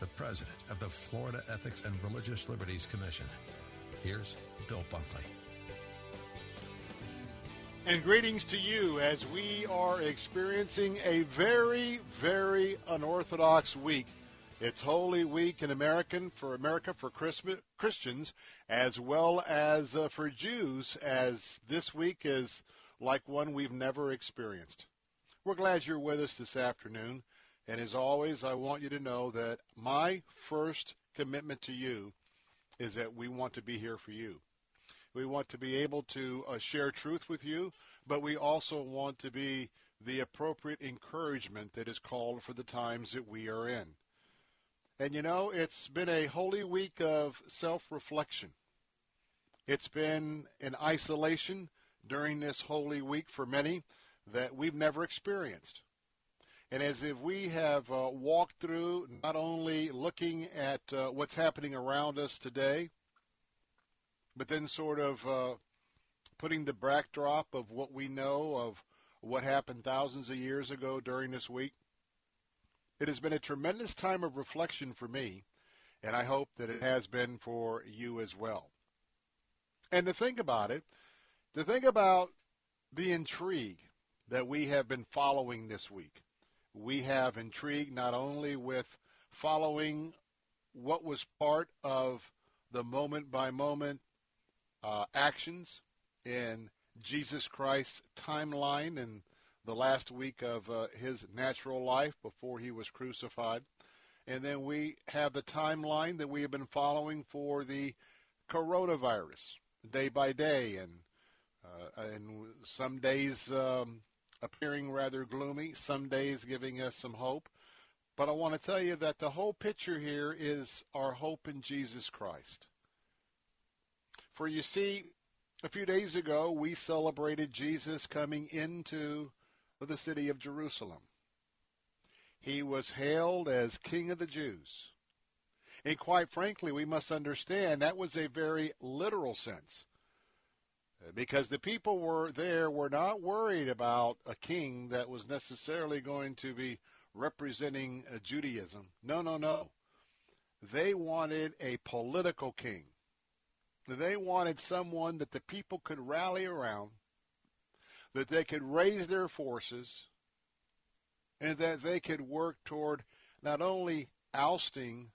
the president of the Florida Ethics and Religious Liberties Commission. Here's Bill Bunkley. And greetings to you as we are experiencing a very, very unorthodox week. It's Holy Week in American for America for Christmas, Christians as well as uh, for Jews as this week is like one we've never experienced. We're glad you're with us this afternoon. And as always, I want you to know that my first commitment to you is that we want to be here for you. We want to be able to uh, share truth with you, but we also want to be the appropriate encouragement that is called for the times that we are in. And you know, it's been a holy week of self-reflection. It's been an isolation during this holy week for many that we've never experienced. And as if we have uh, walked through not only looking at uh, what's happening around us today, but then sort of uh, putting the backdrop of what we know of what happened thousands of years ago during this week. It has been a tremendous time of reflection for me, and I hope that it has been for you as well. And to think about it, to think about the intrigue that we have been following this week. We have intrigue not only with following what was part of the moment by moment uh, actions in Jesus Christ's timeline in the last week of uh, his natural life before he was crucified. And then we have the timeline that we have been following for the coronavirus day by day and uh, and some days um, appearing rather gloomy, some days giving us some hope. But I want to tell you that the whole picture here is our hope in Jesus Christ. For you see, a few days ago, we celebrated Jesus coming into the city of Jerusalem. He was hailed as King of the Jews. And quite frankly, we must understand that was a very literal sense. Because the people were there were not worried about a king that was necessarily going to be representing Judaism. No, no, no. They wanted a political king they wanted someone that the people could rally around, that they could raise their forces, and that they could work toward not only ousting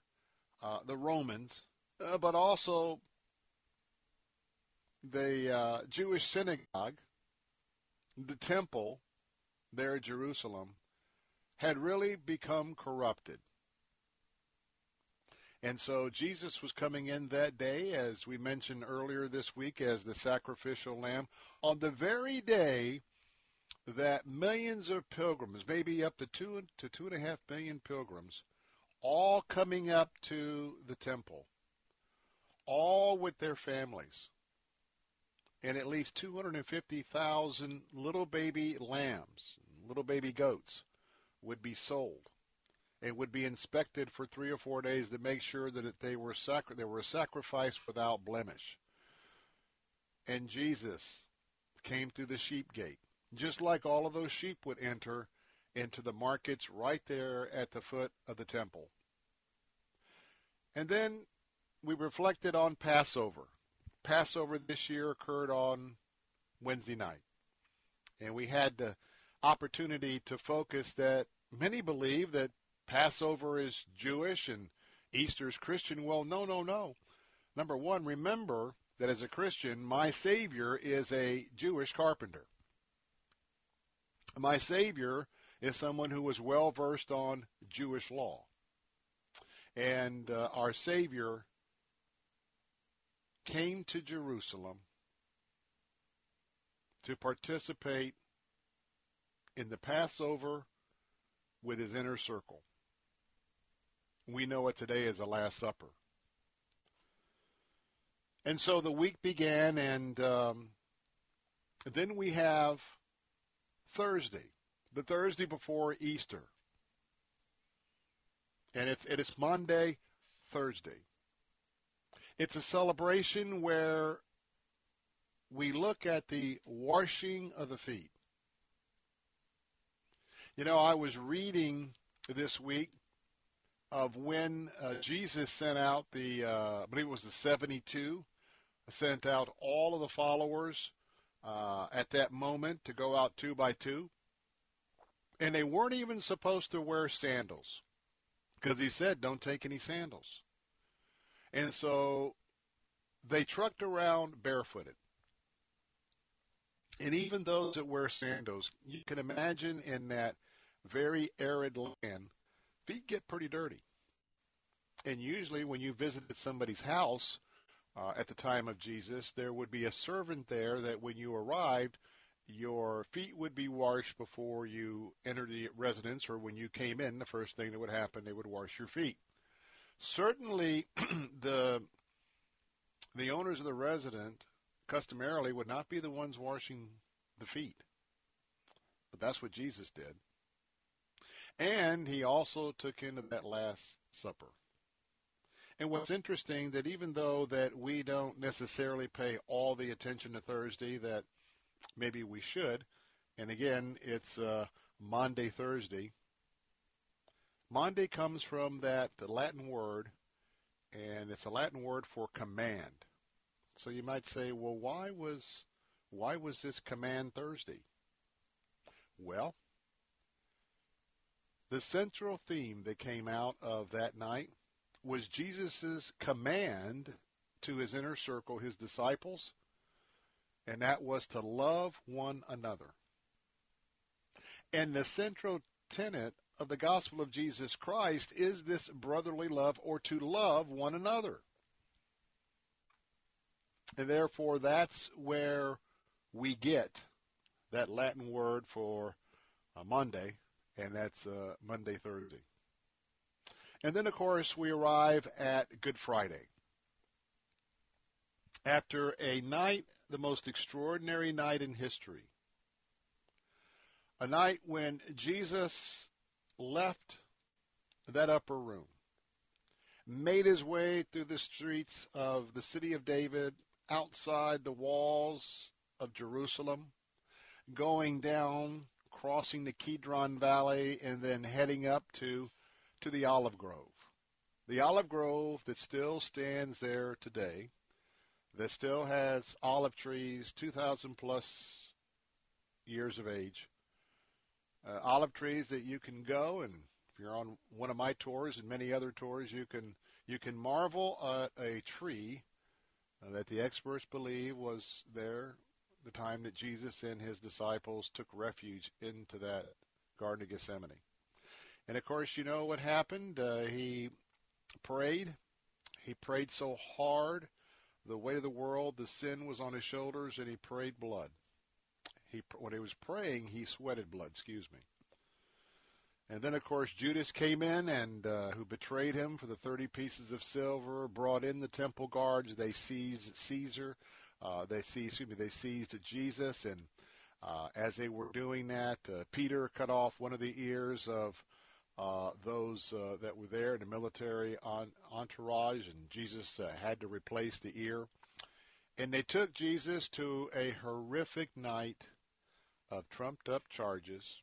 uh, the Romans, uh, but also the uh, Jewish synagogue, the temple there at Jerusalem, had really become corrupted. And so Jesus was coming in that day, as we mentioned earlier this week, as the sacrificial lamb, on the very day that millions of pilgrims, maybe up to two to two and a half million pilgrims, all coming up to the temple, all with their families, and at least 250,000 little baby lambs, little baby goats, would be sold it would be inspected for three or four days to make sure that they were sacri- they were sacrificed without blemish. And Jesus came through the sheep gate, just like all of those sheep would enter into the markets right there at the foot of the temple. And then we reflected on Passover. Passover this year occurred on Wednesday night. And we had the opportunity to focus that many believe that Passover is Jewish and Easter is Christian. Well, no, no, no. Number one, remember that as a Christian, my Savior is a Jewish carpenter. My Savior is someone who was well versed on Jewish law. And uh, our Savior came to Jerusalem to participate in the Passover with his inner circle. We know it today as the Last Supper. And so the week began, and um, then we have Thursday, the Thursday before Easter. And it's, it is Maundy, Thursday. It's a celebration where we look at the washing of the feet. You know, I was reading this week of when uh, Jesus sent out the, uh, I believe it was the 72, sent out all of the followers uh, at that moment to go out two by two. And they weren't even supposed to wear sandals because he said, don't take any sandals. And so they trucked around barefooted. And even those that wear sandals, you can imagine in that very arid land, feet get pretty dirty. And usually when you visited somebody's house uh, at the time of Jesus, there would be a servant there that when you arrived, your feet would be washed before you entered the residence or when you came in, the first thing that would happen, they would wash your feet. Certainly the the owners of the resident customarily would not be the ones washing the feet. But that's what Jesus did. And he also took into that last supper. And what's interesting that even though that we don't necessarily pay all the attention to Thursday that maybe we should, and again, it's uh, Maundy Thursday. Maundy comes from that Latin word, and it's a Latin word for command. So you might say, well, why was why was this command Thursday? Well, the central theme that came out of that night was Jesus' command to his inner circle, his disciples, and that was to love one another. And the central tenet of the gospel of Jesus Christ is this brotherly love or to love one another. And therefore, that's where we get that Latin word for uh, Maundy, and that's uh, Maundy, Thursday. And then, of course, we arrive at Good Friday. After a night, the most extraordinary night in history, a night when Jesus left that upper room, made his way through the streets of the city of David, outside the walls of Jerusalem, going down, crossing the Kidron Valley, and then heading up to to the olive grove. The olive grove that still stands there today, that still has olive trees 2,000 plus years of age. Uh, olive trees that you can go and if you're on one of my tours and many other tours, you can you can marvel at a tree uh, that the experts believe was there the time that Jesus and his disciples took refuge into that Garden of Gethsemane. And of course, you know what happened. Uh, he prayed. He prayed so hard, the weight of the world, the sin was on his shoulders, and he prayed blood. He, when he was praying, he sweated blood. Excuse me. And then, of course, Judas came in and uh, who betrayed him for the 30 pieces of silver, brought in the temple guards. They seized Caesar. Uh, they seized, excuse me, they seized Jesus. And uh, as they were doing that, uh, Peter cut off one of the ears of uh, those uh, that were there in the military on, entourage, and Jesus had to replace the ear. And they took Jesus to a horrific night of trumped up charges,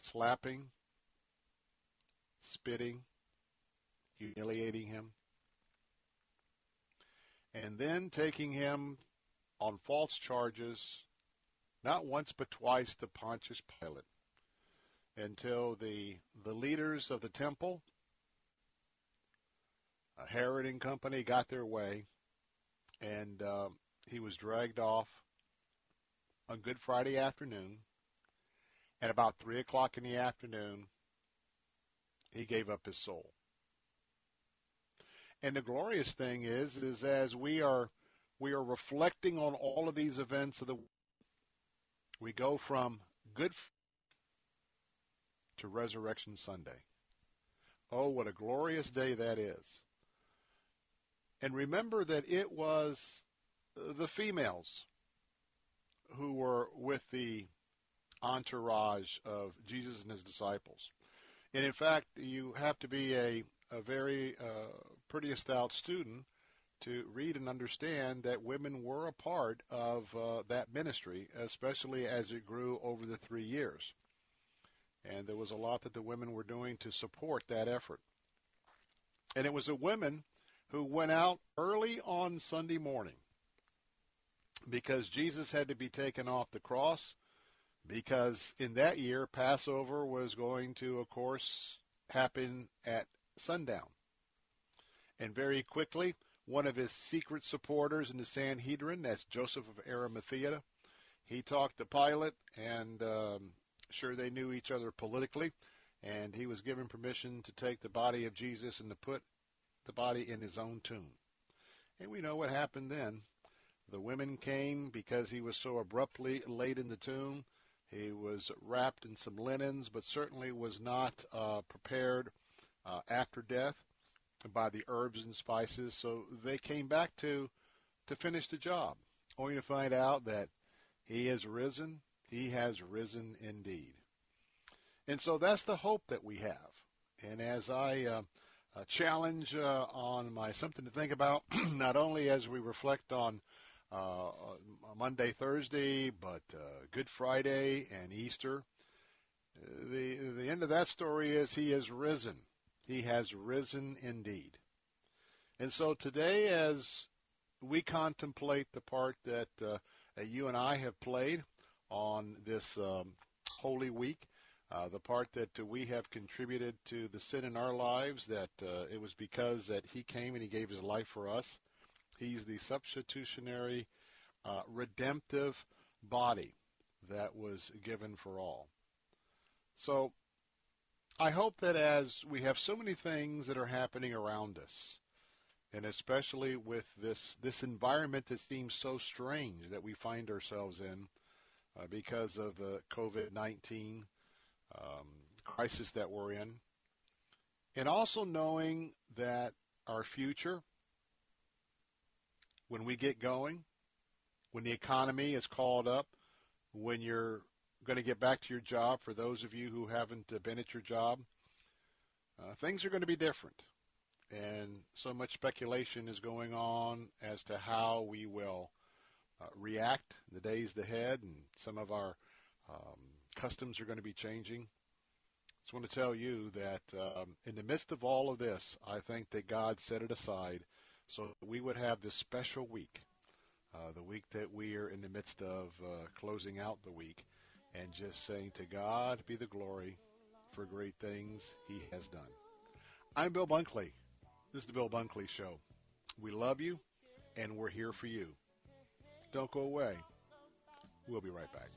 slapping, spitting, humiliating him, and then taking him on false charges, not once but twice to Pontius Pilate until the the leaders of the temple, Herod and company, got their way, and uh, he was dragged off on Good Friday afternoon. At about three o'clock in the afternoon, he gave up his soul. And the glorious thing is, is as we are we are reflecting on all of these events of the we go from Good to Resurrection Sunday. Oh, what a glorious day that is. And remember that it was the females who were with the entourage of Jesus and his disciples. And in fact, you have to be a, a very uh, pretty stout student to read and understand that women were a part of uh, that ministry, especially as it grew over the three years. And there was a lot that the women were doing to support that effort. And it was the women who went out early on Sunday morning because Jesus had to be taken off the cross because in that year Passover was going to of course happen at sundown. And very quickly one of his secret supporters in the Sanhedrin, that's Joseph of Arimathea, he talked to Pilate and um, sure they knew each other politically and he was given permission to take the body of Jesus and to put the body in his own tomb. And we know what happened then. The women came because he was so abruptly laid in the tomb. He was wrapped in some linens, but certainly was not uh, prepared uh, after death by the herbs and spices. So they came back to to finish the job, only to find out that he has risen. He has risen indeed. And so that's the hope that we have. And as I uh, uh, challenge uh, on my something to think about, not only as we reflect on uh, Maundy, Thursday, but uh, Good Friday and Easter. The, the end of that story is he has risen. He has risen indeed. And so today, as we contemplate the part that uh, you and I have played on this um, Holy Week, uh, the part that uh, we have contributed to the sin in our lives, that uh, it was because that he came and he gave his life for us. He's the substitutionary, uh, redemptive body that was given for all. So I hope that as we have so many things that are happening around us, and especially with this this environment that seems so strange that we find ourselves in uh, because of the COVID-19 um, crisis that we're in, and also knowing that our future, when we get going, when the economy is called up, when you're going to get back to your job, for those of you who haven't been at your job, uh, things are going to be different. And so much speculation is going on as to how we will uh, react in the days ahead, and some of our um, customs are going to be changing. I just want to tell you that um, in the midst of all of this, I think that God set it aside so we would have this special week, uh, the week that we are in the midst of uh, closing out the week, and just saying to God be the glory for great things he has done. I'm Bill Bunkley. This is the Bill Bunkley Show. We love you, and we're here for you. Don't go away. We'll be right back.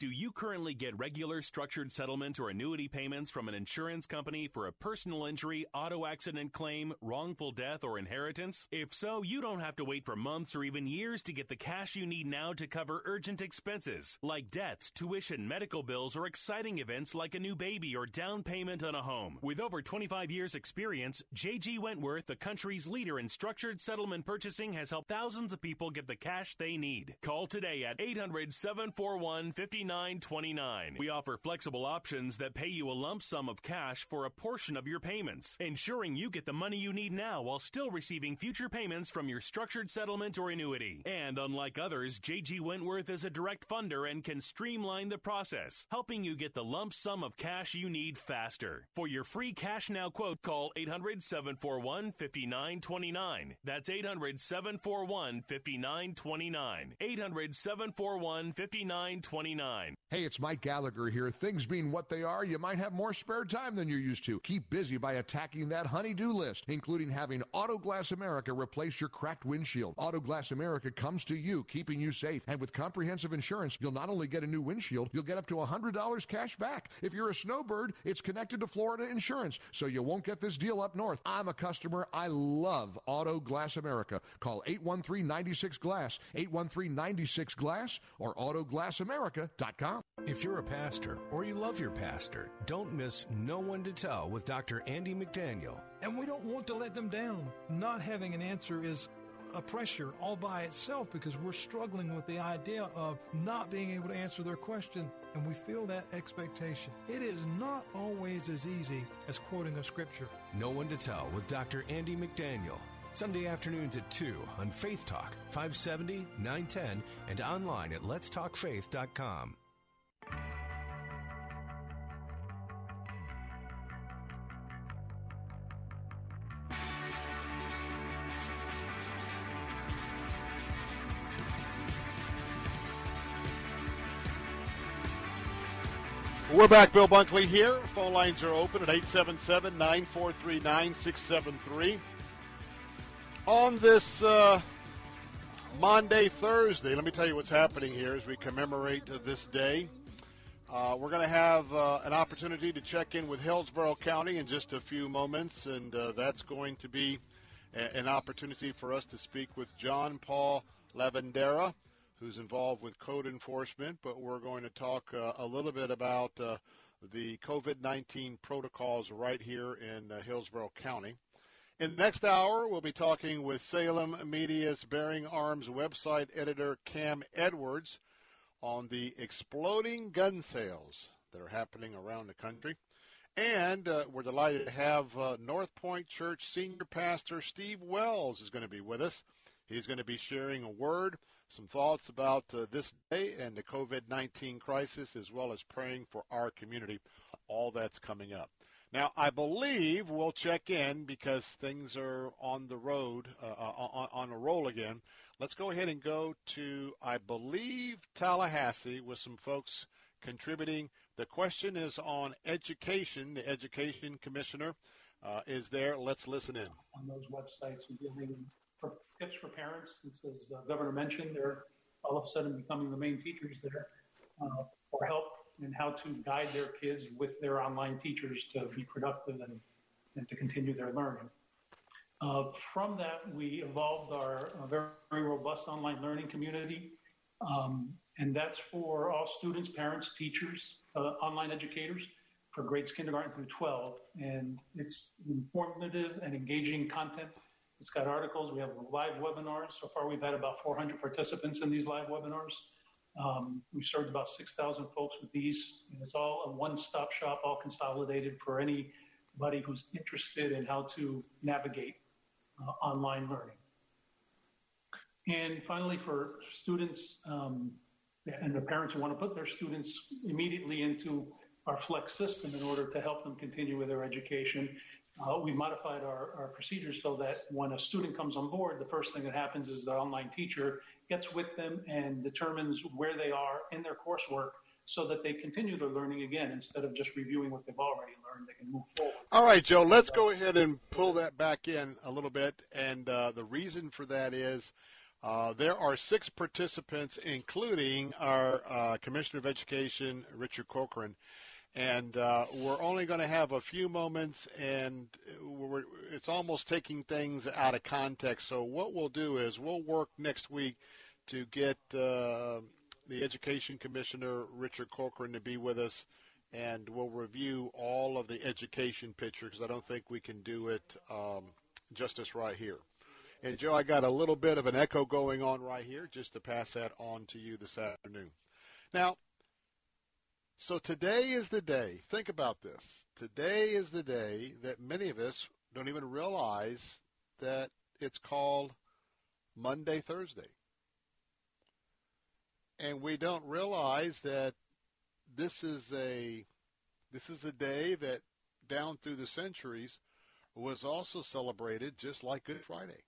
Do you currently get regular structured settlement or annuity payments from an insurance company for a personal injury, auto accident claim, wrongful death, or inheritance? If so, you don't have to wait for months or even years to get the cash you need now to cover urgent expenses like debts, tuition, medical bills, or exciting events like a new baby or down payment on a home. With over 25 years experience, JG Wentworth, the country's leader in structured settlement purchasing, has helped thousands of people get the cash they need. Call today at 800 741 $59.29. We offer flexible options that pay you a lump sum of cash for a portion of your payments, ensuring you get the money you need now while still receiving future payments from your structured settlement or annuity. And unlike others, JG Wentworth is a direct funder and can streamline the process, helping you get the lump sum of cash you need faster. For your free cash now quote, call 800 741 5929. That's 800 741 5929. 800 741 5929. 9. Hey, it's Mike Gallagher here. Things being what they are, you might have more spare time than you're used to. Keep busy by attacking that honey-do list, including having Autoglass America replace your cracked windshield. Autoglass America comes to you, keeping you safe. And with comprehensive insurance, you'll not only get a new windshield, you'll get up to $100 cash back. If you're a snowbird, it's connected to Florida Insurance, so you won't get this deal up north. I'm a customer. I love Autoglass America. Call 813-96-GLASS, 813-96-GLASS, or autoglassamerica.com. If you're a pastor or you love your pastor, don't miss No One to Tell with Dr. Andy McDaniel. And we don't want to let them down. Not having an answer is a pressure all by itself because we're struggling with the idea of not being able to answer their question and we feel that expectation. It is not always as easy as quoting a scripture. No One to Tell with Dr. Andy McDaniel. Sunday afternoons at 2 on Faith Talk, 570, 910, and online at letstalkfaith.com. We're back. Bill Bunkley here. Phone lines are open at 877 943 9673. On this uh, Maundy, Thursday, let me tell you what's happening here as we commemorate this day. Uh, we're going to have uh, an opportunity to check in with Hillsborough County in just a few moments, and uh, that's going to be a- an opportunity for us to speak with John Paul Lavandera who's involved with code enforcement, but we're going to talk uh, a little bit about uh, the COVID-19 protocols right here in uh, Hillsborough County. In the next hour, we'll be talking with Salem Media's Bearing Arms website editor Cam Edwards on the exploding gun sales that are happening around the country. And uh, we're delighted to have uh, North Point Church senior pastor Steve Wells is going to be with us. He's going to be sharing a word some thoughts about uh, this day and the COVID 19 crisis, as well as praying for our community. All that's coming up. Now, I believe we'll check in because things are on the road, uh, on, on a roll again. Let's go ahead and go to, I believe, Tallahassee with some folks contributing. The question is on education. The education commissioner uh, is there. Let's listen in. On those websites, we're tips for parents, since as the governor mentioned, they're all of a sudden becoming the main teachers there, uh, for help in how to guide their kids with their online teachers to be productive and, and to continue their learning. Uh, from that, we evolved our uh, very, very, robust online learning community, um, and that's for all students, parents, teachers, uh, online educators for grades kindergarten through 12. And it's informative and engaging content it's got articles. We have live webinars. So far, we've had about 400 participants in these live webinars. Um, we've served about 6,000 folks with these. And it's all a one-stop shop, all consolidated for anybody who's interested in how to navigate uh, online learning. And finally, for students um, and the parents who want to put their students immediately into our flex system in order to help them continue with their education, uh, we modified our, our procedures so that when a student comes on board, the first thing that happens is the online teacher gets with them and determines where they are in their coursework so that they continue their learning again instead of just reviewing what they've already learned. They can move forward. All right, Joe, let's go ahead and pull that back in a little bit. And uh, the reason for that is uh, there are six participants, including our uh, Commissioner of Education, Richard Corcoran. And uh, we're only going to have a few moments, and it's almost taking things out of context. So what we'll do is we'll work next week to get uh, the Education Commissioner, Richard Corcoran, to be with us, and we'll review all of the education picture because I don't think we can do it um, justice right here. And Joe, I got a little bit of an echo going on right here, just to pass that on to you this afternoon. Now, so today is the day. Think about this. Today is the day that many of us don't even realize that it's called Maundy, Thursday. And we don't realize that this is a this is a day that down through the centuries was also celebrated just like Good Friday.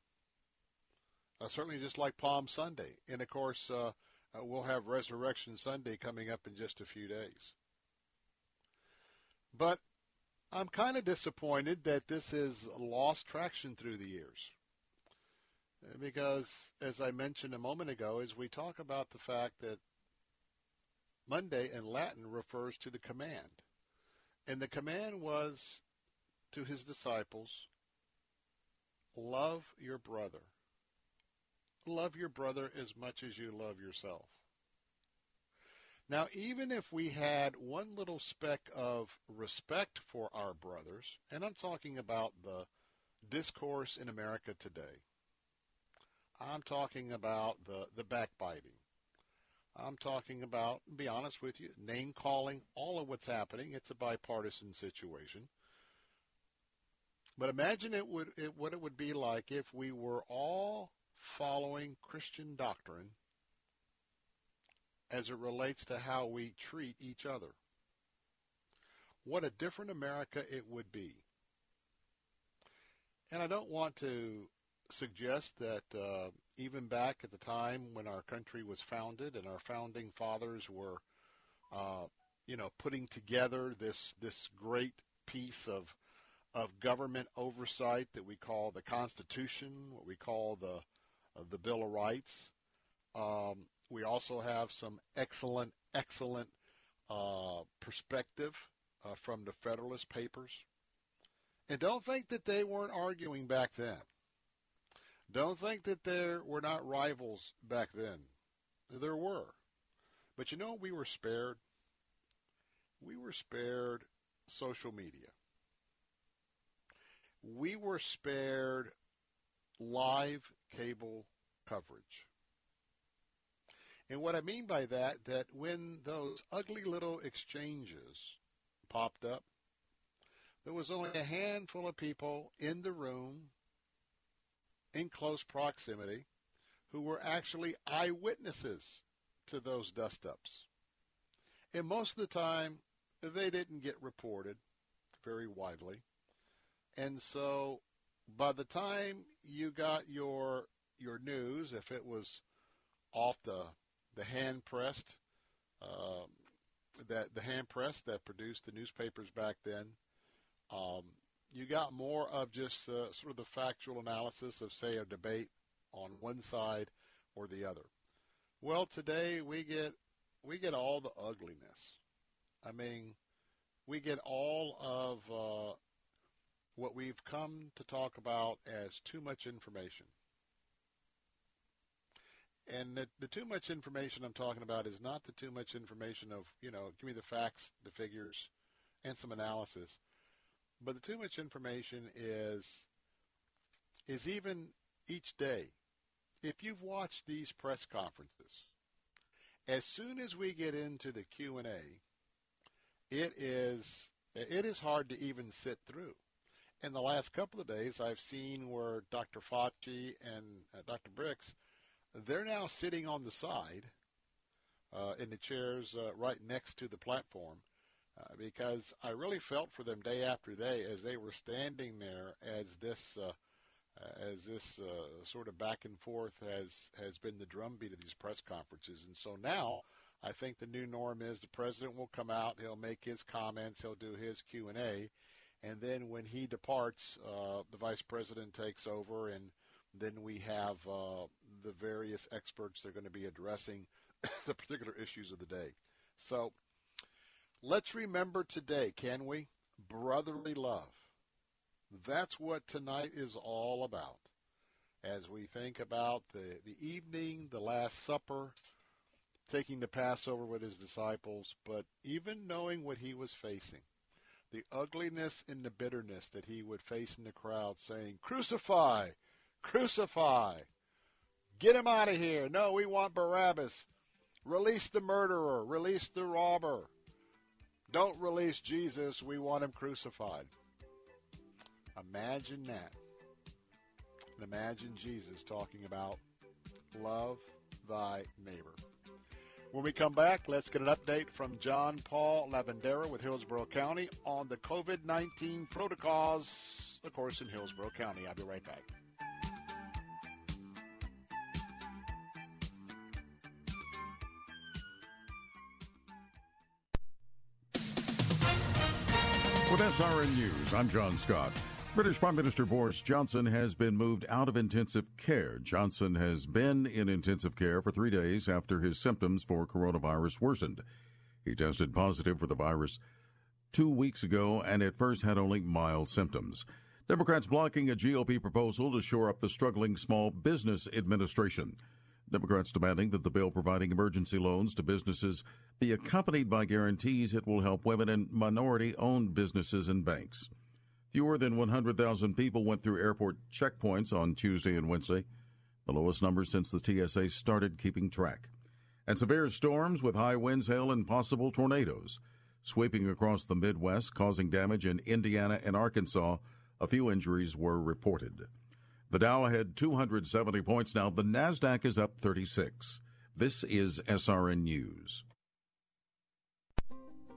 Uh, certainly just like Palm Sunday. And of course, uh, uh, we'll have Resurrection Sunday coming up in just a few days. But I'm kind of disappointed that this has lost traction through the years. Uh, because, as I mentioned a moment ago, as we talk about the fact that Maundy in Latin refers to the command. And the command was to his disciples, love your brother. Love your brother as much as you love yourself. Now, even if we had one little speck of respect for our brothers, and I'm talking about the discourse in America today, I'm talking about the, the backbiting. I'm talking about, be honest with you, name calling, all of what's happening. It's a bipartisan situation. But imagine it would it, what it would be like if we were all following Christian doctrine as it relates to how we treat each other. What a different America it would be. And I don't want to suggest that uh, even back at the time when our country was founded and our founding fathers were, uh, you know, putting together this this great piece of of government oversight that we call the Constitution, what we call the the Bill of Rights. Um, we also have some excellent, excellent uh, perspective uh, from the Federalist Papers. And don't think that they weren't arguing back then. Don't think that there were not rivals back then. There were. But you know, we were spared. We were spared social media. We were spared live cable coverage. And what I mean by that, that when those ugly little exchanges popped up, there was only a handful of people in the room in close proximity who were actually eyewitnesses to those dust-ups. And most of the time, they didn't get reported very widely. And so by the time you got your your news, if it was off the the hand pressed um, that the hand press that produced the newspapers back then. Um, you got more of just uh, sort of the factual analysis of, say, a debate on one side or the other. Well, today we get we get all the ugliness. I mean, we get all of uh, what we've come to talk about as too much information. And the, the too much information I'm talking about is not the too much information of, you know, give me the facts, the figures, and some analysis. But the too much information is is even each day. If you've watched these press conferences, as soon as we get into the Q&A, it is it is hard to even sit through. In the last couple of days, I've seen where Dr. Fauci and uh, Dr. Birx, they're now sitting on the side uh, in the chairs uh, right next to the platform uh, because I really felt for them day after day as they were standing there as this uh, as this uh, sort of back and forth has has been the drumbeat of these press conferences. And so now I think the new norm is the president will come out, he'll make his comments, he'll do his Q and then when he departs, uh, the vice president takes over and then we have uh, the various experts that are going to be addressing the particular issues of the day. So let's remember today, can we? Brotherly love. That's what tonight is all about. As we think about the, the evening, the Last Supper, taking the Passover with his disciples, but even knowing what he was facing, the ugliness and the bitterness that he would face in the crowd saying, Crucify! Crucify! Get him out of here. No, we want Barabbas. Release the murderer. Release the robber. Don't release Jesus. We want him crucified. Imagine that. Imagine Jesus talking about love thy neighbor. When we come back, let's get an update from John Paul Lavendera with Hillsborough County on the COVID 19 protocols, of course, in Hillsborough County. I'll be right back. With SRN News, I'm John Scott. British Prime Minister Boris Johnson has been moved out of intensive care. Johnson has been in intensive care for three days after his symptoms for coronavirus worsened. He tested positive for the virus two weeks ago and at first had only mild symptoms. Democrats blocking a GOP proposal to shore up the struggling Small Business Administration. Democrats demanding that the bill providing emergency loans to businesses be accompanied by guarantees it will help women and minority owned businesses and banks. Fewer than 100,000 people went through airport checkpoints on Tuesday and Wednesday, the lowest number since the TSA started keeping track. And severe storms with high winds, hail, and possible tornadoes sweeping across the Midwest, causing damage in Indiana and Arkansas. A few injuries were reported. The Dow had 270 points now. The NASDAQ is up 36. This is SRN News.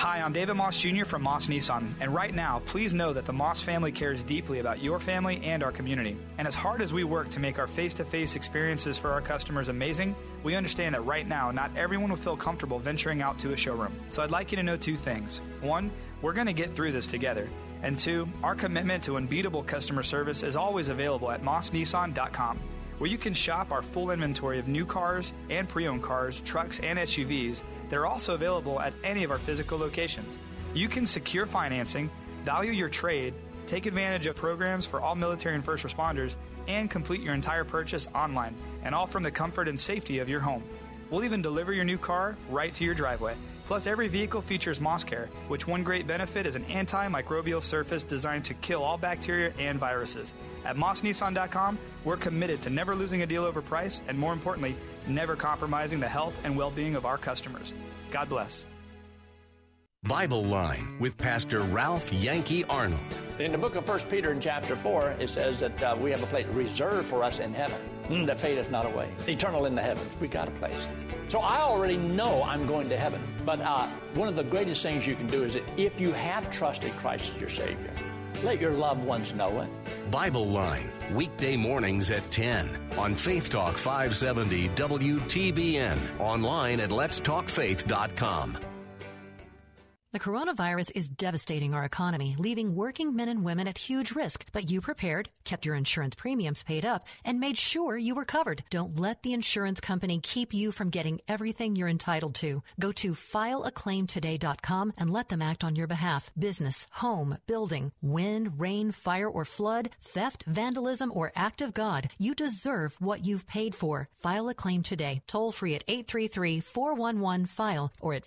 Hi, I'm David Moss Jr. from Moss Nissan, and right now, please know that the Moss family cares deeply about your family and our community. And as hard as we work to make our face to face experiences for our customers amazing, we understand that right now, not everyone will feel comfortable venturing out to a showroom. So I'd like you to know two things. One, we're going to get through this together. And two, our commitment to unbeatable customer service is always available at mossnissan.com where you can shop our full inventory of new cars and pre owned cars, trucks, and SUVs. that are also available at any of our physical locations. You can secure financing, value your trade, take advantage of programs for all military and first responders, and complete your entire purchase online, and all from the comfort and safety of your home. We'll even deliver your new car right to your driveway. Plus, every vehicle features Moss Care, which one great benefit is an antimicrobial surface designed to kill all bacteria and viruses. At mossnissan.com, we're committed to never losing a deal over price and, more importantly, never compromising the health and well being of our customers. God bless. Bible Line with Pastor Ralph Yankee Arnold. In the book of 1 Peter in chapter 4, it says that uh, we have a place reserved for us in heaven mm, that fadeth not away. Eternal in the heavens. We got a place. So I already know I'm going to heaven. But uh, one of the greatest things you can do is that if you have trusted Christ as your Savior, let your loved ones know it. Bible Line, weekday mornings at 10 on Faith Talk 570 WTBN, online at letstalkfaith.com. The coronavirus is devastating our economy, leaving working men and women at huge risk. But you prepared, kept your insurance premiums paid up, and made sure you were covered. Don't let the insurance company keep you from getting everything you're entitled to. Go to fileaclaimtoday.com and let them act on your behalf. Business, home, building, wind, rain, fire, or flood, theft, vandalism, or act of God. You deserve what you've paid for. File a claim today. Toll free at 833-411-FILE or at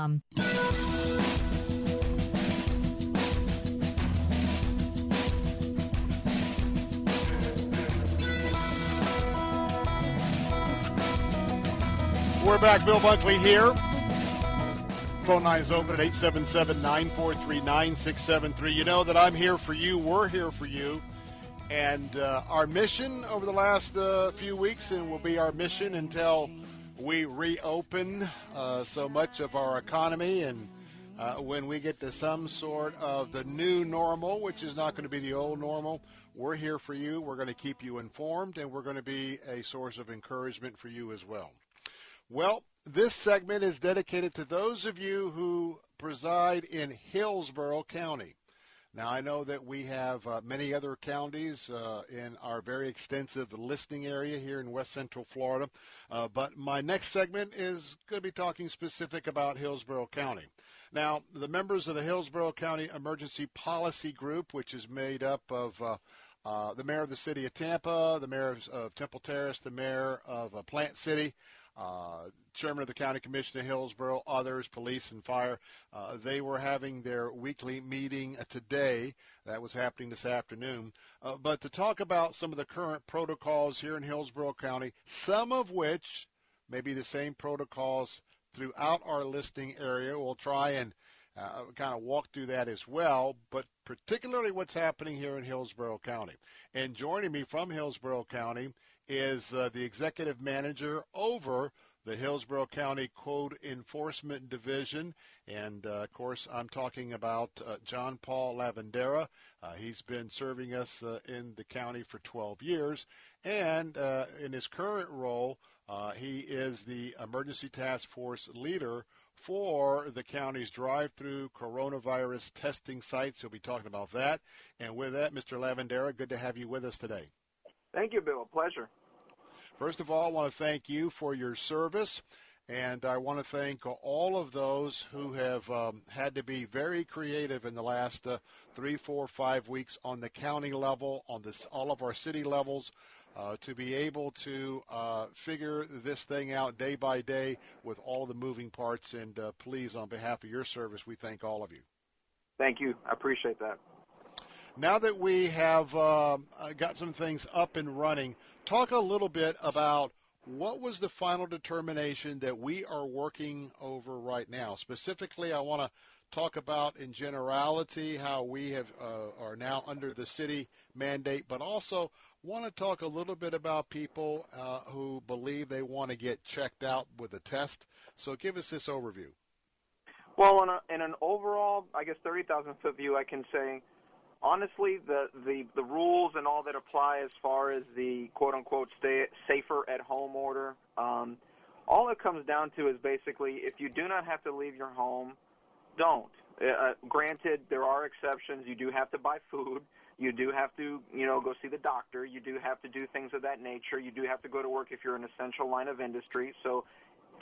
We're back. Bill Bunkley here. Phone line is open at 877 943 9673. You know that I'm here for you. We're here for you. And uh, our mission over the last uh, few weeks, and will be our mission until we reopen uh, so much of our economy and uh, when we get to some sort of the new normal, which is not going to be the old normal, we're here for you. We're going to keep you informed, and we're going to be a source of encouragement for you as well. Well, this segment is dedicated to those of you who preside in Hillsborough County. Now, I know that we have uh, many other counties uh, in our very extensive listening area here in West Central Florida, uh, but my next segment is going to be talking specific about Hillsborough County. Now, the members of the Hillsborough County Emergency Policy Group, which is made up of uh, uh, the mayor of the city of Tampa, the mayor of Temple Terrace, the mayor of uh, Plant City, uh, chairman of the county commission of Hillsborough, others, police and fire. Uh, they were having their weekly meeting today. That was happening this afternoon. Uh, but to talk about some of the current protocols here in Hillsborough County, some of which may be the same protocols throughout our listing area. We'll try and uh, kind of walk through that as well, but particularly what's happening here in Hillsborough County. And joining me from Hillsborough County is uh, the executive manager over the Hillsborough County Code Enforcement Division. And uh, of course, I'm talking about uh, John Paul Lavandera. Uh, he's been serving us uh, in the county for 12 years. And uh, in his current role, uh, he is the emergency task force leader for the county's drive-through coronavirus testing sites. He'll be talking about that. And with that, Mr. Lavandera, good to have you with us today. Thank you, Bill. A pleasure. First of all, I want to thank you for your service. And I want to thank all of those who have um, had to be very creative in the last uh, three, four, five weeks on the county level, on this, all of our city levels, uh, to be able to uh, figure this thing out day by day with all the moving parts. And uh, please, on behalf of your service, we thank all of you. Thank you. I appreciate that. Now that we have um, uh, got some things up and running, talk a little bit about what was the final determination that we are working over right now. Specifically, I want to talk about in generality how we have uh, are now under the city mandate, but also want to talk a little bit about people uh, who believe they want to get checked out with a test. So give us this overview. Well, in, a, in an overall, I guess, 30,000 foot view, I can say, honestly, the, the, the rules and all that apply as far as the quote unquote stay safer at home order, um, all it comes down to is basically if you do not have to leave your home, don't. Uh, granted, there are exceptions. You do have to buy food. You do have to, you know, go see the doctor. You do have to do things of that nature. You do have to go to work if you're an essential line of industry. So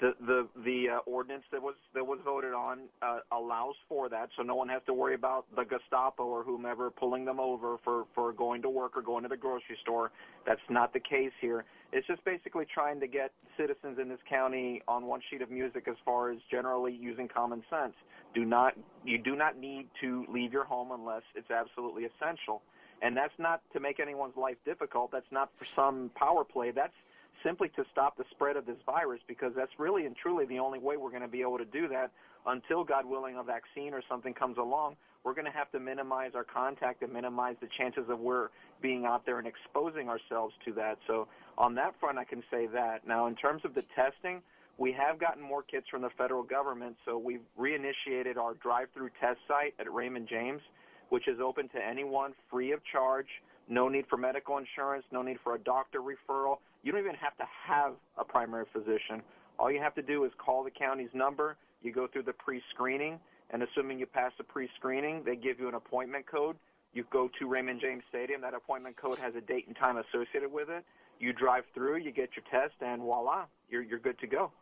the the the uh, ordinance that was that was voted on uh, allows for that, so no one has to worry about the Gestapo or whomever pulling them over for for going to work or going to the grocery store. That's not the case here. It's just basically trying to get citizens in this county on one sheet of music as far as generally using common sense. Do not you do not need to leave your home unless it's absolutely essential. And that's not to make anyone's life difficult. That's not for some power play. That's simply to stop the spread of this virus because that's really and truly the only way we're going to be able to do that until God willing a vaccine or something comes along. We're going to have to minimize our contact and minimize the chances of we're being out there and exposing ourselves to that. So on that front, I can say that. Now, in terms of the testing, we have gotten more kits from the federal government, so we've reinitiated our drive-through test site at Raymond James, which is open to anyone free of charge. No need for medical insurance, no need for a doctor referral. You don't even have to have a primary physician. All you have to do is call the county's number. You go through the pre-screening, and assuming you pass the pre-screening, they give you an appointment code. You go to Raymond James Stadium. That appointment code has a date and time associated with it. You drive through, you get your test, and voila, you're you're good to go.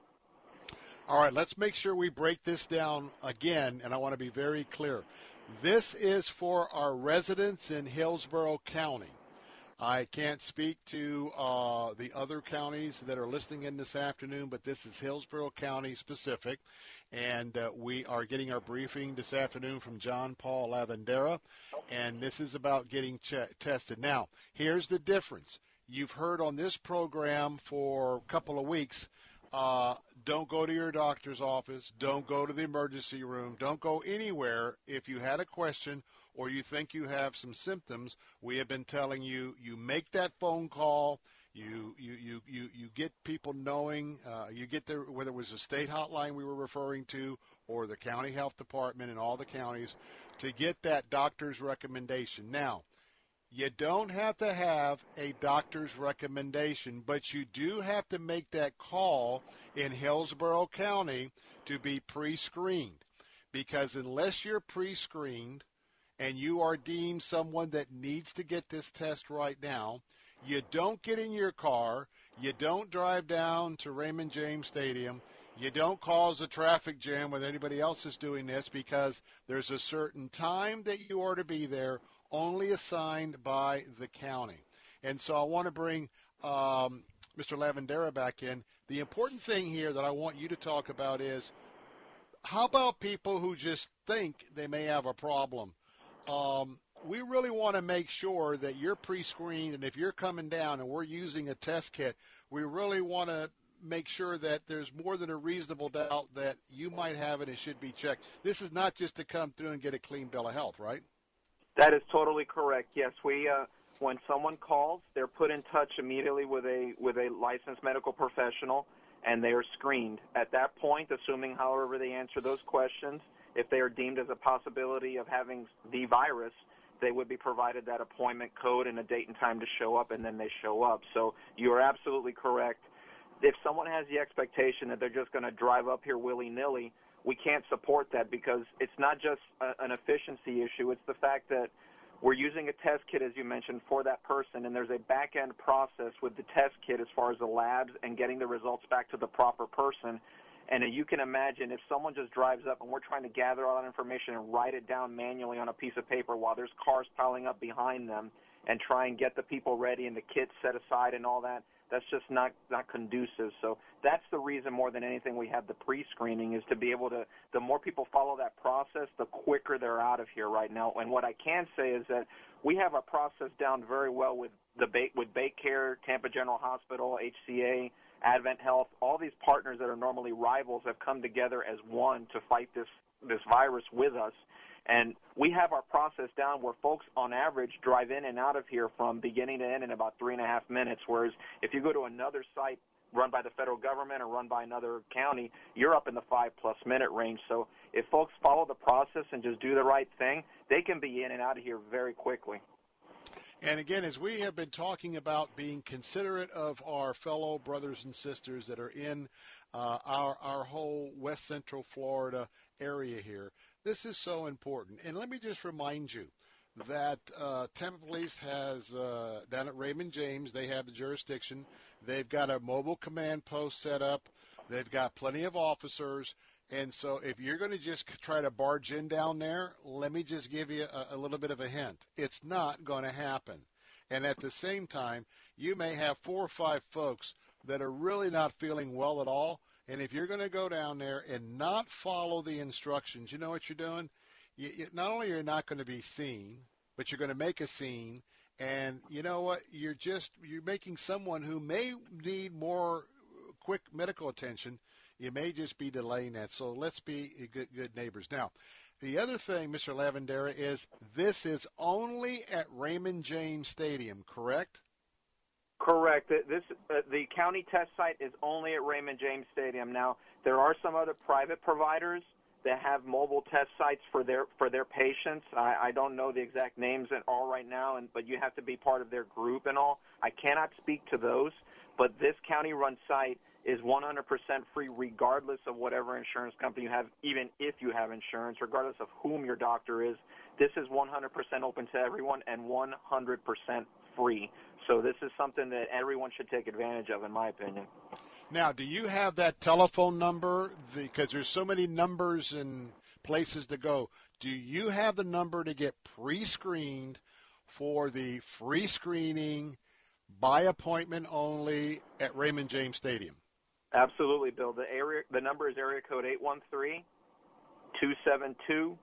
All right, let's make sure we break this down again, and I want to be very clear. This is for our residents in Hillsborough County. I can't speak to uh, the other counties that are listening in this afternoon, but this is Hillsborough County specific. And uh, we are getting our briefing this afternoon from John Paul Lavandera, and this is about getting ch- tested. Now, here's the difference. You've heard on this program for a couple of weeks uh, don't go to your doctor's office. Don't go to the emergency room. Don't go anywhere if you had a question or you think you have some symptoms. We have been telling you you make that phone call. You you you you, you get people knowing. Uh, you get there whether it was the state hotline we were referring to or the county health department in all the counties to get that doctor's recommendation. Now you don't have to have a doctor's recommendation, but you do have to make that call in Hillsborough County to be pre screened. Because unless you're pre screened and you are deemed someone that needs to get this test right now, you don't get in your car, you don't drive down to Raymond James Stadium, you don't cause a traffic jam when anybody else is doing this because there's a certain time that you are to be there, only assigned by the county. And so I want to bring um, Mr. Lavandera back in. The important thing here that I want you to talk about is how about people who just think they may have a problem? Um, we really want to make sure that you're pre-screened, and if you're coming down and we're using a test kit, we really want to make sure that there's more than a reasonable doubt that you might have it and should be checked. This is not just to come through and get a clean bill of health, right? That is totally correct. Yes, we uh, when someone calls, they're put in touch immediately with a with a licensed medical professional, and they are screened. At that point, assuming however they answer those questions, if they are deemed as a possibility of having the virus, they would be provided that appointment code and a date and time to show up, and then they show up. So you are absolutely correct. If someone has the expectation that they're just going to drive up here willy nilly, we can't support that because it's not just a, an efficiency issue. It's the fact that we're using a test kit, as you mentioned, for that person, and there's a back end process with the test kit as far as the labs and getting the results back to the proper person. And you can imagine if someone just drives up and we're trying to gather all that information and write it down manually on a piece of paper while there's cars piling up behind them and try and get the people ready and the kits set aside and all that, that's just not not conducive. So that's the reason more than anything we have the pre-screening is to be able to. The more people follow that process, the quicker they're out of here right now. And what I can say is that we have our process down very well with the with BayCare, Tampa General Hospital, HCA. Advent Health, all these partners that are normally rivals have come together as one to fight this this virus with us. And we have our process down where folks on average drive in and out of here from beginning to end in about three and a half minutes. Whereas if you go to another site run by the federal government or run by another county, you're up in the five plus minute range. So if folks follow the process and just do the right thing, they can be in and out of here very quickly. And again, as we have been talking about being considerate of our fellow brothers and sisters that are in uh, our our whole West Central Florida area here, this is so important. And let me just remind you that uh, Tampa Police has uh, down at Raymond James, they have the jurisdiction. They've got a mobile command post set up. They've got plenty of officers. And so if you're going to just try to barge in down there, let me just give you a, a little bit of a hint. It's not going to happen. And at the same time, you may have four or five folks that are really not feeling well at all and if you're going to go down there and not follow the instructions, you know what you're doing? You, you, not only are you not going to be seen, but you're going to make a scene. And you know what? You're just you're making someone who may need more quick medical attention. You may just be delaying that. So let's be good good neighbors. Now, the other thing, Mr. Lavandera, is this is only at Raymond James Stadium, correct? Correct. This uh, the county test site is only at Raymond James Stadium. Now there are some other private providers that have mobile test sites for their for their patients. I, I don't know the exact names at all right now, and but you have to be part of their group and all. I cannot speak to those, but this county-run site is 100% free, regardless of whatever insurance company you have, even if you have insurance, regardless of whom your doctor is. This is 100% open to everyone and 100% free. So this is something that everyone should take advantage of, in my opinion. Now, do you have that telephone number? Because there's so many numbers and places to go. Do you have the number to get pre-screened for the free screening by appointment only at Raymond James Stadium? Absolutely, Bill. The area the number is area code 813 272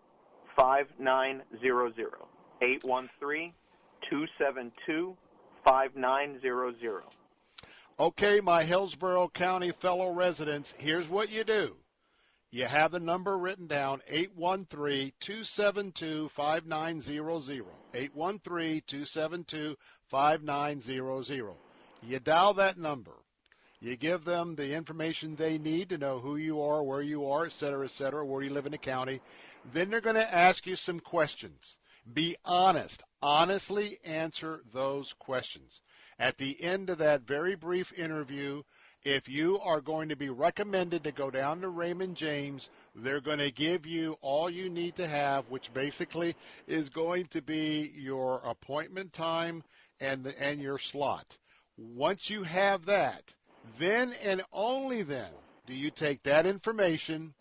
5900. 813 272 5900. Okay, my Hillsborough County fellow residents, here's what you do. You have the number written down 813 272 5900. 813 272 5900. You dial that number. You give them the information they need to know who you are, where you are, et cetera, et cetera, where you live in the county. Then they're going to ask you some questions. Be honest. Honestly answer those questions. At the end of that very brief interview, if you are going to be recommended to go down to Raymond James, they're going to give you all you need to have, which basically is going to be your appointment time and the, and your slot. Once you have that, then and only then do you take that information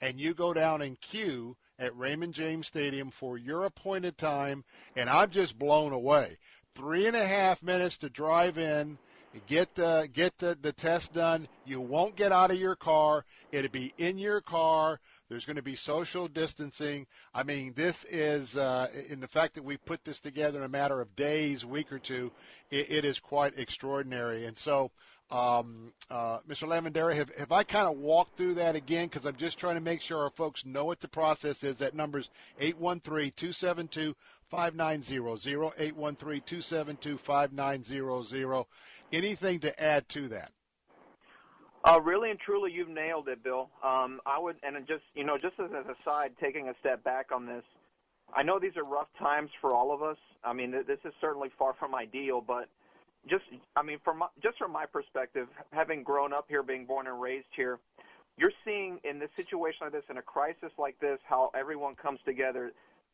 and you go down and queue at Raymond James Stadium for your appointed time, and I'm just blown away. Three and a half minutes to drive in, get uh, get the, the test done. You won't get out of your car. It'll be in your car. There's going to be social distancing. I mean, this is, uh, in the fact that we put this together in a matter of days, week or two, it, it is quite extraordinary. And so um, uh, Mr. Lavandera, have, have I kind of walked through that again? Because I'm just trying to make sure our folks know what the process is. That number's 813-272-5900, 813-272-5900. Anything to add to that? Uh, really and truly, you've nailed it, Bill. Um, I would, and just you know, just as an aside, taking a step back on this, I know these are rough times for all of us. I mean, this is certainly far from ideal, but – just I mean from my, just from my perspective, having grown up here, being born and raised here, you're seeing in this situation like this, in a crisis like this, how everyone comes together.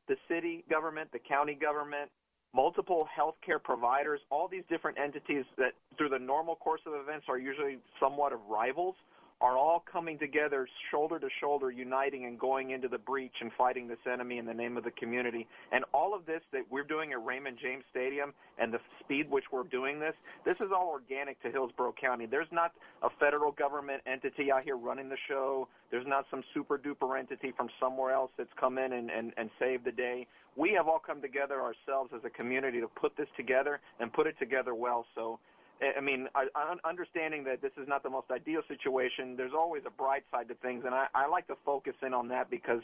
The city government, the county government, multiple healthcare providers, all these different entities that through the normal course of events are usually somewhat of rivals are all coming together shoulder to shoulder, uniting and going into the breach and fighting this enemy in the name of the community. And all of this that we're doing at Raymond James Stadium and the speed which we're doing this, this is all organic to Hillsborough County. There's not a federal government entity out here running the show. There's not some super duper entity from somewhere else that's come in and, and, and saved the day. We have all come together ourselves as a community to put this together and put it together well. So I mean, I, I, understanding that this is not the most ideal situation, there's always a bright side to things, and I, I like to focus in on that because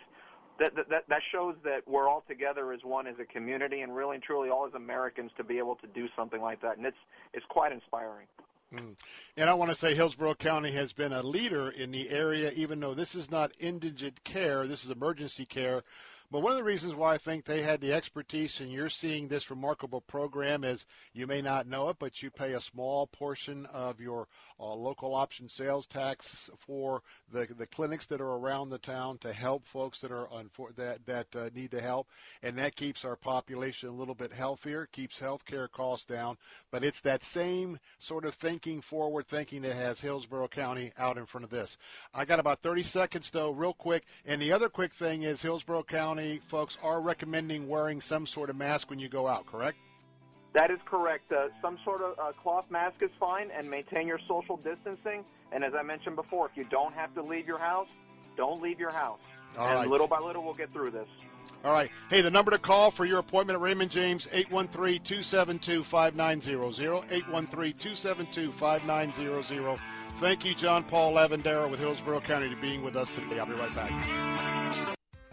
that, that that shows that we're all together as one as a community, and really and truly all as Americans to be able to do something like that, and it's it's quite inspiring. Mm. And I want to say Hillsborough County has been a leader in the area, even though this is not indigent care, this is emergency care. But one of the reasons why I think they had the expertise and you're seeing this remarkable program is you may not know it, but you pay a small portion of your uh, local option sales tax for the the clinics that are around the town to help folks that are unfor- that that uh, need the help, and that keeps our population a little bit healthier, keeps healthcare costs down. But it's that same sort of thinking, forward thinking that has Hillsborough County out in front of this. I got about 30 seconds though, real quick. And the other quick thing is Hillsborough County folks are recommending wearing some sort of mask when you go out, correct? That is correct. Uh, some sort of uh, cloth mask is fine, and maintain your social distancing. And as I mentioned before, if you don't have to leave your house, don't leave your house. All and right. little by little, we'll get through this. All right. Hey, the number to call for your appointment at Raymond James, 813-272-5900, 813-272-5900. Thank you, John Paul Lavandera with Hillsborough County, for being with us today. I'll be right back.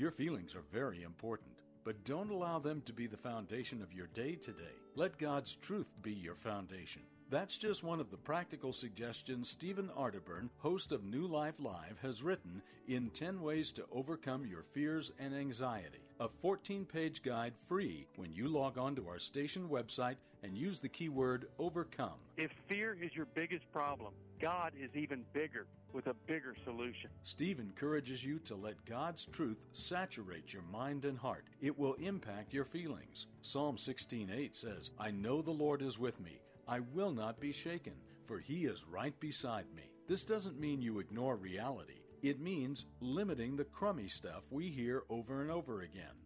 Your feelings are very important, but don't allow them to be the foundation of your day today. Let God's truth be your foundation. That's just one of the practical suggestions Stephen Arterburn, host of New Life Live, has written in 10 Ways to Overcome Your Fears and Anxiety, a 14 page guide free when you log on to our station website and use the keyword overcome. If fear is your biggest problem, God is even bigger with a bigger solution. Steve encourages you to let God's truth saturate your mind and heart. It will impact your feelings. Psalm 16:8 says, "I know the Lord is with me. I will not be shaken, for he is right beside me." This doesn't mean you ignore reality. It means limiting the crummy stuff we hear over and over again.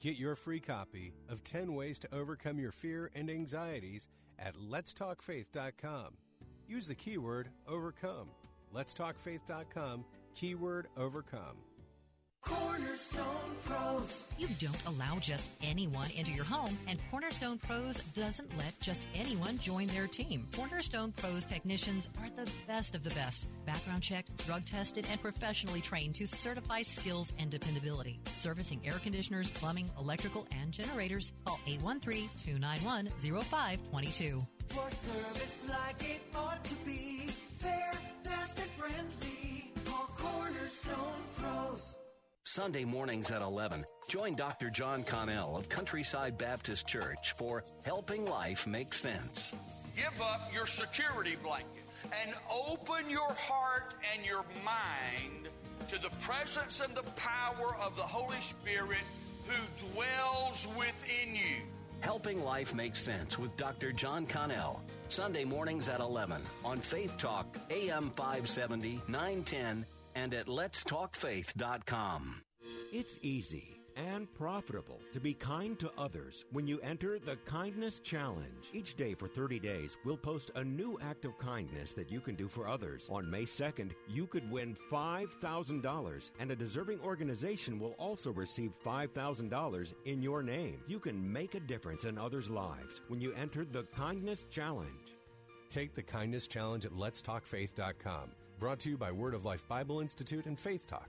Get your free copy of 10 Ways to Overcome Your Fear and Anxieties at letstalkfaith.com. Use the keyword overcome. Letstalkfaith.com, keyword overcome. Cornerstone Pros. You don't allow just anyone into your home, and Cornerstone Pros doesn't let just anyone join their team. Cornerstone Pros technicians are the best of the best. Background checked, drug tested, and professionally trained to certify skills and dependability. Servicing air conditioners, plumbing, electrical, and generators. Call 813 291 0522. For service like it ought to be. Fair, fast, and friendly. Call Cornerstone Pros. Sunday mornings at 11. Join Dr. John Connell of Countryside Baptist Church for Helping Life Make Sense. Give up your security blanket and open your heart and your mind to the presence and the power of the Holy Spirit who dwells within you. Helping Life Make Sense with Dr. John Connell. Sunday mornings at 11 on Faith Talk, AM 570, 910, and at letstalkfaith.com. It's easy and profitable to be kind to others when you enter the Kindness Challenge. Each day for 30 days, we'll post a new act of kindness that you can do for others. On May 2nd, you could win $5,000, and a deserving organization will also receive $5,000 in your name. You can make a difference in others' lives when you enter the Kindness Challenge. Take the Kindness Challenge at letstalkfaith.com. Brought to you by Word of Life Bible Institute and Faith Talk,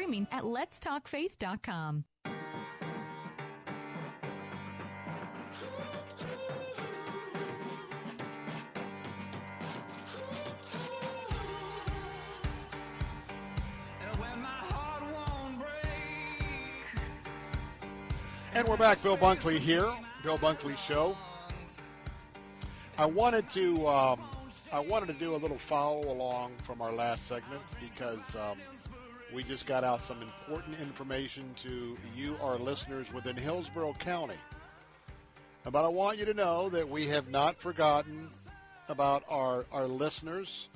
Streaming at letstalkfaith.com. And we're back. Bill Bunkley here. Bill Bunkley Show. I wanted to um, I wanted to do a little follow along from our last segment because um, we just got out some important information to you, our listeners within Hillsborough County. But I want you to know that we have not forgotten about our, our listeners.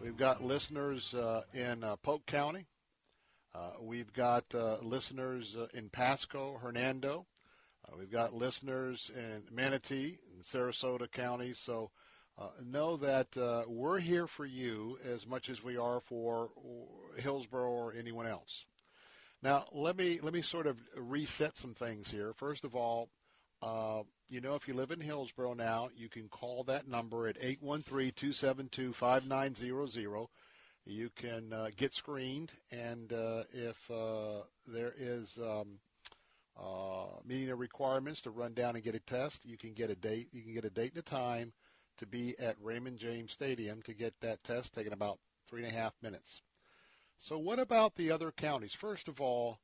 We've got listeners uh, in uh, Polk County. Uh, we've got uh, listeners uh, in Pasco, Hernando. Uh, we've got listeners in Manatee and Sarasota counties. So uh, know that uh, we're here for you as much as we are for Hillsborough or anyone else. Now, let me let me sort of reset some things here. First of all, uh, you know, if you live in Hillsborough now, you can call that number at 813-272-5900. You can uh, get screened, and uh, if uh, there is um, meeting the requirements to run down and get a test, you can get a date. You can get a date and a time to be at Raymond James Stadium to get that test taken about three and a half minutes. So what about the other counties? First of all,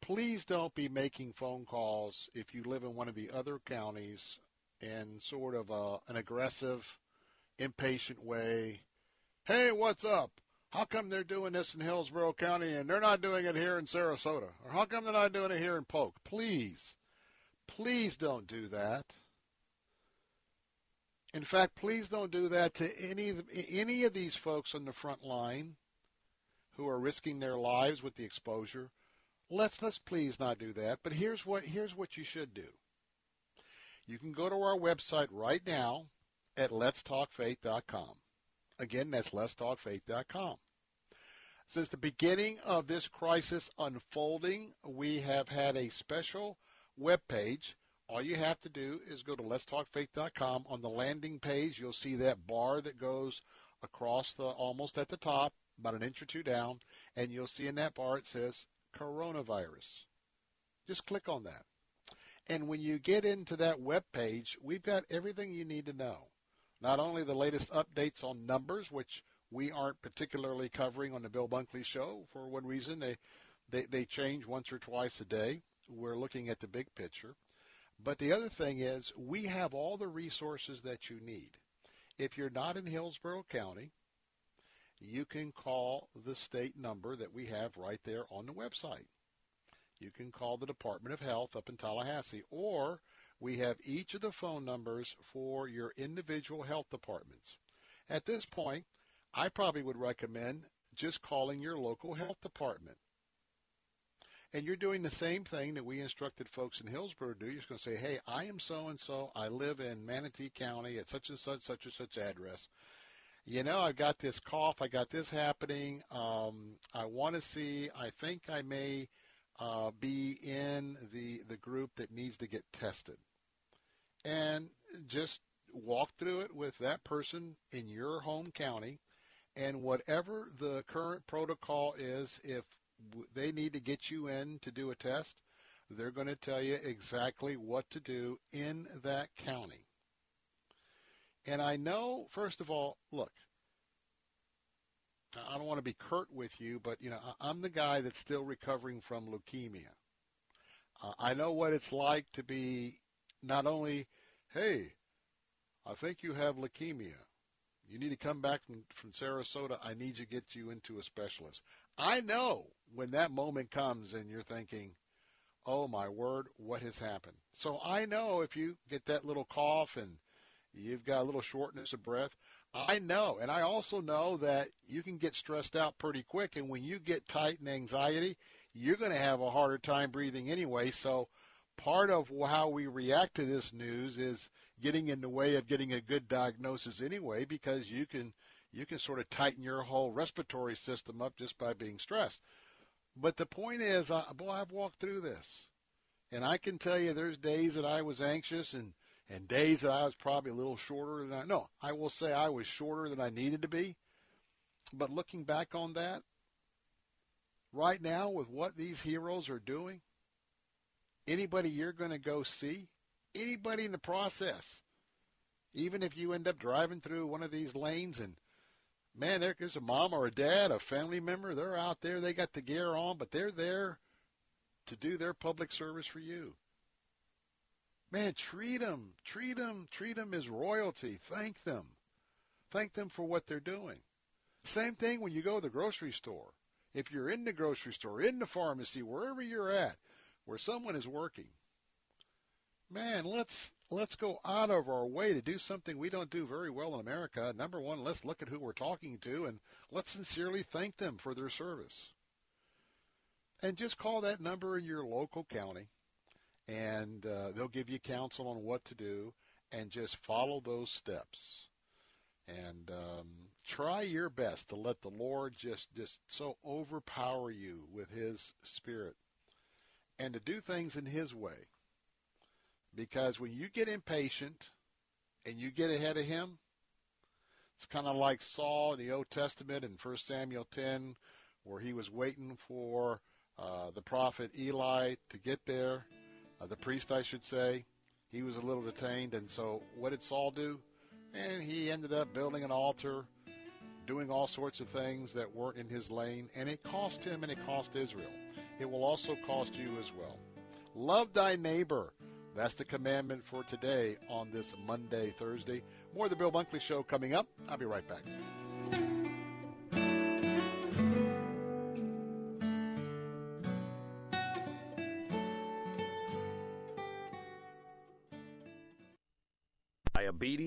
please don't be making phone calls if you live in one of the other counties in sort of a, an aggressive, impatient way. Hey, what's up? How come they're doing this in Hillsborough County and they're not doing it here in Sarasota? Or how come they're not doing it here in Polk? Please, please don't do that. In fact, please don't do that to any any of these folks on the front line who are risking their lives with the exposure. Let's let's please not do that. But here's what here's what you should do. You can go to our website right now at letstalkfaith.com. Again, that's letstalkfaith.com. Since the beginning of this crisis unfolding, we have had a special web page all you have to do is go to letstalkfaith.com. On the landing page, you'll see that bar that goes across the almost at the top, about an inch or two down, and you'll see in that bar it says coronavirus. Just click on that. And when you get into that web page, we've got everything you need to know. Not only the latest updates on numbers, which we aren't particularly covering on the Bill Bunkley Show for one reason. They, they, they change once or twice a day. We're looking at the big picture. But the other thing is we have all the resources that you need. If you're not in Hillsborough County, you can call the state number that we have right there on the website. You can call the Department of Health up in Tallahassee, or we have each of the phone numbers for your individual health departments. At this point, I probably would recommend just calling your local health department. And you're doing the same thing that we instructed folks in Hillsborough to do. You're just going to say, hey, I am so and so. I live in Manatee County at such and such, such and such address. You know, I've got this cough. I got this happening. Um, I want to see. I think I may uh, be in the the group that needs to get tested, and just walk through it with that person in your home county, and whatever the current protocol is, if they need to get you in to do a test, they're going to tell you exactly what to do in that county. And I know, first of all, look, I don't want to be curt with you, but you know, I'm the guy that's still recovering from leukemia. Uh, I know what it's like to be not only, hey, I think you have leukemia. You need to come back from, from Sarasota. I need to get you into a specialist. I know when that moment comes and you're thinking, oh my word, what has happened? So I know if you get that little cough and you've got a little shortness of breath, I know. And I also know that you can get stressed out pretty quick. And when you get tight and anxiety, you're going to have a harder time breathing anyway. So part of how we react to this news is getting in the way of getting a good diagnosis anyway, because you can you can sort of tighten your whole respiratory system up just by being stressed. But the point is, uh, boy, I've walked through this, and I can tell you, there's days that I was anxious and and days that I was probably a little shorter than I. No, I will say I was shorter than I needed to be. But looking back on that, right now with what these heroes are doing, anybody you're going to go see, anybody in the process, even if you end up driving through one of these lanes and man, there's a mom or a dad, a family member, they're out there, they got the gear on, but they're there to do their public service for you. Man, treat them, treat them, treat them as royalty. Thank them. Thank them for what they're doing. Same thing when you go to the grocery store. If you're in the grocery store, in the pharmacy, wherever you're at, where someone is working, man, let's let's go out of our way to do something we don't do very well in America. Number one, let's look at who we're talking to and let's sincerely thank them for their service. And just call that number in your local county, and uh, they'll give you counsel on what to do, and just follow those steps. And um, try your best to let the Lord just just so overpower you with His Spirit, and to do things in His way because when you get impatient and you get ahead of him, it's kind of like Saul in the Old Testament in 1 Samuel 10, where he was waiting for uh, the prophet Eli to get there, uh, the priest, I should say. He was a little detained, and so what did Saul do? And he ended up building an altar, doing all sorts of things that weren't in his lane, and it cost him and it cost Israel. It will also cost you as well. Love thy neighbor that's the commandment for today on this Monday, Thursday. More of the Bill Bunkley Show coming up. I'll be right back.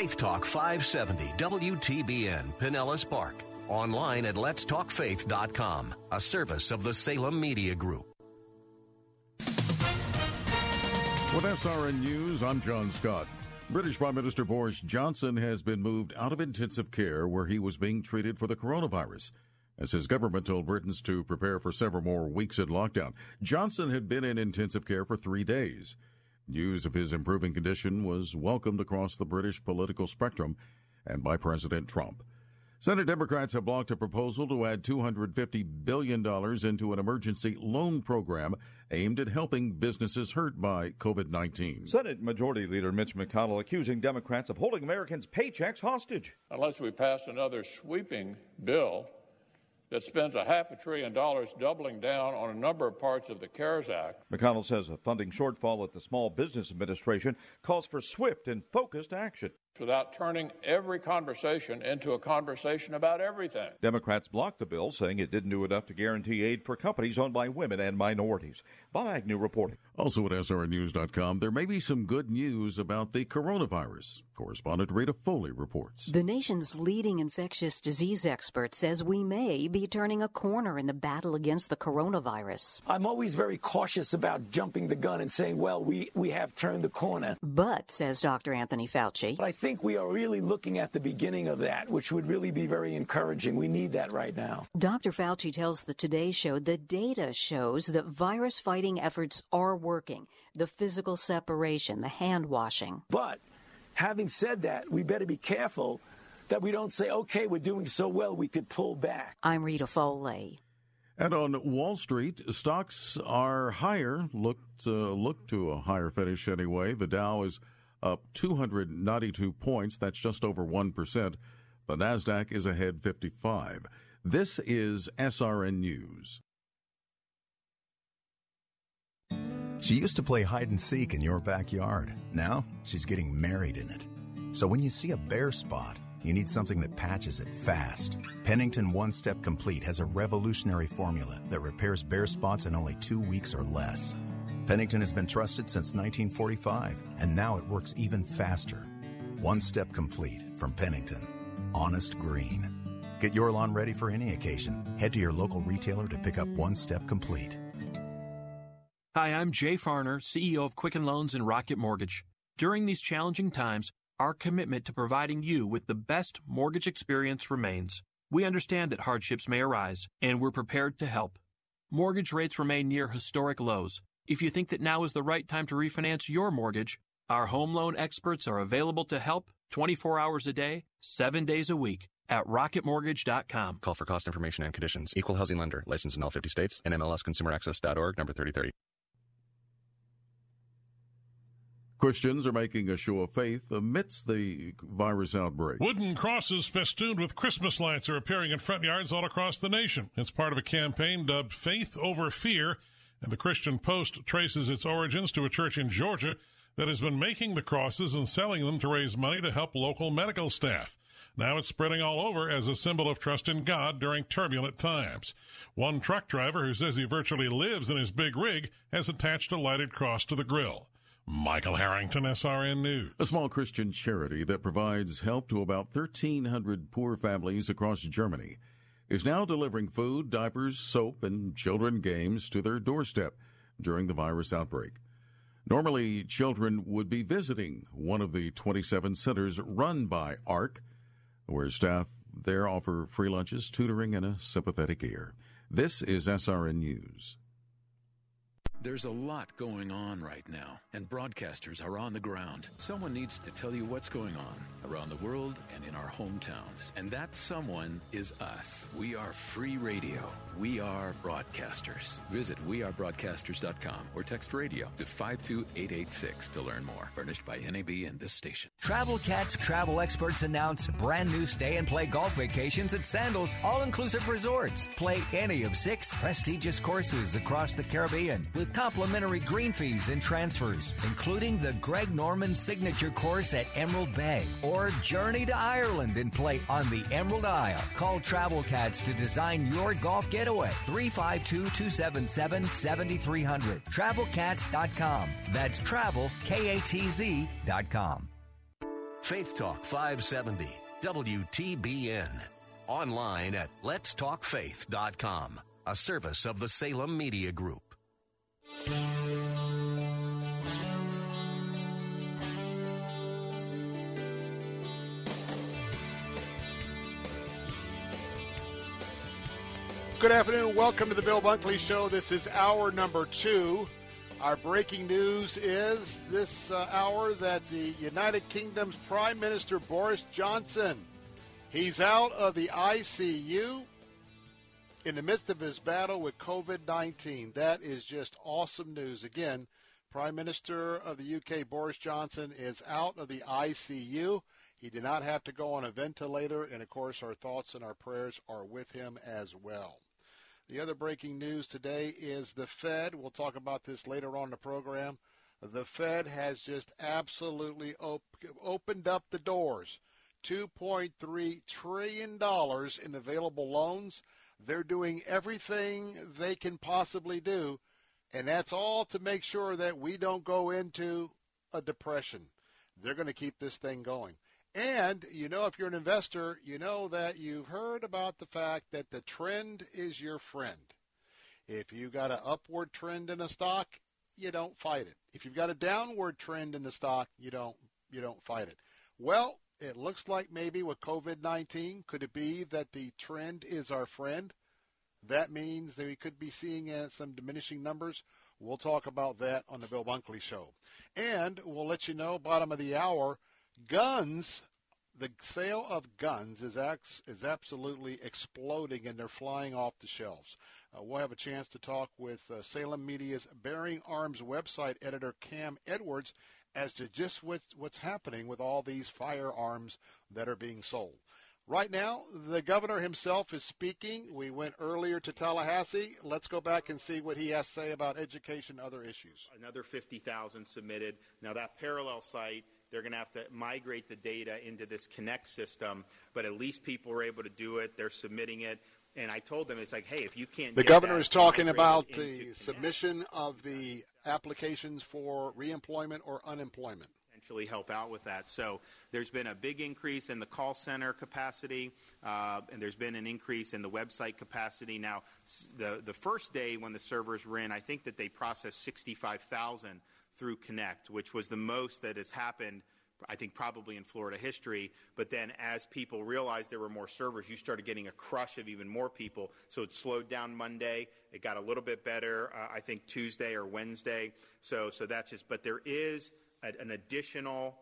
Faith Talk 570 WTBN Pinellas Park. Online at letstalkfaith.com, a service of the Salem Media Group. With SRN News, I'm John Scott. British Prime Minister Boris Johnson has been moved out of intensive care where he was being treated for the coronavirus. As his government told Britons to prepare for several more weeks in lockdown, Johnson had been in intensive care for three days. News of his improving condition was welcomed across the British political spectrum and by President Trump. Senate Democrats have blocked a proposal to add $250 billion into an emergency loan program aimed at helping businesses hurt by COVID 19. Senate Majority Leader Mitch McConnell accusing Democrats of holding Americans' paychecks hostage. Unless we pass another sweeping bill that spends a half a trillion dollars doubling down on a number of parts of the CARES Act. McConnell says a funding shortfall at the Small Business Administration calls for swift and focused action. Without turning every conversation into a conversation about everything. Democrats blocked the bill, saying it didn't do enough to guarantee aid for companies owned by women and minorities. Bob Agnew reporting. Also at SRNews.com, there may be some good news about the coronavirus. Correspondent Rita Foley reports. The nation's leading infectious disease expert says we may be turning a corner in the battle against the coronavirus. I'm always very cautious about jumping the gun and saying, well, we, we have turned the corner. But, says Dr. Anthony Fauci, but I think we are really looking at the beginning of that, which would really be very encouraging. We need that right now. Dr. Fauci tells the Today Show the data shows that virus fighting efforts are working. The physical separation, the hand washing. But having said that, we better be careful that we don't say, okay, we're doing so well, we could pull back. I'm Rita Foley. And on Wall Street, stocks are higher. Looked uh, look to a higher finish anyway. The Dow is up 292 points. That's just over 1%. The NASDAQ is ahead 55. This is SRN News. She used to play hide and seek in your backyard. Now she's getting married in it. So when you see a bare spot, you need something that patches it fast. Pennington One Step Complete has a revolutionary formula that repairs bare spots in only two weeks or less. Pennington has been trusted since 1945, and now it works even faster. One Step Complete from Pennington. Honest Green. Get your lawn ready for any occasion. Head to your local retailer to pick up One Step Complete. Hi, I'm Jay Farner, CEO of Quicken Loans and Rocket Mortgage. During these challenging times, our commitment to providing you with the best mortgage experience remains. We understand that hardships may arise, and we're prepared to help. Mortgage rates remain near historic lows. If you think that now is the right time to refinance your mortgage, our home loan experts are available to help 24 hours a day, 7 days a week at rocketmortgage.com. Call for cost information and conditions. Equal housing lender. Licensed in all 50 states. NMLSconsumeraccess.org number 3030. Christians are making a show of faith amidst the virus outbreak. Wooden crosses festooned with Christmas lights are appearing in front yards all across the nation. It's part of a campaign dubbed Faith Over Fear, and the Christian Post traces its origins to a church in Georgia that has been making the crosses and selling them to raise money to help local medical staff. Now it's spreading all over as a symbol of trust in God during turbulent times. One truck driver who says he virtually lives in his big rig has attached a lighted cross to the grill. Michael Harrington, SRN News. A small Christian charity that provides help to about 1,300 poor families across Germany is now delivering food, diapers, soap, and children games to their doorstep during the virus outbreak. Normally, children would be visiting one of the 27 centers run by ARC, where staff there offer free lunches, tutoring, and a sympathetic ear. This is SRN News. There's a lot going on right now, and broadcasters are on the ground. Someone needs to tell you what's going on around the world and in our hometowns. And that someone is us. We are free radio. We are broadcasters. Visit wearebroadcasters.com or text radio to 52886 to learn more. Furnished by NAB and this station. Travel Katz travel experts announce brand new stay and play golf vacations at Sandals All Inclusive Resorts. Play any of six prestigious courses across the Caribbean with complimentary green fees and transfers, including the Greg Norman signature course at Emerald Bay or journey to Ireland and play on the Emerald Isle. Call Travel Katz to design your golf getaway. 352 277 7300. TravelKatz.com. That's travel, K A T Z.com. Faith Talk 570, WTBN. Online at letstalkfaith.com, a service of the Salem Media Group. Good afternoon. Welcome to the Bill Bunkley Show. This is hour number two. Our breaking news is this uh, hour that the United Kingdom's Prime Minister Boris Johnson, he's out of the ICU in the midst of his battle with COVID-19. That is just awesome news. Again, Prime Minister of the UK Boris Johnson is out of the ICU. He did not have to go on a ventilator, and of course, our thoughts and our prayers are with him as well. The other breaking news today is the Fed. We'll talk about this later on in the program. The Fed has just absolutely op- opened up the doors. $2.3 trillion in available loans. They're doing everything they can possibly do, and that's all to make sure that we don't go into a depression. They're going to keep this thing going. And, you know, if you're an investor, you know that you've heard about the fact that the trend is your friend. If you've got an upward trend in a stock, you don't fight it. If you've got a downward trend in the stock, you don't you don't fight it. Well, it looks like maybe with COVID-19, could it be that the trend is our friend? That means that we could be seeing some diminishing numbers. We'll talk about that on the Bill Bunkley Show. And we'll let you know, bottom of the hour, guns, the sale of guns is, is absolutely exploding and they're flying off the shelves. Uh, we'll have a chance to talk with uh, Salem Media's Bearing Arms website editor Cam Edwards as to just what's, what's happening with all these firearms that are being sold. Right now, the governor himself is speaking. We went earlier to Tallahassee. Let's go back and see what he has to say about education and other issues. Another 50,000 submitted. Now, that parallel site, they're going to have to migrate the data into this Connect system, but at least people are able to do it. They're submitting it. And I told them, it's like, hey, if you can't. The governor is talking about the submission of the applications for reemployment or unemployment potentially help out with that. So there's been a big increase in the call center capacity, uh, and there's been an increase in the website capacity. Now, the the first day when the servers were in, I think that they processed 65,000 through Connect, which was the most that has happened. I think probably in Florida history. But then as people realized there were more servers, you started getting a crush of even more people. So it slowed down Monday. It got a little bit better, uh, I think Tuesday or Wednesday. So so that's just. But there is an additional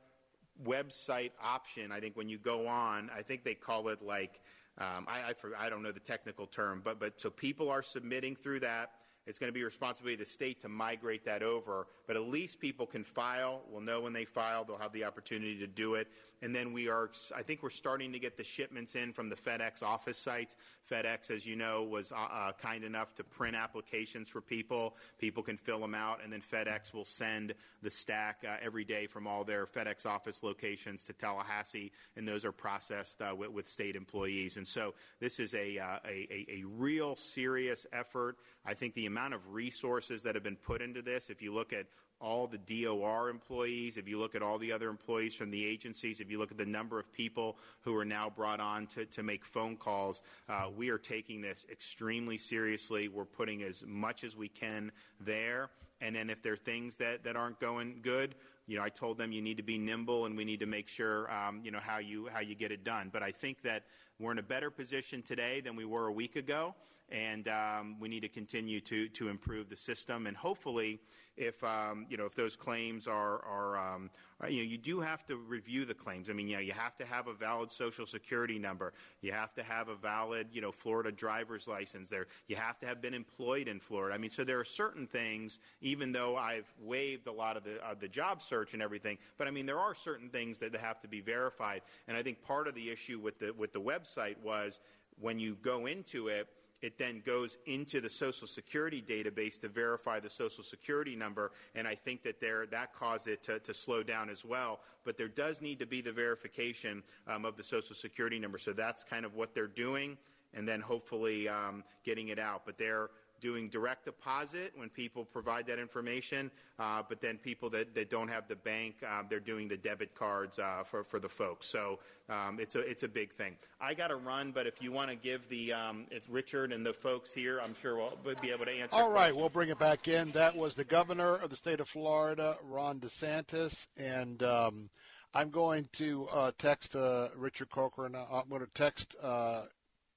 website option. I think when you go on, I think they call it like um, I, I, I don't know the technical term, but but so people are submitting through that. It's going to be responsibility of the state to migrate that over, but at least people can file. We'll know when they file. They'll have the opportunity to do it. And then we are, I think we're starting to get the shipments in from the FedEx office sites. FedEx, as you know, was uh, uh, kind enough to print applications for people. People can fill them out, and then FedEx will send the stack uh, every day from all their FedEx office locations to Tallahassee, and those are processed uh, with, with, state employees. And so this is a, uh, a, a, real serious effort. I think the amount of resources that have been put into this, if you look at all the DOR employees, if you look at all the other employees from the agencies, if you look at the number of people who are now brought on to, to make phone calls, uh, we are taking this extremely seriously. We're putting as much as we can there. And then if there are things that, that aren't going good, you know, I told them you need to be nimble and we need to make sure, um, you know, how you, how you get it done. But I think that we're in a better position today than we were a week ago. And um, we need to continue to to improve the system. And hopefully, if um, you know if those claims are are um, you know you do have to review the claims. I mean, you know, you have to have a valid Social Security number. You have to have a valid you know Florida driver's license. There, you have to have been employed in Florida. I mean, so there are certain things. Even though I've waived a lot of the the job search and everything, but I mean, there are certain things that have to be verified. And I think part of the issue with the with the website was when you go into it it then goes into the Social Security database to verify the Social Security number, and I think that there that caused it to, to slow down as well. But there does need to be the verification um, of the Social Security number, so that's kind of what they're doing, and then hopefully um, getting it out. But they're doing direct deposit when people provide that information, uh, but then people that, that don't have the bank, uh, they're doing the debit cards uh, for, for the folks. So um, it's, a, it's a big thing. I got to run, but if you want to give the um, if Richard and the folks here, I'm sure we'll be able to answer. All right, we'll bring it back in. That was the governor of the state of Florida, Ron DeSantis, and um, I'm going to uh, text uh, Richard Corcoran. I'm going to text uh,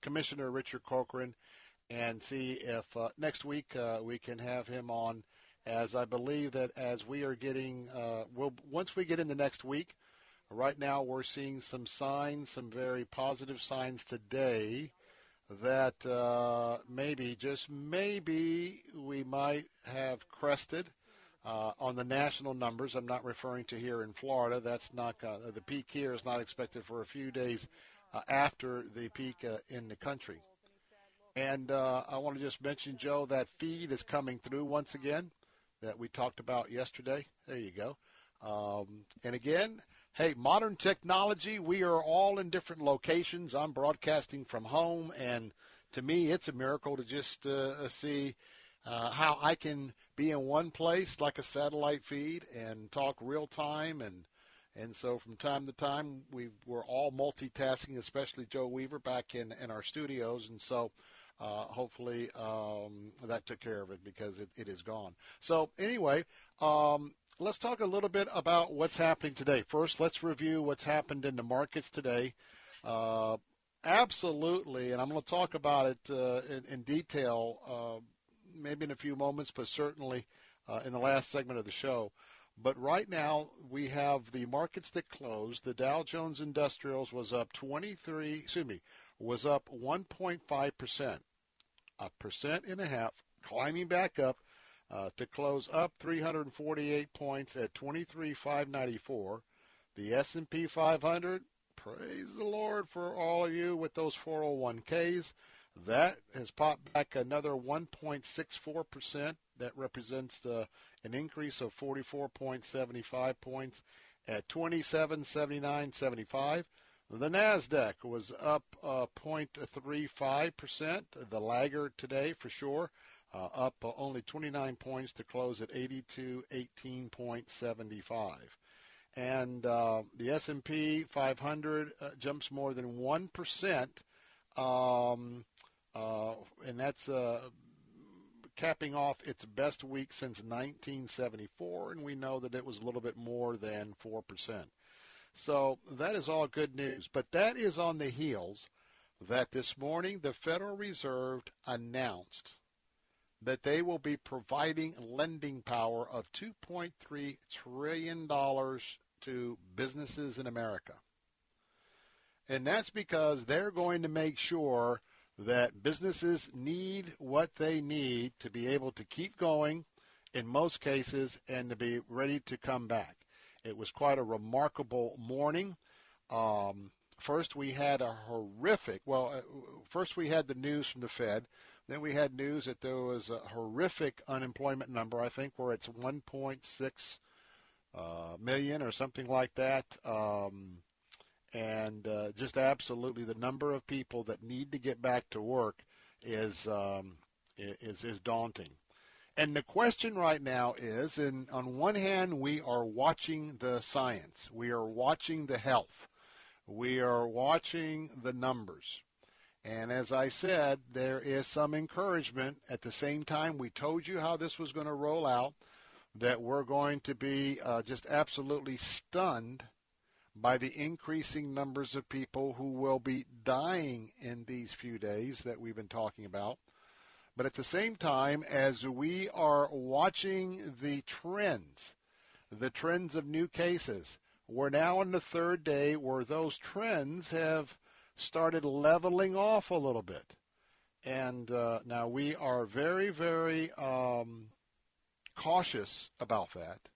Commissioner Richard Corcoran and see if uh, next week uh, we can have him on. As I believe that as we are getting, uh, we'll, once we get into next week, right now we're seeing some signs, some very positive signs today that uh, maybe, just maybe, we might have crested uh, on the national numbers. I'm not referring to here in Florida. That's not uh, the peak here is not expected for a few days uh, after the peak uh, in the country. And uh, I want to just mention, Joe, that feed is coming through once again that we talked about yesterday. There you go. Um, and again, hey, modern technology, we are all in different locations. I'm broadcasting from home, and to me, it's a miracle to just uh, see uh, how I can be in one place like a satellite feed and talk real time and and so from time to time we we're all multitasking, especially Joe Weaver back in, in our studios, and so uh, hopefully um, that took care of it because it, it is gone. So anyway, um, let's talk a little bit about what's happening today. First, let's review what's happened in the markets today. Uh, absolutely, and I'm going to talk about it uh, in, in, detail uh, maybe in a few moments, but certainly uh, in the last segment of the show. But right now, we have the markets that closed. The Dow Jones Industrials was up 23, excuse me, was up 1.5 percent a percent and a half, climbing back up uh, to close up 348 points at 23,594. The S&P 500, praise the Lord for all of you with those 401ks. That has popped back another 1.64 percent. That represents the, an increase of 44.75 points at 27.79.75. The NASDAQ was up uh, 0.35%, the laggard today for sure, uh, up uh, only 29 points to close at 8218.75. And uh, the S&P 500 uh, jumps more than 1%, um, uh, and that's capping off its best week since 1974, and we know that it was a little bit more than 4%. So that is all good news. But that is on the heels that this morning the Federal Reserve announced that they will be providing lending power of $2.3 trillion to businesses in America. And that's because they're going to make sure that businesses need what they need to be able to keep going in most cases and to be ready to come back. It was quite a remarkable morning. Um, first, we had a horrific, well, uh, first we had the news from the Fed. Then we had news that there was a horrific unemployment number. I think where it's at 1.6 uh, million or something like that. Um, and uh, just absolutely the number of people that need to get back to work is um, is is daunting. And the question right now is, and on one hand, we are watching the science. We are watching the health. We are watching the numbers. And as I said, there is some encouragement. At the same time, we told you how this was going to roll out, that we're going to be uh, just absolutely stunned by the increasing numbers of people who will be dying in these few days that we've been talking about. But at the same time, as we are watching the trends, the trends of new cases, we're now on the third day where those trends have started leveling off a little bit. And uh, now we are very, very um, cautious about that.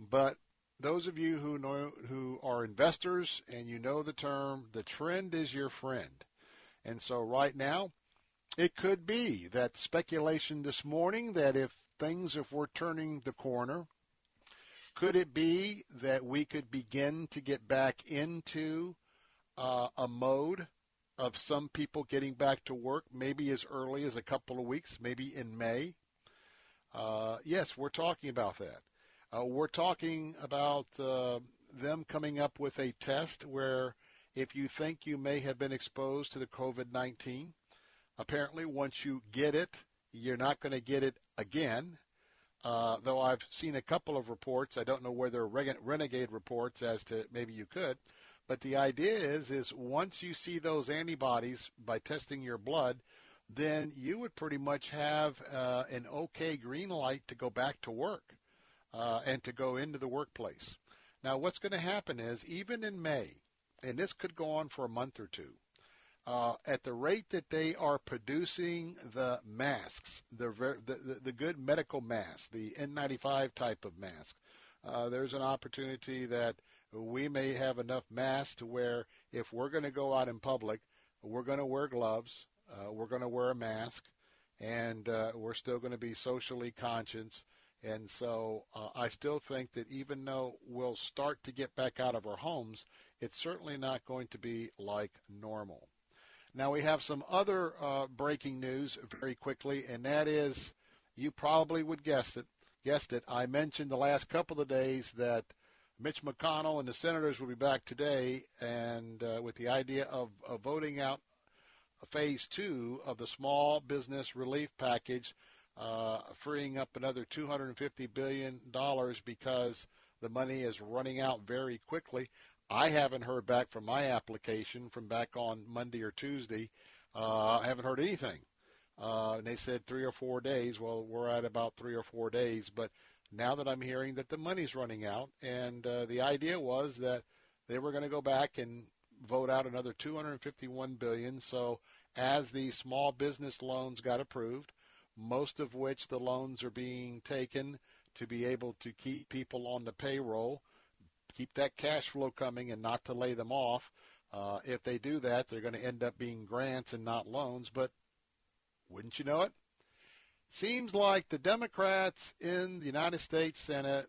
But those of you who know who are investors and you know the term, the trend is your friend. And so right now, it could be that speculation this morning that if things, if we're turning the corner, could it be that we could begin to get back into uh, a mode of some people getting back to work, maybe as early as a couple of weeks, maybe in May? Uh, yes, we're talking about that. Uh, we're talking about uh, them coming up with a test where if you think you may have been exposed to the COVID 19, apparently once you get it, you're not going to get it again. Uh, though I've seen a couple of reports, I don't know whether renegade reports as to maybe you could, but the idea is is once you see those antibodies by testing your blood, then you would pretty much have uh, an okay green light to go back to work uh, and to go into the workplace. Now, what's going to happen is even in May, and this could go on for a month or two, uh, at the rate that they are producing the masks, the, the, the good medical masks, the N95 type of mask, uh, there's an opportunity that we may have enough masks to where if we're going to go out in public, we're going to wear gloves, uh, we're going to wear a mask, and uh, we're still going to be socially conscious and so uh, I still think that even though we'll start to get back out of our homes, it's certainly not going to be like normal. Now we have some other uh, breaking news very quickly, and that is, you probably would guess it. Guessed it. I mentioned the last couple of days that Mitch McConnell and the senators will be back today, and uh, with the idea of, of voting out phase two of the small business relief package uh, freeing up another $250 billion because the money is running out very quickly. I haven't heard back from my application from back on Monday or Tuesday. Uh, I haven't heard anything. Uh, and they said three or four days. Well, we're at about three or four days. But now that I'm hearing that the money's running out, and uh, the idea was that they were going to go back and vote out another 251 billion. So as these small business loans got approved, most of which the loans are being taken to be able to keep people on the payroll, keep that cash flow coming and not to lay them off. Uh, if they do that, they're going to end up being grants and not loans. But wouldn't you know it? Seems like the Democrats in the United States Senate,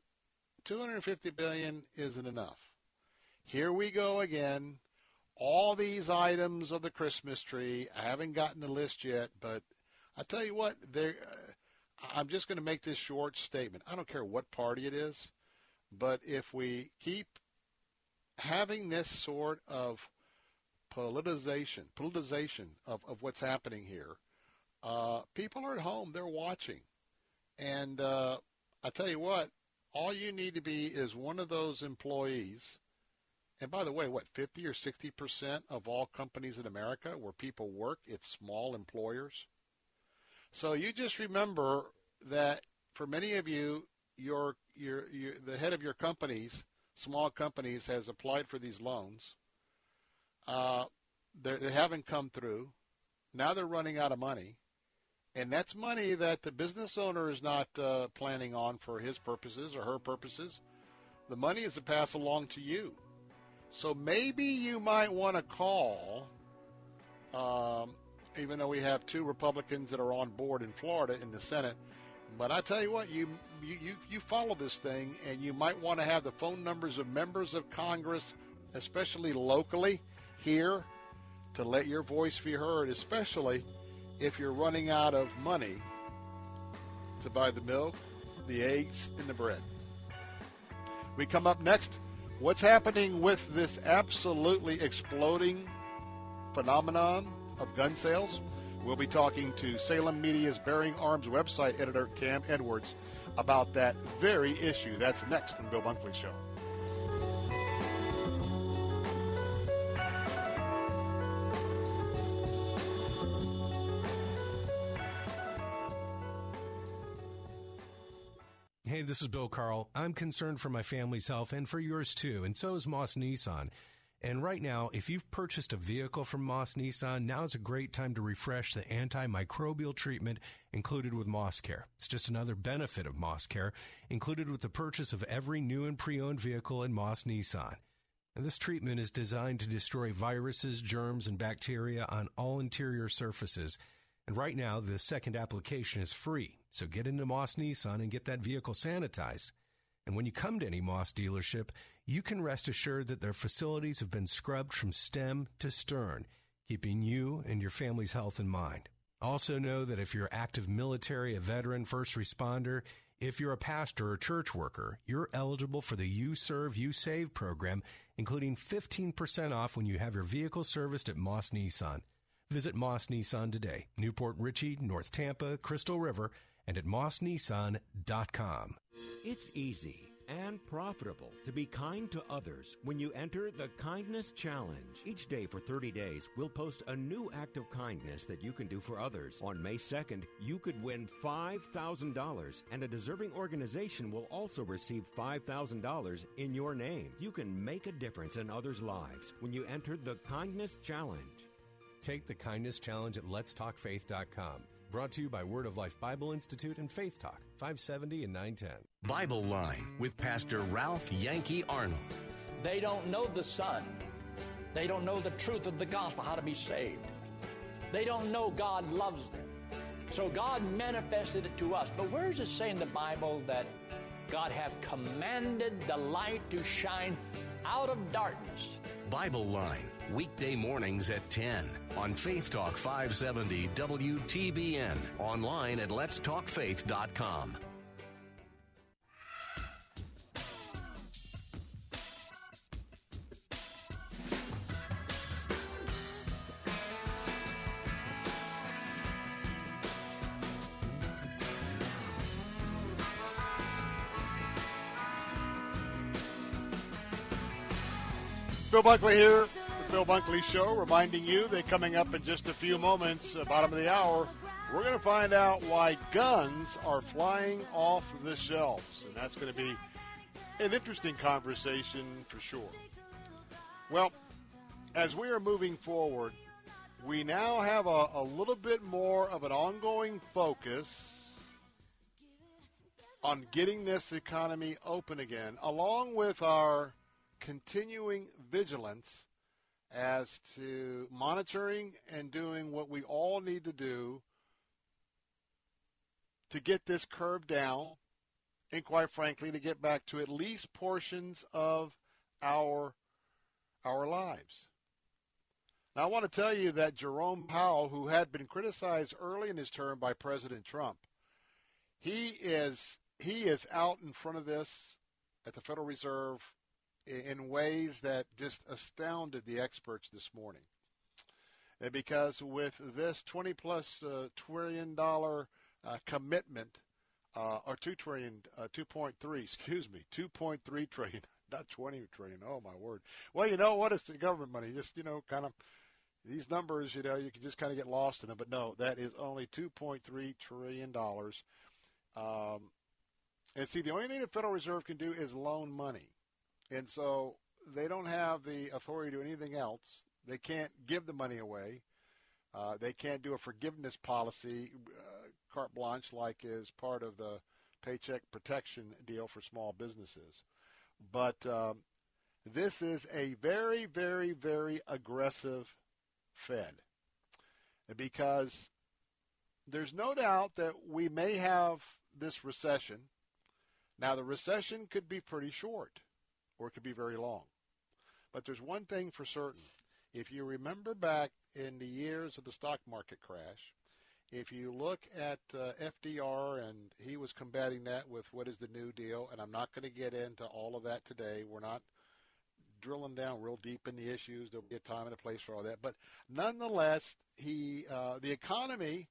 250 billion isn't enough. Here we go again. All these items of the Christmas tree. I haven't gotten the list yet, but I tell you what, there. Uh, I'm just going to make this short statement. I don't care what party it is, but if we keep having this sort of politicization, politicization of, of what's happening here, uh, people are at home. They're watching, and uh, I tell you what, all you need to be is one of those employees. And by the way, what 50 or 60 percent of all companies in America where people work, it's small employers. So you just remember that for many of you, your, your, your, the head of your companies, small companies, has applied for these loans. Uh, they haven't come through. Now they're running out of money. And that's money that the business owner is not uh, planning on for his purposes or her purposes. The money is to pass along to you. So maybe you might want to call um, even though we have two Republicans that are on board in Florida in the Senate. But I tell you what, you you you follow this thing, and you might want to have the phone numbers of members of Congress, especially locally here, to let your voice be heard, especially if you're running out of money to buy the milk, the eggs, and the bread. We come up next. What's happening with this absolutely exploding phenomenon of gun sales. We'll be talking to Salem Media's Bearing Arms website editor, Cam Edwards, about that very issue. That's next on Bill Bunkley Show. Hey, this is Bill Carl. I'm concerned for my family's health and for yours too, and so is Moss Nissan. And right now, if you've purchased a vehicle from Moss Nissan, now is a great time to refresh the antimicrobial treatment included with Moss Care. It's just another benefit of Moss Care, included with the purchase of every new and pre-owned vehicle in Moss Nissan. And this treatment is designed to destroy viruses, germs, and bacteria on all interior surfaces. And right now, the second application is free. So get into Moss Nissan and get that vehicle sanitized. And when you come to any Moss dealership, you can rest assured that their facilities have been scrubbed from stem to stern, keeping you and your family's health in mind. Also know that if you're active military, a veteran, first responder, if you're a pastor or church worker, you're eligible for the You Serve, You Save program, including 15% off when you have your vehicle serviced at Moss Nissan. Visit Moss Nissan today, New Port Richey, North Tampa, Crystal River, and at mossnissan.com. It's easy and profitable to be kind to others when you enter the Kindness Challenge. Each day for 30 days, we'll post a new act of kindness that you can do for others. On May 2nd, you could win $5,000, and a deserving organization will also receive $5,000 in your name. You can make a difference in others' lives when you enter the Kindness Challenge. Take the Kindness Challenge at letstalkfaith.com. Brought to you by Word of Life Bible Institute and Faith Talk, 570 and 910. Bible Line with Pastor Ralph Yankee Arnold. They don't know the Son. They don't know the truth of the gospel, how to be saved. They don't know God loves them. So God manifested it to us. But where does it say in the Bible that God hath commanded the light to shine out of darkness? Bible Line, weekday mornings at 10 on Faith Talk 570 WTBN, online at letstalkfaith.com. Bill Bunkley here, Bill Bunkley Show, reminding you that coming up in just a few moments, uh, bottom of the hour, we're going to find out why guns are flying off the shelves. And that's going to be an interesting conversation for sure. Well, as we are moving forward, we now have a, a little bit more of an ongoing focus on getting this economy open again, along with our continuing vigilance as to monitoring and doing what we all need to do to get this curve down and quite frankly to get back to at least portions of our our lives. Now I want to tell you that Jerome Powell who had been criticized early in his term by President Trump he is he is out in front of this at the Federal Reserve in ways that just astounded the experts this morning. And because with this 20 plus uh, trillion dollar uh, commitment, uh, or 2 trillion, uh, 2.3, excuse me, 2.3 trillion, not 20 trillion. Oh my word. Well, you know what? It's the government money. Just, you know, kind of these numbers, you know, you can just kind of get lost in them. But no, that is only 2.3 trillion dollars. Um, and see, the only thing the Federal Reserve can do is loan money. And so they don't have the authority to do anything else. They can't give the money away. Uh, they can't do a forgiveness policy, uh, carte blanche, like is part of the paycheck protection deal for small businesses. But um, this is a very, very, very aggressive Fed because there's no doubt that we may have this recession. Now, the recession could be pretty short or it could be very long. But there's one thing for certain. If you remember back in the years of the stock market crash, if you look at uh, FDR and he was combating that with what is the New Deal, and I'm not going to get into all of that today. We're not drilling down real deep in the issues. There'll be a time and a place for all that. But nonetheless, he uh, the economy,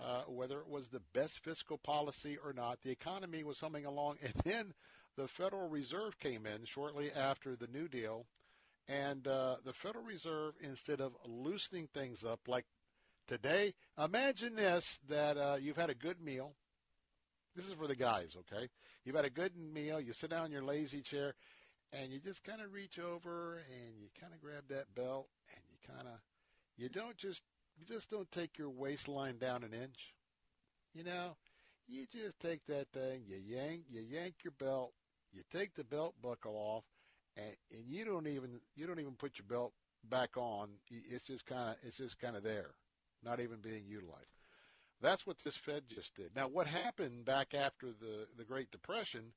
uh, whether it was the best fiscal policy or not, the economy was humming along. And then the Federal Reserve came in shortly after the New Deal, and uh, the Federal Reserve, instead of loosening things up like today, imagine this: that uh, you've had a good meal, This is for the guys, okay? You've had a good meal. You sit down in your lazy chair, and you just kind of reach over and you kind of grab that belt, and you kind of, you don't just, you just don't take your waistline down an inch. You know, you just take that thing, you yank, you yank your belt, you take the belt buckle off, and, and you don't even, you don't even put your belt back on. It's just kind of, it's just kind of there, not even being utilized. That's what this Fed just did. Now, what happened back after the, the Great Depression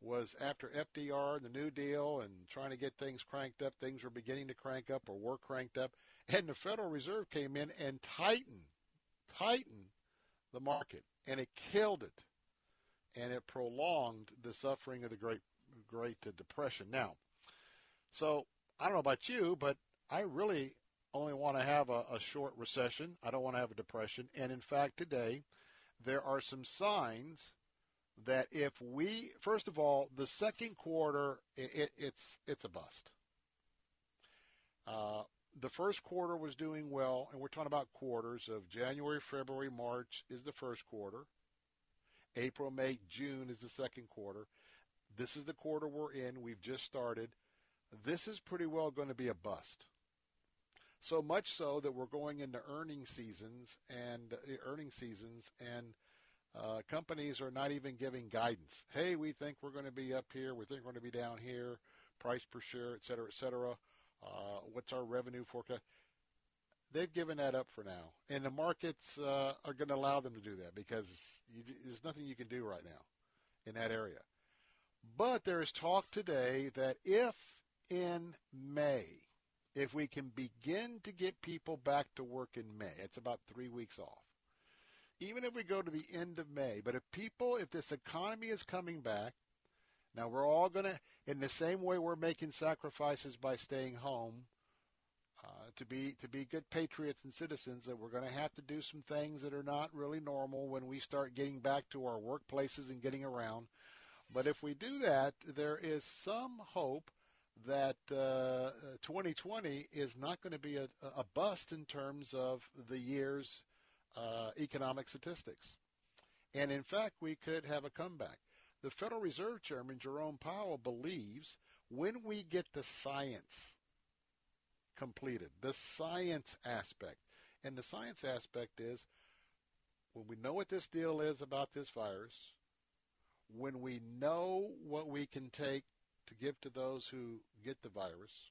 was after FDR and the New Deal and trying to get things cranked up, things were beginning to crank up or were cranked up, and the Federal Reserve came in and tightened, tightened the market, and it killed it, and it prolonged the suffering of the Great Great Depression. Now, so I don't know about you, but I really only want to have a, a short recession. I don't want to have a depression. And in fact, today, there are some signs that if we, first of all, the second quarter, it, it, it's it's a bust. Uh, the first quarter was doing well, and we're talking about quarters of January, February, March is the first quarter. April, May, June is the second quarter. This is the quarter we're in. We've just started. This is pretty well going to be a bust. So much so that we're going into earning seasons and uh, earning seasons and uh, companies are not even giving guidance. Hey, we think we're going to be up here. We think we're going to be down here. Price per share, et cetera, et cetera. Uh, what's our revenue forecast? They've given that up for now, and the markets uh, are going to allow them to do that because you, there's nothing you can do right now in that area. But there is talk today that if in May if we can begin to get people back to work in May, it's about three weeks off. Even if we go to the end of May, but if people, if this economy is coming back, now we're all going to, in the same way we're making sacrifices by staying home, to be to be good patriots and citizens, that we're going to have to do some things that are not really normal when we start getting back to our workplaces and getting around. But if we do that, there is some hope that uh, 2020 is not going to be a, a, bust in terms of the year's uh, economic statistics. And in fact, we could have a comeback. The Federal Reserve Chairman, Jerome Powell, believes when we get the science completed, the science aspect, and the science aspect is when we know what this deal is about this virus, when we know what we can take to give to those who get the virus.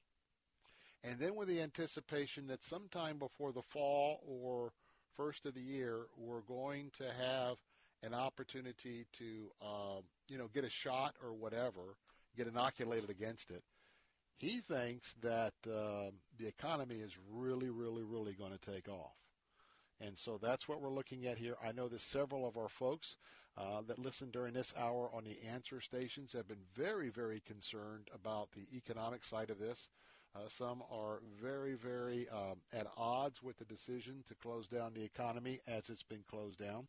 And then with the anticipation that sometime before the fall or first of the year, we're going to have an opportunity to, uh, you know, get a shot or whatever, get inoculated against it. He thinks that uh, the economy is really, really, really going to take off. And so that's what we're looking at here. I know that several of our folks uh, that listen during this hour on the answer stations have been very, very concerned about the economic side of this. Uh, some are very, very um, at odds with the decision to close down the economy as it's been closed down.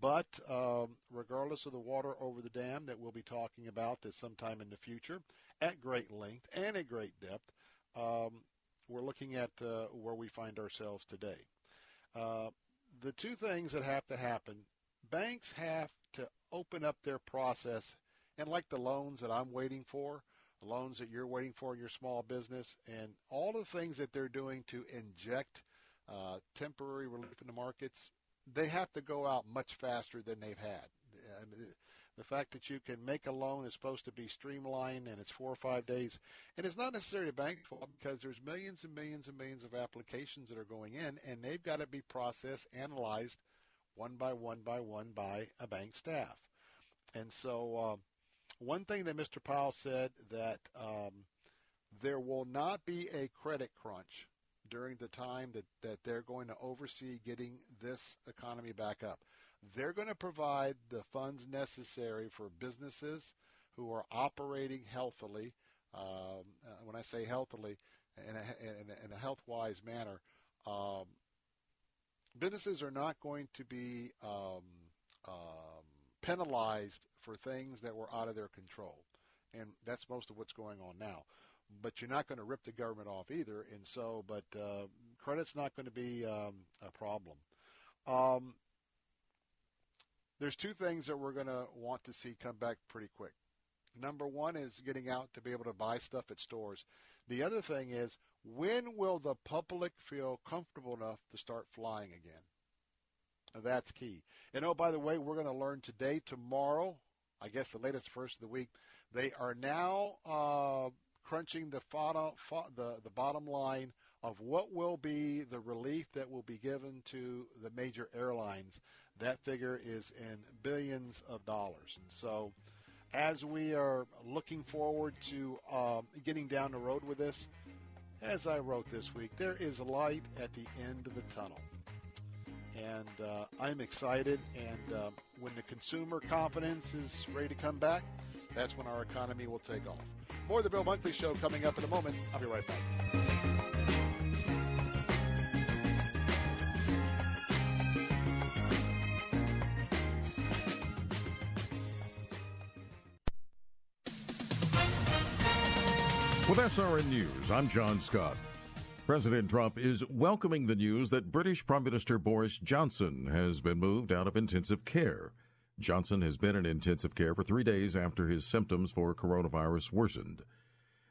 But um, regardless of the water over the dam that we'll be talking about this sometime in the future at great length and at great depth, um, we're looking at uh, where we find ourselves today. Uh, the two things that have to happen banks have to open up their process and like the loans that I'm waiting for, the loans that you're waiting for in your small business, and all the things that they're doing to inject uh, temporary relief in the markets, they have to go out much faster than they've had. The fact that you can make a loan is supposed to be streamlined and it's four or five days. And it's not necessarily a bank's fault because there's millions and millions and millions of applications that are going in and they've got to be processed, analyzed, one by one by one by a bank staff. And so, uh, one thing that Mr. Powell said that um, there will not be a credit crunch during the time that, that they're going to oversee getting this economy back up. They're going to provide the funds necessary for businesses who are operating healthily. Um, uh, when I say healthily, in a, in a, in a health-wise manner, um, businesses are not going to be um, um, penalized for things that were out of their control. And that's most of what's going on now. But you're not going to rip the government off either. And so, but uh, credit's not going to be um, a problem. Um, there's two things that we're going to want to see come back pretty quick. Number one is getting out to be able to buy stuff at stores. The other thing is when will the public feel comfortable enough to start flying again? Now, that's key. And oh, by the way, we're going to learn today, tomorrow, I guess the latest first of the week, they are now uh, crunching the, the, the bottom line of what will be the relief that will be given to the major airlines. That figure is in billions of dollars. And so as we are looking forward to um, getting down the road with this, as I wrote this week, there is light at the end of the tunnel. And uh, I'm excited. And uh, when the consumer confidence is ready to come back, that's when our economy will take off. More of the Bill Bunkley Show coming up in a moment. I'll be right back. SRN News, I'm John Scott. President Trump is welcoming the news that British Prime Minister Boris Johnson has been moved out of intensive care. Johnson has been in intensive care for three days after his symptoms for coronavirus worsened.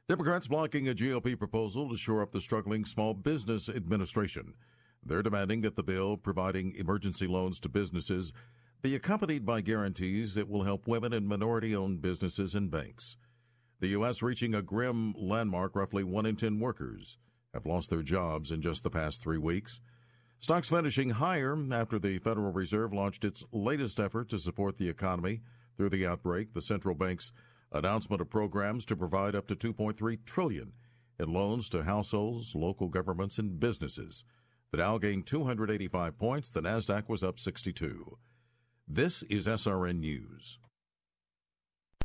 Democrats blocking a GOP proposal to shore up the struggling Small Business Administration. They're demanding that the bill providing emergency loans to businesses be accompanied by guarantees that will help women and minority owned businesses and banks. The U.S. reaching a grim landmark roughly one in 10 workers have lost their jobs in just the past three weeks. Stocks finishing higher after the Federal Reserve launched its latest effort to support the economy through the outbreak. The central bank's announcement of programs to provide up to 2.3 trillion in loans to households, local governments, and businesses. The Dow gained 285 points. The Nasdaq was up 62. This is SRN News.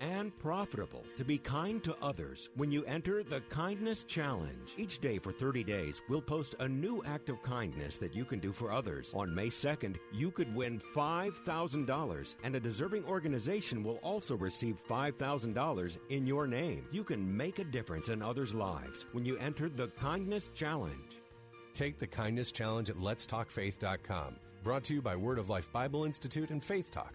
and profitable to be kind to others when you enter the Kindness Challenge. Each day for 30 days, we'll post a new act of kindness that you can do for others. On May 2nd, you could win $5,000, and a deserving organization will also receive $5,000 in your name. You can make a difference in others' lives when you enter the Kindness Challenge. Take the Kindness Challenge at letstalkfaith.com. Brought to you by Word of Life Bible Institute and Faith Talk,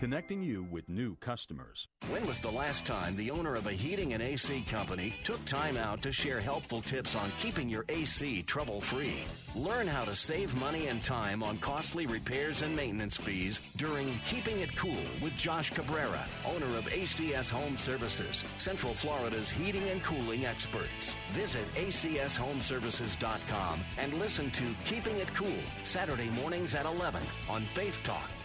connecting you with new customers. When was the last time the owner of a heating and AC company took time out to share helpful tips on keeping your AC trouble free? Learn how to save money and time on costly repairs and maintenance fees during Keeping It Cool with Josh Cabrera, owner of ACS Home Services, Central Florida's heating and cooling experts. Visit acshomeservices.com and listen to Keeping It Cool Saturday mornings at 11 on Faith Talk,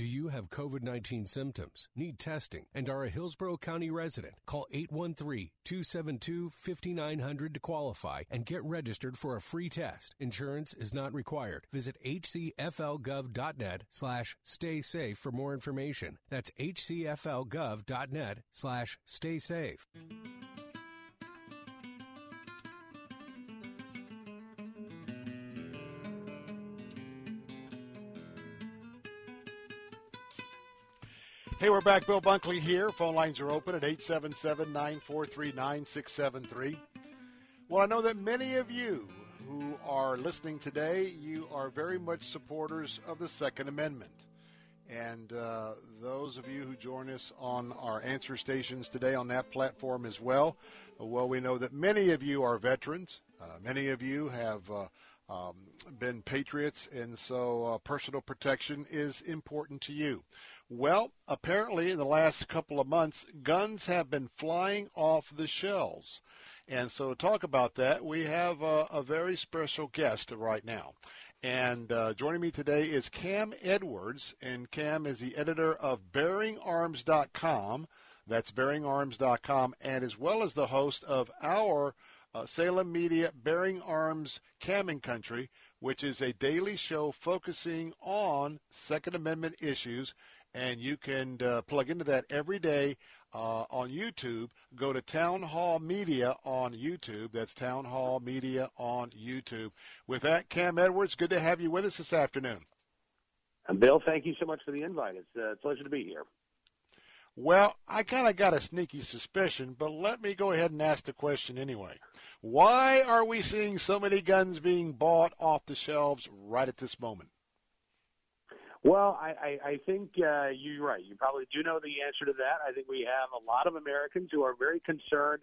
Do you have COVID 19 symptoms, need testing, and are a Hillsborough County resident? Call 813 272 5900 to qualify and get registered for a free test. Insurance is not required. Visit hcflgov.net slash stay safe for more information. That's hcflgov.net slash stay safe. Hey, we're back. Bill Bunkley here. Phone lines are open at 877 943 9673. Well, I know that many of you who are listening today, you are very much supporters of the Second Amendment. And uh, those of you who join us on our answer stations today on that platform as well, well, we know that many of you are veterans. Uh, many of you have uh, um, been patriots, and so uh, personal protection is important to you. Well, apparently in the last couple of months, guns have been flying off the shelves. And so to talk about that, we have a, a very special guest right now. And uh, joining me today is Cam Edwards, and Cam is the editor of BearingArms.com. That's BearingArms.com, and as well as the host of our uh, Salem Media Bearing Arms Cam and Company, which is a daily show focusing on Second Amendment issues and you can uh, plug into that every day uh, on YouTube. Go to Town Hall Media on YouTube. That's Town Hall Media on YouTube. With that, Cam Edwards, good to have you with us this afternoon. And Bill, thank you so much for the invite. It's a pleasure to be here. Well, I kind of got a sneaky suspicion, but let me go ahead and ask the question anyway. Why are we seeing so many guns being bought off the shelves right at this moment? Well, I, I, I think uh, you're right. You probably do know the answer to that. I think we have a lot of Americans who are very concerned.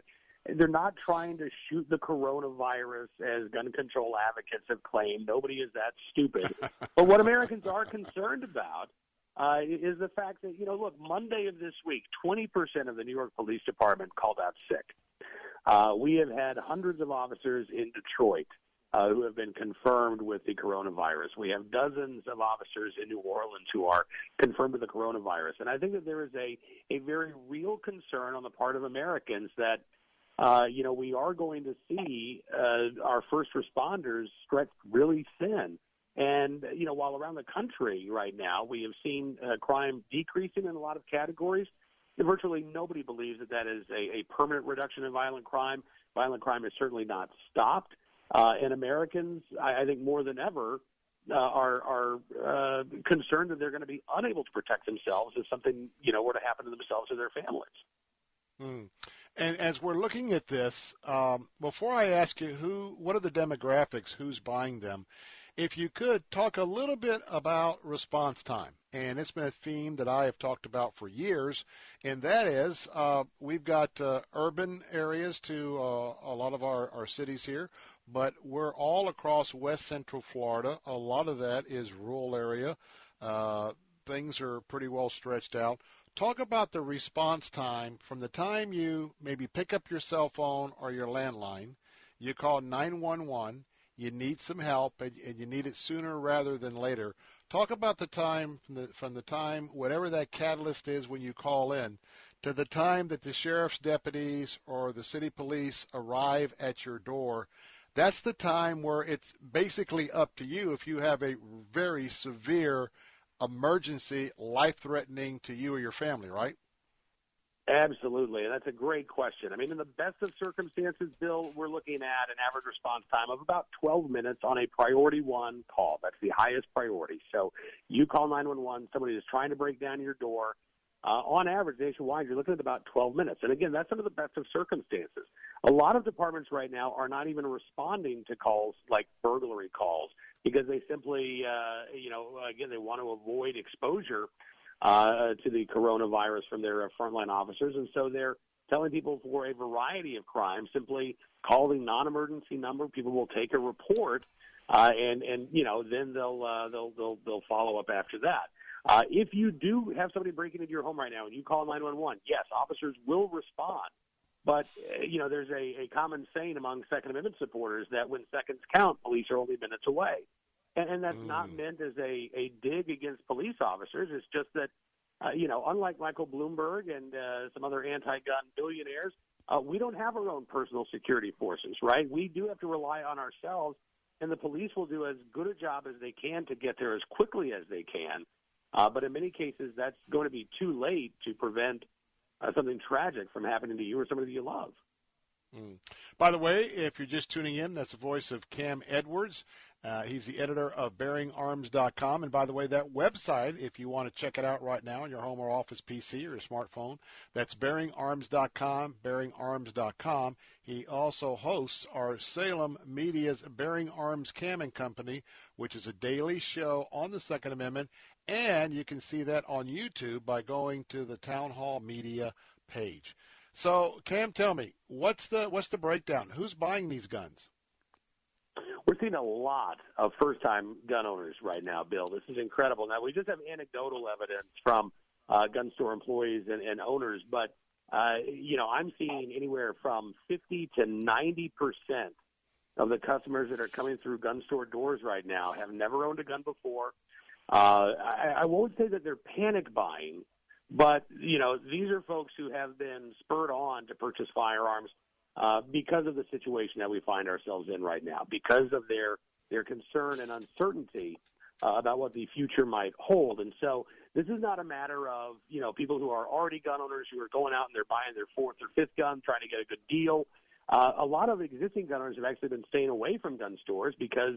They're not trying to shoot the coronavirus as gun control advocates have claimed. Nobody is that stupid. but what Americans are concerned about uh, is the fact that, you know, look, Monday of this week, 20% of the New York Police Department called out sick. Uh, we have had hundreds of officers in Detroit uh, who have been confirmed with the coronavirus. We have dozens of officers in New Orleans who are confirmed with the coronavirus. And I think that there is a, a very real concern on the part of Americans that, uh, you know, we are going to see uh, our first responders stretched really thin. And, you know, while around the country right now we have seen uh, crime decreasing in a lot of categories, virtually nobody believes that that is a, a permanent reduction in violent crime. Violent crime is certainly not stopped. Uh, and Americans, I, I think more than ever, uh, are are uh, concerned that they're going to be unable to protect themselves if something you know were to happen to themselves or their families. Hmm. And as we're looking at this, um, before I ask you who, what are the demographics, who's buying them, if you could talk a little bit about response time. And it's been a theme that I have talked about for years, and that is uh, we've got uh, urban areas to uh, a lot of our, our cities here but we're all across west central Florida. A lot of that is rural area. Uh, things are pretty well stretched out. Talk about the response time from the time you maybe pick up your cell phone or your landline, you call 911, you need some help, and, and you need it sooner rather than later. Talk about the time from the, from the time, whatever that catalyst is when you call in, to the time that the sheriff's deputies or the city police arrive at your door that's the time where it's basically up to you if you have a very severe emergency, life threatening to you or your family, right? Absolutely. And that's a great question. I mean, in the best of circumstances, Bill, we're looking at an average response time of about 12 minutes on a priority one call. That's the highest priority. So you call 911, somebody is trying to break down your door. Uh, on average, nationwide, you're looking at about 12 minutes. And again, that's under the best of circumstances. A lot of departments right now are not even responding to calls like burglary calls because they simply, uh, you know, again, they want to avoid exposure uh, to the coronavirus from their uh, frontline officers. And so they're telling people for a variety of crimes, simply call the non-emergency number. People will take a report, uh, and and you know then they'll uh, they'll they'll they'll follow up after that. Uh, if you do have somebody breaking into your home right now and you call 911, yes, officers will respond. But, uh, you know, there's a, a common saying among Second Amendment supporters that when seconds count, police are only minutes away. and, and that's mm. not meant as a a dig against police officers. It's just that uh, you know, unlike Michael Bloomberg and uh, some other anti-gun billionaires, uh, we don't have our own personal security forces, right? We do have to rely on ourselves, and the police will do as good a job as they can to get there as quickly as they can. Uh, but in many cases, that's going to be too late to prevent uh, something tragic from happening to you or somebody you love. Mm. By the way, if you're just tuning in, that's the voice of Cam Edwards. Uh, he's the editor of BearingArms.com. And by the way, that website, if you want to check it out right now on your home or office PC or your smartphone, that's BearingArms.com, BearingArms.com. He also hosts our Salem Media's Bearing Arms Cam and Company, which is a daily show on the Second Amendment. And you can see that on YouTube by going to the Town Hall Media page. So, Cam, tell me, what's the what's the breakdown? Who's buying these guns? We're seeing a lot of first-time gun owners right now, Bill. This is incredible. Now we just have anecdotal evidence from uh, gun store employees and, and owners, but uh, you know I'm seeing anywhere from 50 to 90 percent of the customers that are coming through gun store doors right now have never owned a gun before. Uh, I, I won't say that they're panic buying, but you know these are folks who have been spurred on to purchase firearms uh, because of the situation that we find ourselves in right now, because of their their concern and uncertainty uh, about what the future might hold. And so this is not a matter of you know people who are already gun owners who are going out and they're buying their fourth or fifth gun, trying to get a good deal. Uh, a lot of existing gun owners have actually been staying away from gun stores because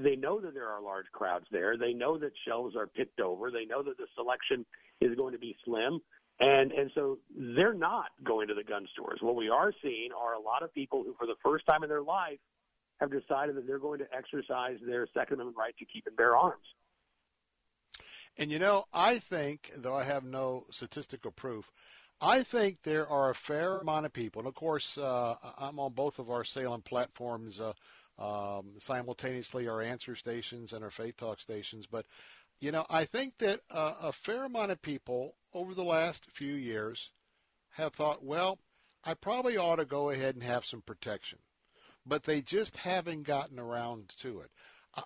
they know that there are large crowds there. They know that shelves are picked over. They know that the selection is going to be slim. And and so they're not going to the gun stores. What we are seeing are a lot of people who, for the first time in their life, have decided that they're going to exercise their Second Amendment right to keep and bear arms. And you know, I think, though I have no statistical proof, I think there are a fair amount of people, and of course, uh, I'm on both of our Salem platforms uh, um, simultaneously, our answer stations and our Faith Talk stations. But you know, I think that uh, a fair amount of people over the last few years have thought, well, I probably ought to go ahead and have some protection, but they just haven't gotten around to it.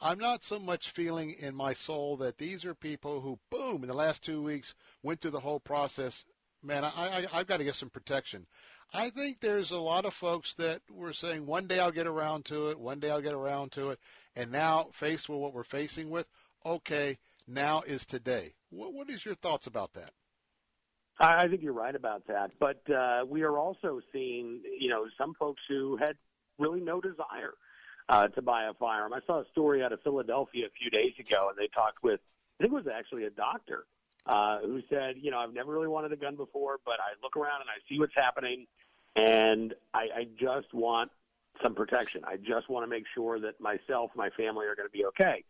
I'm not so much feeling in my soul that these are people who, boom, in the last two weeks went through the whole process. Man, I, I, I've got to get some protection. I think there's a lot of folks that were saying, one day I'll get around to it, one day I'll get around to it, and now faced with what we're facing with, okay, now is today. What, what is your thoughts about that? I think you're right about that, but uh, we are also seeing, you know, some folks who had really no desire uh, to buy a firearm. I saw a story out of Philadelphia a few days ago, and they talked with, I think it was actually a doctor uh, who said, you know, I've never really wanted a gun before, but I look around and I see what's happening, and I, I just want some protection. I just want to make sure that myself, my family are going to be okay.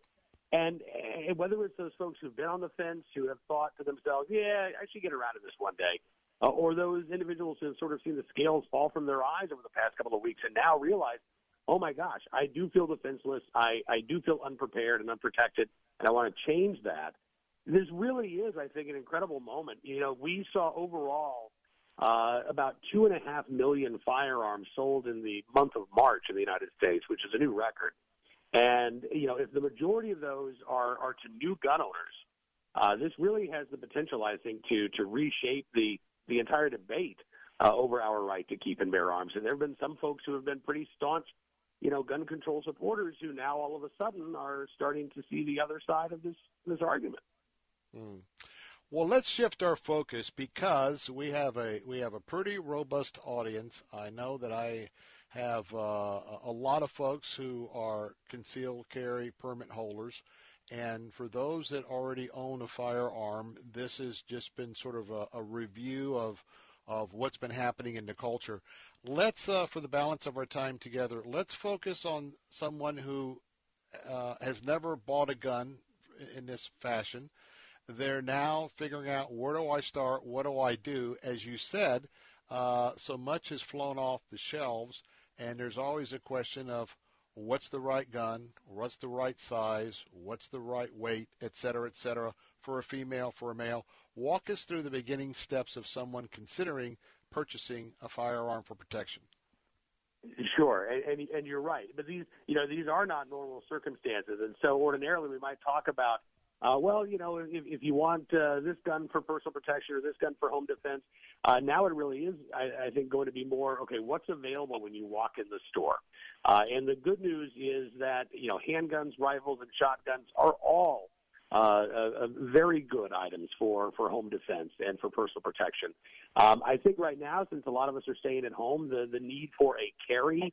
And, and whether it's those folks who've been on the fence, who have thought to themselves, yeah, I should get around to this one day, uh, or those individuals who have sort of seen the scales fall from their eyes over the past couple of weeks and now realize, oh my gosh, I do feel defenseless. I, I do feel unprepared and unprotected, and I want to change that. This really is, I think, an incredible moment. You know, we saw overall uh, about two and a half million firearms sold in the month of March in the United States, which is a new record. And you know, if the majority of those are are to new gun owners, uh, this really has the potential, I think, to to reshape the the entire debate uh, over our right to keep and bear arms. And there have been some folks who have been pretty staunch, you know, gun control supporters who now all of a sudden are starting to see the other side of this this argument. Mm. Well, let's shift our focus because we have a we have a pretty robust audience. I know that I have uh, a lot of folks who are concealed carry permit holders. And for those that already own a firearm, this has just been sort of a, a review of of what's been happening in the culture. Let's, uh, for the balance of our time together, let's focus on someone who uh, has never bought a gun in this fashion. They're now figuring out where do I start, what do I do. As you said, uh, so much has flown off the shelves and there's always a question of what's the right gun, what's the right size, what's the right weight, et cetera, et cetera, for a female, for a male. Walk us through the beginning steps of someone considering purchasing a firearm for protection. Sure, and, and and you're right. But these, you know, these are not normal circumstances, and so ordinarily we might talk about, uh, well, you know, if, if you want uh, this gun for personal protection or this gun for home defense, uh, now it really is, I, I think, going to be more okay. What's available when you walk in the store? Uh, and the good news is that you know, handguns, rifles, and shotguns are all uh, uh, very good items for, for home defense and for personal protection. Um, I think right now, since a lot of us are staying at home, the, the need for a carry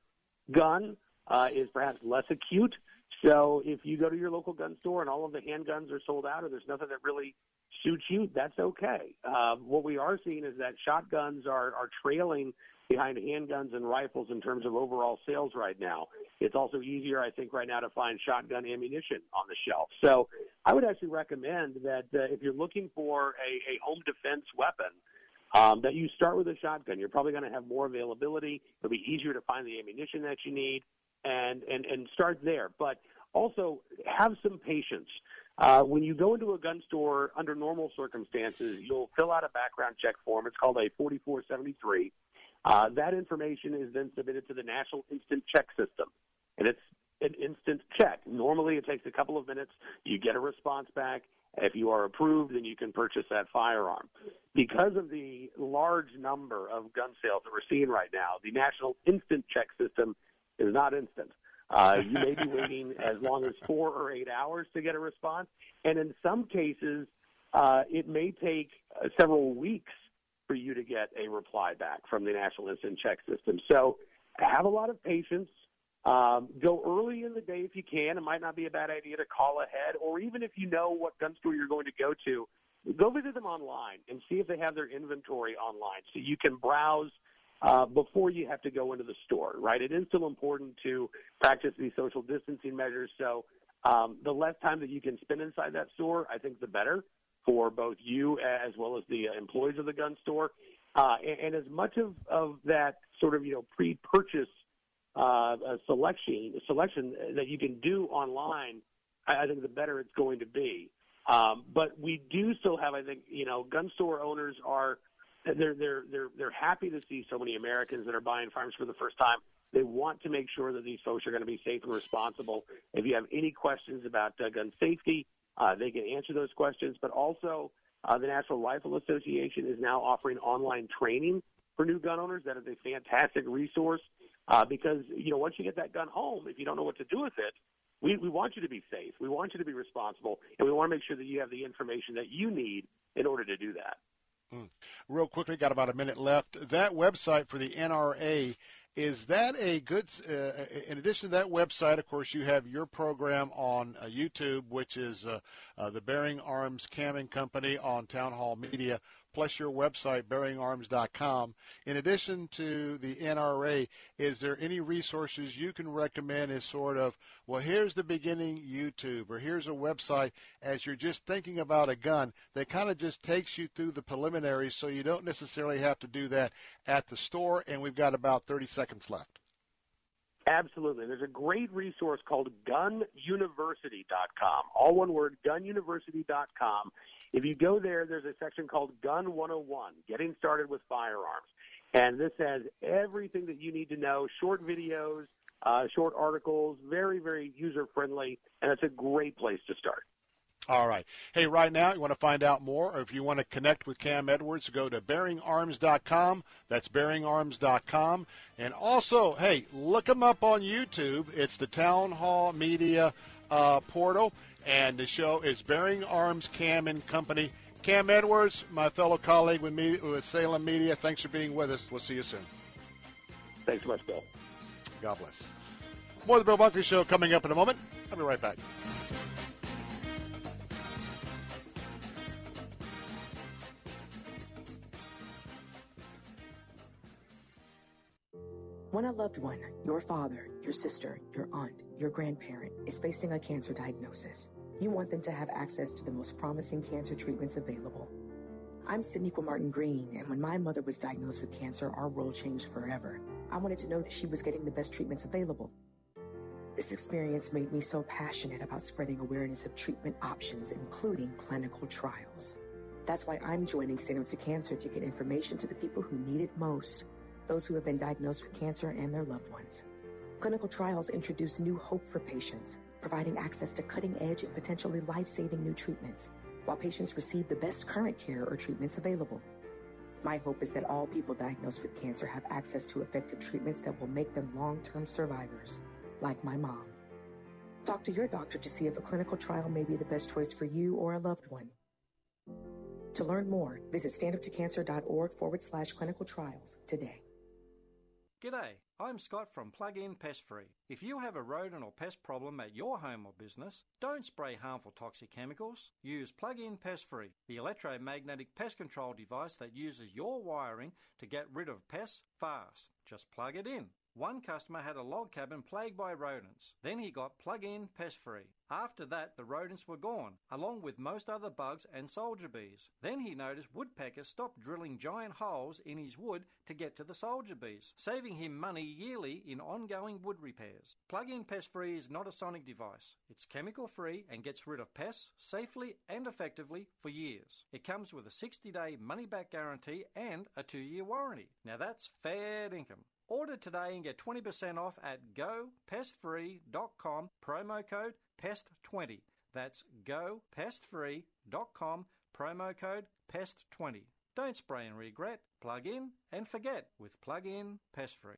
gun uh, is perhaps less acute. So if you go to your local gun store and all of the handguns are sold out or there's nothing that really suits you, that's okay. Uh, what we are seeing is that shotguns are, are trailing behind handguns and rifles in terms of overall sales right now. It's also easier, I think, right now to find shotgun ammunition on the shelf. So I would actually recommend that uh, if you're looking for a, a home defense weapon, um, that you start with a shotgun. You're probably going to have more availability. It'll be easier to find the ammunition that you need, and and and start there. But also have some patience. Uh, when you go into a gun store under normal circumstances, you'll fill out a background check form. It's called a 4473. Uh, that information is then submitted to the National Instant Check System, and it's an instant check. Normally, it takes a couple of minutes. You get a response back. If you are approved, then you can purchase that firearm. Because of the large number of gun sales that we're seeing right now, the National Instant Check System is not instant. Uh, you may be waiting as long as four or eight hours to get a response, and in some cases, uh, it may take uh, several weeks for you to get a reply back from the National Instant Check System. So have a lot of patience. Um, go early in the day if you can. It might not be a bad idea to call ahead, or even if you know what gun store you're going to go to, go visit them online and see if they have their inventory online so you can browse uh, before you have to go into the store, right? It is still important to practice these social distancing measures. So um, the less time that you can spend inside that store, I think the better for both you as well as the uh, employees of the gun store. Uh, and, and as much of, of that sort of you know pre-purchase uh, selection selection that you can do online, I, I think the better it's going to be. Um, but we do still have, I think, you know, gun store owners are they're they're they're they're happy to see so many Americans that are buying firearms for the first time. They want to make sure that these folks are going to be safe and responsible. If you have any questions about uh, gun safety, uh, they can answer those questions, but also uh, the National Rifle Association is now offering online training for new gun owners. That is a fantastic resource uh, because you know once you get that gun home, if you don't know what to do with it, we, we want you to be safe. We want you to be responsible, and we want to make sure that you have the information that you need in order to do that. Mm. Real quickly, got about a minute left. That website for the NRA is that a good? Uh, in addition to that website, of course, you have your program on uh, YouTube, which is uh, uh the Bearing Arms Cam and Company on Town Hall Media plus your website, bearingarms.com. In addition to the NRA, is there any resources you can recommend as sort of, well, here's the beginning YouTube, or here's a website as you're just thinking about a gun that kind of just takes you through the preliminaries so you don't necessarily have to do that at the store? And we've got about 30 seconds left. Absolutely. There's a great resource called gununiversity.com. All one word, gununiversity.com. If you go there, there's a section called Gun 101, Getting Started with Firearms. And this has everything that you need to know, short videos, uh, short articles, very, very user friendly, and it's a great place to start. All right. Hey, right now, you want to find out more, or if you want to connect with Cam Edwards, go to bearingarms.com. That's bearingarms.com. And also, hey, look him up on YouTube. It's the Town Hall Media uh, portal. And the show is Bearing Arms Cam and Company. Cam Edwards, my fellow colleague with, me, with Salem Media, thanks for being with us. We'll see you soon. Thanks so much, Bill. God bless. More of the Bill Bunkley Show coming up in a moment. I'll be right back. When a loved one, your father, your sister, your aunt, your grandparent, is facing a cancer diagnosis, you want them to have access to the most promising cancer treatments available. I'm Sydneyqua Martin Green, and when my mother was diagnosed with cancer, our world changed forever. I wanted to know that she was getting the best treatments available. This experience made me so passionate about spreading awareness of treatment options, including clinical trials. That's why I'm joining Stand Up to Cancer to get information to the people who need it most. Those who have been diagnosed with cancer and their loved ones. Clinical trials introduce new hope for patients, providing access to cutting edge and potentially life saving new treatments, while patients receive the best current care or treatments available. My hope is that all people diagnosed with cancer have access to effective treatments that will make them long term survivors, like my mom. Talk to your doctor to see if a clinical trial may be the best choice for you or a loved one. To learn more, visit standuptocancer.org forward slash clinical trials today. G'day, I'm Scott from Plug In Pest Free. If you have a rodent or pest problem at your home or business, don't spray harmful toxic chemicals. Use Plug In Pest Free, the electromagnetic pest control device that uses your wiring to get rid of pests fast. Just plug it in. One customer had a log cabin plagued by rodents. Then he got plug in pest free. After that, the rodents were gone, along with most other bugs and soldier bees. Then he noticed woodpeckers stopped drilling giant holes in his wood to get to the soldier bees, saving him money yearly in ongoing wood repairs. Plug in pest free is not a sonic device. It's chemical free and gets rid of pests safely and effectively for years. It comes with a 60 day money back guarantee and a two year warranty. Now that's fair income. Order today and get 20% off at gopestfree.com, promo code PEST20. That's gopestfree.com, promo code PEST20. Don't spray and regret, plug in and forget with Plug In Pest Free.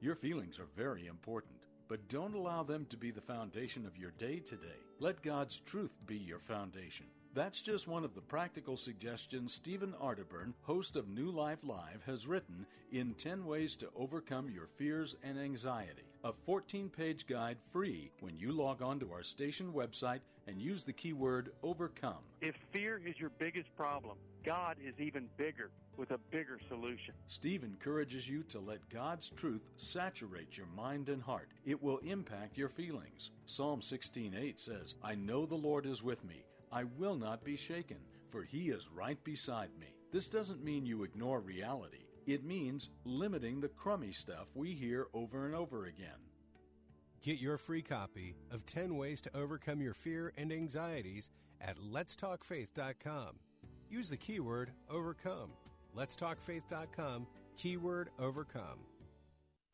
Your feelings are very important, but don't allow them to be the foundation of your day today. Let God's truth be your foundation. That's just one of the practical suggestions Stephen Arterburn, host of New Life Live, has written in 10 Ways to Overcome Your Fears and Anxiety. A 14 page guide free when you log on to our station website and use the keyword overcome. If fear is your biggest problem, God is even bigger with a bigger solution. Steve encourages you to let God's truth saturate your mind and heart. It will impact your feelings. Psalm 16:8 says, "I know the Lord is with me. I will not be shaken, for he is right beside me." This doesn't mean you ignore reality. It means limiting the crummy stuff we hear over and over again. Get your free copy of 10 Ways to Overcome Your Fear and Anxieties at letstalkfaith.com. Use the keyword overcome. Letstalkfaith.com, keyword overcome.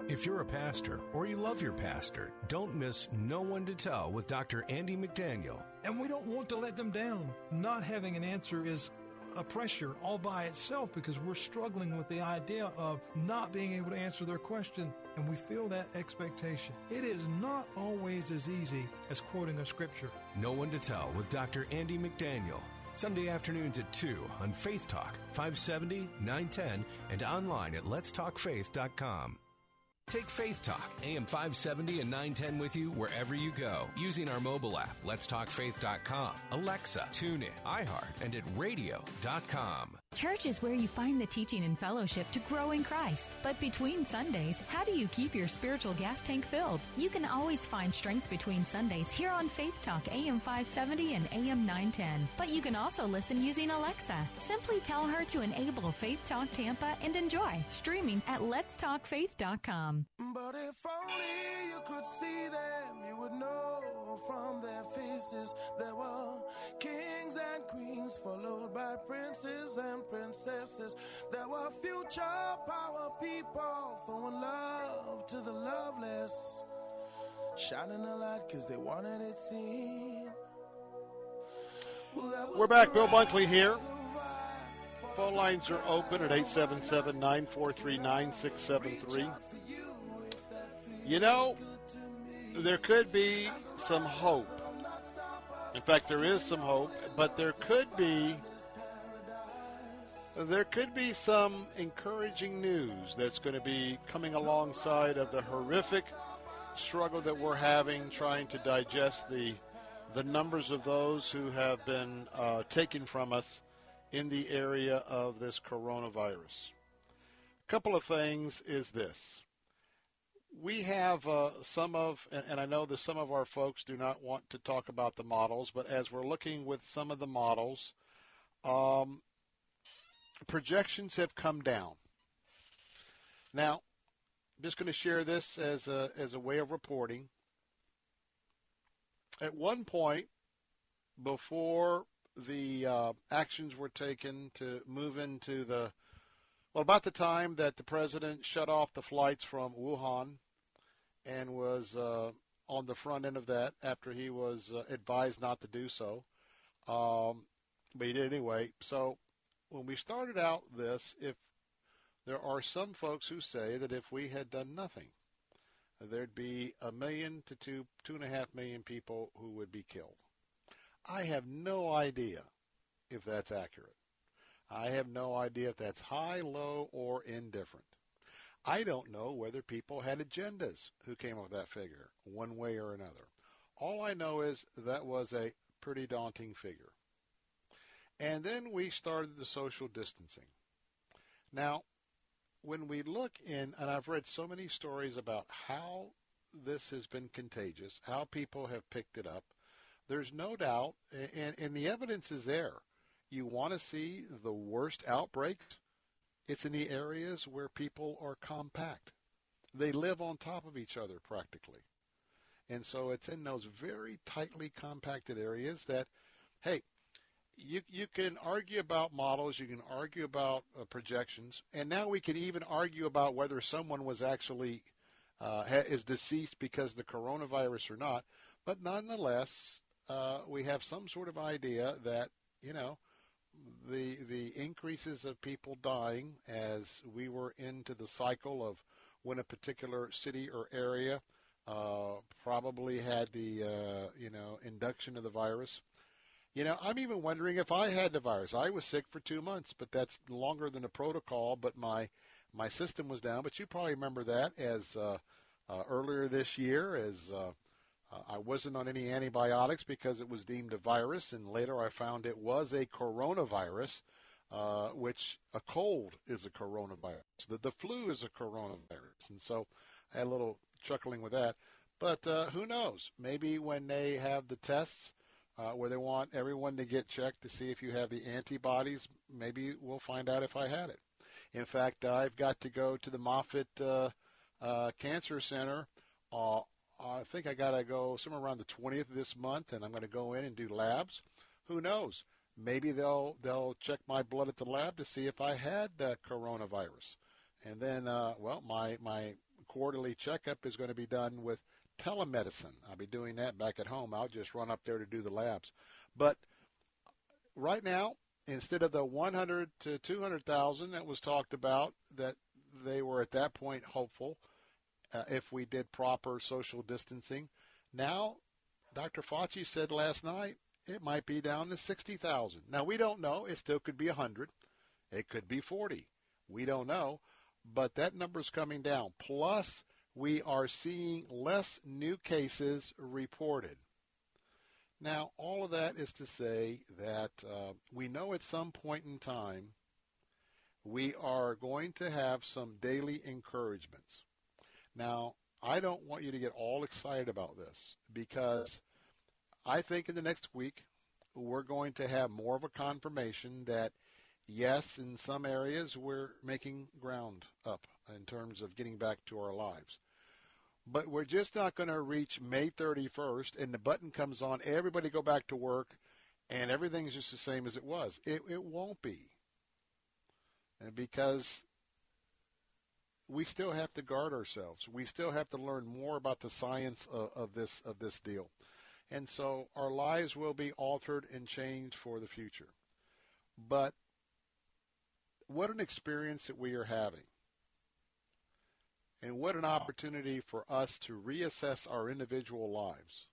If you're a pastor or you love your pastor, don't miss No One to Tell with Dr. Andy McDaniel. And we don't want to let them down. Not having an answer is a pressure all by itself because we're struggling with the idea of not being able to answer their question and we feel that expectation. It is not always as easy as quoting a scripture. No One to Tell with Dr. Andy McDaniel. Sunday afternoons at 2 on Faith Talk, 570, 910, and online at letstalkfaith.com. Take Faith Talk, AM 570 and 910 with you wherever you go using our mobile app, Let's Talk letstalkfaith.com, Alexa, TuneIn, iHeart, and at radio.com. Church is where you find the teaching and fellowship to grow in Christ. But between Sundays, how do you keep your spiritual gas tank filled? You can always find strength between Sundays here on Faith Talk AM 570 and AM 910. But you can also listen using Alexa. Simply tell her to enable Faith Talk Tampa and enjoy. Streaming at letstalkfaith.com. But if only you could see them, you would know from their faces there were kings and queens, followed by princes and princesses. There were future power people throwing love to the loveless, shining a light because they wanted it seen. Well, We're back. Bill Bunkley here. Phone lines are open at 877 943 9673. You know, there could be some hope. In fact, there is some hope, but there could be there could be some encouraging news that's going to be coming alongside of the horrific struggle that we're having trying to digest the the numbers of those who have been uh, taken from us in the area of this coronavirus. A couple of things is this. We have uh, some of, and, and I know that some of our folks do not want to talk about the models, but as we're looking with some of the models, um, projections have come down. Now, I'm just going to share this as a, as a way of reporting. At one point, before the uh, actions were taken to move into the Well, about the time that the president shut off the flights from Wuhan and was uh, on the front end of that after he was uh, advised not to do so, um, but he did anyway. So when we started out this, if there are some folks who say that if we had done nothing, there'd be a million to two, two and a half million people who would be killed. I have no idea if that's accurate. I have no idea if that's high, low, or indifferent. I don't know whether people had agendas who came up with that figure, one way or another. All I know is that was a pretty daunting figure. And then we started the social distancing. Now, when we look in, and I've read so many stories about how this has been contagious, how people have picked it up, there's no doubt, and, and the evidence is there. You want to see the worst outbreaks? It's in the areas where people are compact. They live on top of each other practically. And so it's in those very tightly compacted areas that, hey, you you can argue about models, you can argue about uh, projections, and now we can even argue about whether someone was actually uh, is deceased because of the coronavirus or not. But nonetheless, uh, we have some sort of idea that you know the the increases of people dying as we were into the cycle of when a particular city or area uh, probably had the uh, you know induction of the virus you know, I'm even wondering if I had the virus. I was sick for two months, but that's longer than the protocol. But my my system was down. But you probably remember that as uh, uh, earlier this year, as uh, uh, I wasn't on any antibiotics because it was deemed a virus, and later I found it was a coronavirus, uh, which a cold is a coronavirus. The the flu is a coronavirus, and so I had a little chuckling with that. But uh, who knows? Maybe when they have the tests uh, where they want everyone to get checked to see if you have the antibodies. Maybe we'll find out if I had it. In fact, I've got to go to the Moffitt uh, uh, Cancer Center. Uh, I think I got to go somewhere around the 20th of this month, and I'm going to go in and do labs. Who knows? Maybe they'll they'll check my blood at the lab to see if I had the coronavirus, and then uh, well, my my quarterly checkup is going to be done with telemedicine. I'll be doing that back at home. I'll just run up there to do the labs. But right now, instead of the 100 to 200,000 that was talked about, that they were at that point hopeful uh, if we did proper social distancing. Now, Dr. Fauci said last night it might be down to 60,000. Now, we don't know. It still could be 100. It could be 40. We don't know. But that number is coming down. Plus, we are seeing less new cases reported. Now, all of that is to say that uh, we know at some point in time we are going to have some daily encouragements. Now, I don't want you to get all excited about this because I think in the next week we're going to have more of a confirmation that yes, in some areas we're making ground up in terms of getting back to our lives. But we're just not going to reach May 31st and the button comes on, everybody go back to work, and everything's just the same as it was. It, it won't be. And because we still have to guard ourselves. We still have to learn more about the science of, of this of this deal. And so our lives will be altered and changed for the future. But what an experience that we are having. And what an opportunity for us to reassess our individual lives.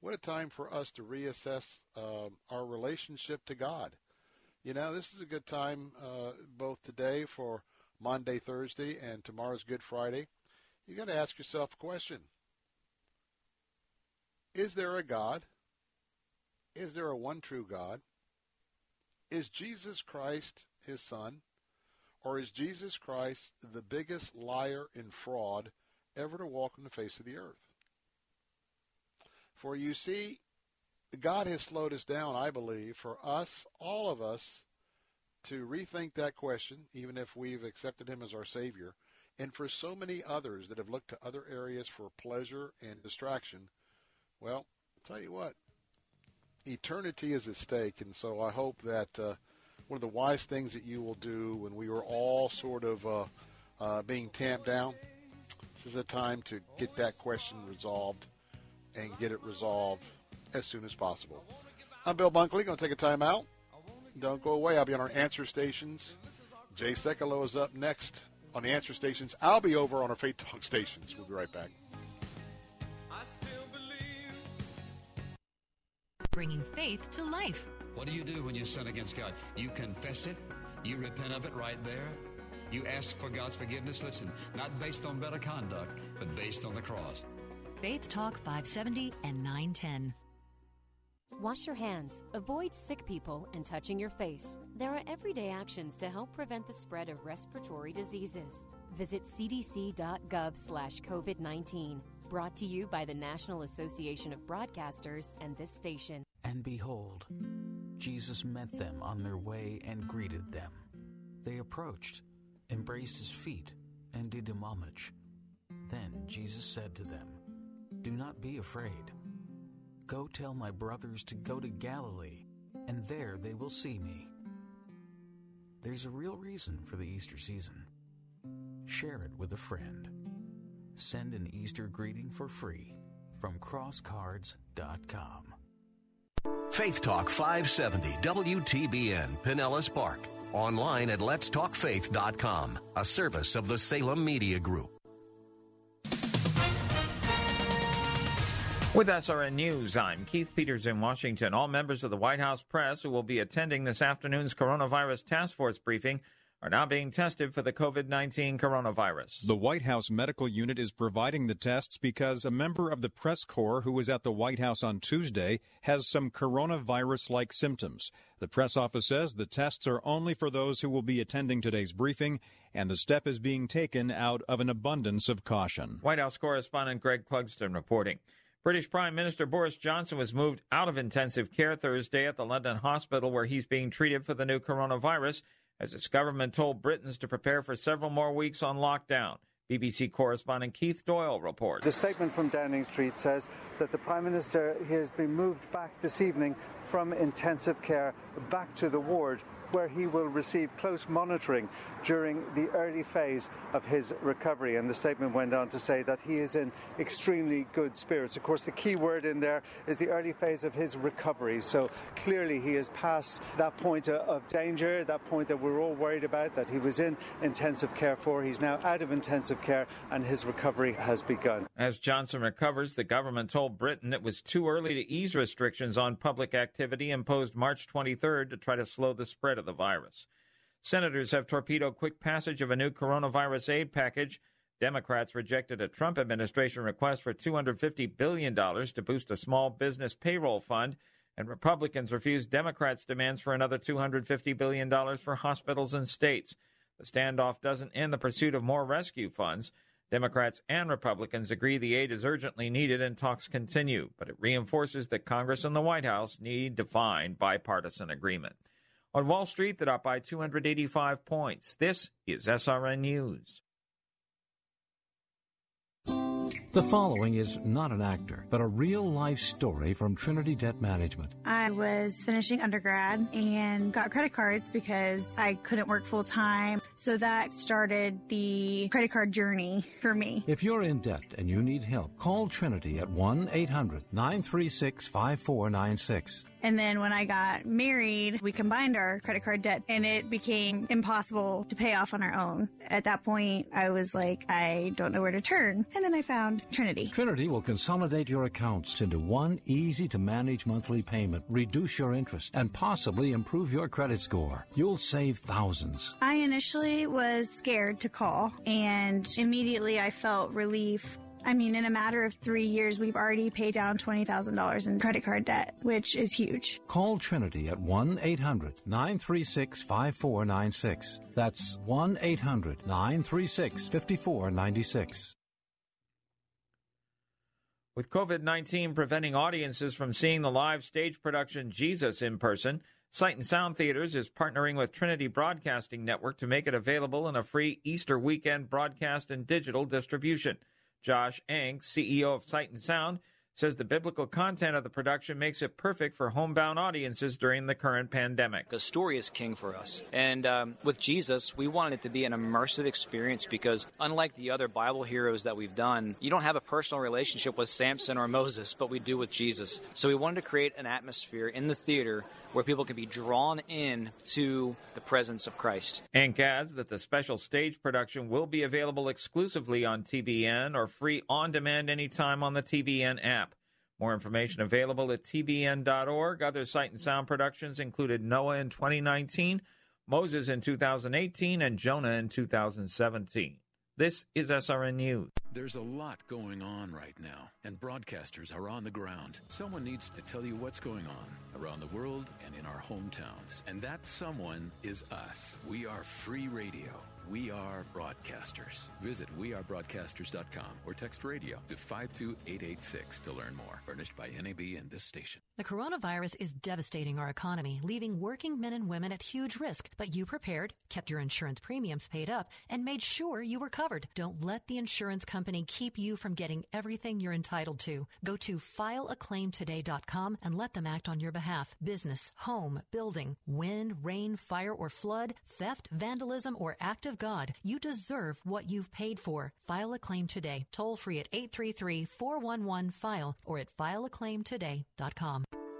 What a time for us to reassess uh, our relationship to God. You know, this is a good time uh, both today for Monday, Thursday, and tomorrow's Good Friday. You got to ask yourself a question. Is there a God? Is there a one true God? Is Jesus Christ his son? Or is Jesus Christ the biggest liar and fraud ever to walk on the face of the earth? For you see, God has slowed us down, I believe, for us, all of us, to rethink that question, even if we've accepted him as our Savior, and for so many others that have looked to other areas for pleasure and distraction, well, I'll tell you what, eternity is at stake, and so I hope that uh, one of the wise things that you will do when we were all sort of uh, uh, being tamped down. This is a time to get that question resolved and get it resolved as soon as possible. I'm Bill Bunkley. Going to take a time out. Don't go away. I'll be on our answer stations. Jay Sekulow is up next on the answer stations. I'll be over on our Faith Talk stations. We'll be right back. Bringing faith to life. What do you do when you sin against God? You confess it. You repent of it right there. You ask for God's forgiveness. Listen, not based on better conduct, but based on the cross. Faith Talk 570 and 910. Wash your hands. Avoid sick people and touching your face. There are everyday actions to help prevent the spread of respiratory diseases. Visit cdc.gov slash COVID 19. Brought to you by the National Association of Broadcasters and this station. And behold, Jesus met them on their way and greeted them. They approached, embraced his feet, and did him homage. Then Jesus said to them, Do not be afraid. Go tell my brothers to go to Galilee, and there they will see me. There's a real reason for the Easter season. Share it with a friend. Send an Easter greeting for free from crosscards.com. Faith Talk 570 WTBN Pinellas Park. Online at letstalkfaith.com, a service of the Salem Media Group. With SRN News, I'm Keith Peters in Washington. All members of the White House press who will be attending this afternoon's coronavirus task force briefing are now being tested for the COVID 19 coronavirus. The White House medical unit is providing the tests because a member of the press corps who was at the White House on Tuesday has some coronavirus like symptoms. The press office says the tests are only for those who will be attending today's briefing, and the step is being taken out of an abundance of caution. White House correspondent Greg Clugston reporting. British Prime Minister Boris Johnson was moved out of intensive care Thursday at the London hospital where he's being treated for the new coronavirus as its government told Britons to prepare for several more weeks on lockdown. BBC correspondent Keith Doyle reports. The statement from Downing Street says that the Prime Minister has been moved back this evening from intensive care back to the ward where he will receive close monitoring during the early phase of his recovery. And the statement went on to say that he is in extremely good spirits. Of course, the key word in there is the early phase of his recovery. So clearly, he has passed that point of danger, that point that we're all worried about, that he was in intensive care for. He's now out of intensive care, and his recovery has begun. As Johnson recovers, the government told Britain it was too early to ease restrictions on public activity imposed March 23rd to try to slow the spread of the virus. Senators have torpedoed quick passage of a new coronavirus aid package. Democrats rejected a Trump administration request for $250 billion to boost a small business payroll fund, and Republicans refused Democrats' demands for another $250 billion for hospitals and states. The standoff doesn't end the pursuit of more rescue funds. Democrats and Republicans agree the aid is urgently needed and talks continue, but it reinforces that Congress and the White House need to find bipartisan agreement. On Wall Street, they're up by 285 points. This is SRN News. The following is not an actor, but a real life story from Trinity Debt Management. I was finishing undergrad and got credit cards because I couldn't work full time. So that started the credit card journey for me. If you're in debt and you need help, call Trinity at 1 800 936 5496. And then when I got married, we combined our credit card debt and it became impossible to pay off on our own. At that point, I was like, I don't know where to turn. And then I found Trinity. Trinity will consolidate your accounts into one easy to manage monthly payment, reduce your interest, and possibly improve your credit score. You'll save thousands. I initially was scared to call and immediately I felt relief. I mean, in a matter of three years, we've already paid down $20,000 in credit card debt, which is huge. Call Trinity at 1 800 936 5496. That's 1 800 936 5496. With COVID 19 preventing audiences from seeing the live stage production Jesus in person, Sight and Sound Theaters is partnering with Trinity Broadcasting Network to make it available in a free Easter weekend broadcast and digital distribution. Josh Enck, CEO of Sight and Sound, says the biblical content of the production makes it perfect for homebound audiences during the current pandemic. The story is king for us. And um, with Jesus, we wanted it to be an immersive experience because, unlike the other Bible heroes that we've done, you don't have a personal relationship with Samson or Moses, but we do with Jesus. So we wanted to create an atmosphere in the theater where people can be drawn in to the presence of Christ. Enck adds that the special stage production will be available exclusively on TBN or free on demand anytime on the TBN app. More information available at tbn.org. Other sight and sound productions included Noah in 2019, Moses in 2018, and Jonah in 2017. This is SRN News. There's a lot going on right now, and broadcasters are on the ground. Someone needs to tell you what's going on around the world and in our hometowns. And that someone is us. We are free radio. We are broadcasters. Visit wearebroadcasters.com or text radio to 52886 to learn more. Furnished by NAB and this station. The coronavirus is devastating our economy, leaving working men and women at huge risk. But you prepared, kept your insurance premiums paid up, and made sure you were covered. Don't let the insurance company keep you from getting everything you're entitled to. Go to fileaclaimtoday.com and let them act on your behalf. Business, home, building, wind, rain, fire, or flood, theft, vandalism, or act of God. You deserve what you've paid for. File a claim today. Toll free at 833-411-FILE or at fileaclaimtoday.com.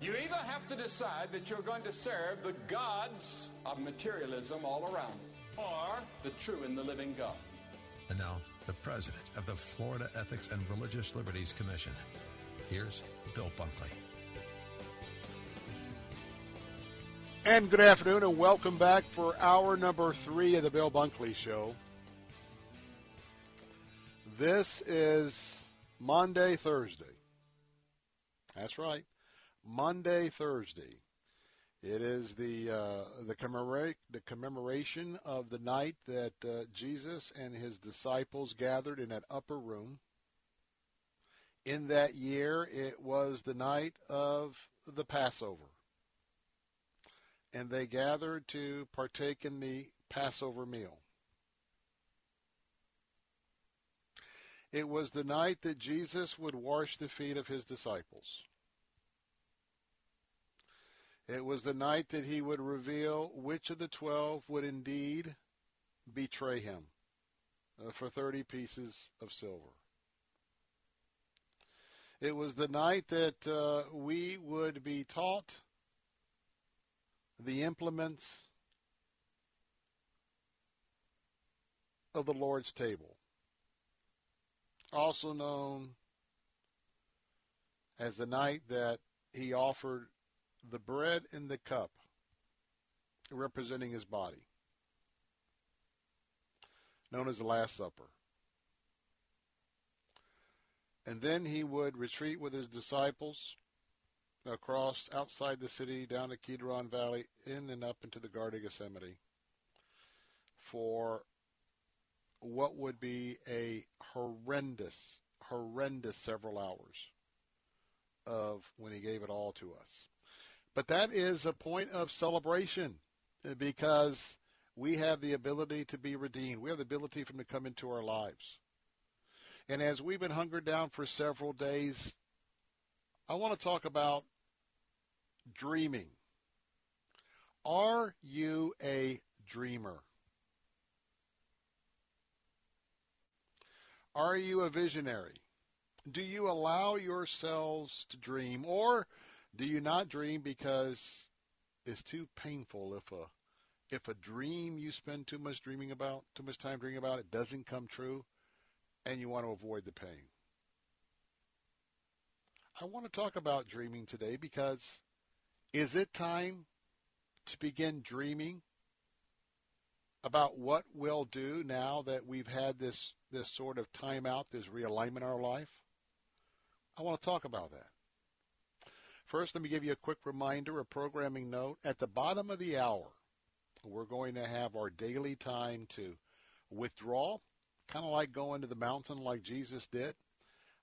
You either have to decide that you're going to serve the gods of materialism all around, or the true and the living God. And now, the president of the Florida Ethics and Religious Liberties Commission. Here's Bill Bunkley. And good afternoon, and welcome back for hour number three of the Bill Bunkley Show. This is Maundy, Thursday. That's right, Maundy, Thursday. It is the uh, the, commemora- the commemoration of the night that uh, Jesus and his disciples gathered in that upper room. In that year, it was the night of the Passover and they gathered to partake in the Passover meal. It was the night that Jesus would wash the feet of his disciples. It was the night that he would reveal which of the twelve would indeed betray him uh, for 30 pieces of silver. It was the night that uh, we would be taught the implements of the Lord's table, also known as the night that he offered the bread and the cup representing his body, known as the Last Supper. And then he would retreat with his disciples across outside the city, down the Kidron Valley, in and up into the Garden of Gethsemane for what would be a horrendous, horrendous several hours of when he gave it all to us. But that is a point of celebration eh, because we have the ability to be redeemed. We have the ability for him to come into our lives. And as we've been hungered down for several days, I want to talk about dreaming. Are you a dreamer? Are you a visionary? Do you allow yourselves to dream? Or Do you not dream because it's too painful if a if a dream you spend too much dreaming about, too much time dreaming about it doesn't come true and you want to avoid the pain? I want to talk about dreaming today because is it time to begin dreaming about what we'll do now that we've had this this sort of timeout, this realignment in our life? I want to talk about that. First, let me give you a quick reminder, a programming note. At the bottom of the hour, we're going to have our daily time to withdraw, kind of like going to the mountain like Jesus did.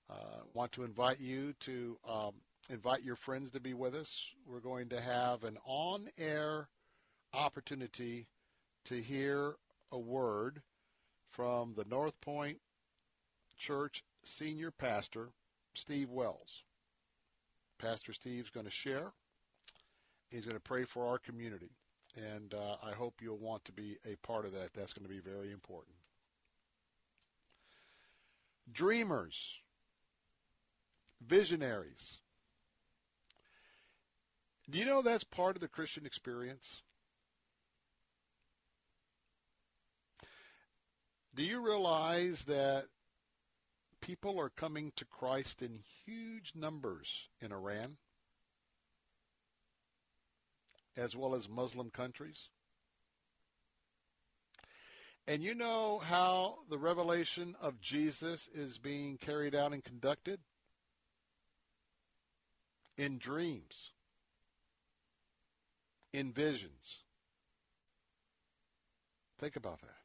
Uh, want to invite you to um, invite your friends to be with us. We're going to have an on-air opportunity to hear a word from the North Point Church senior pastor, Steve Wells. Pastor Steve's going to share. He's going to pray for our community. And uh, I hope you'll want to be a part of that. That's going to be very important. Dreamers, visionaries. Do you know that's part of the Christian experience? Do you realize that people are coming to Christ in huge numbers in Iran, as well as Muslim countries? And you know how the revelation of Jesus is being carried out and conducted? In dreams, in visions. Think about that.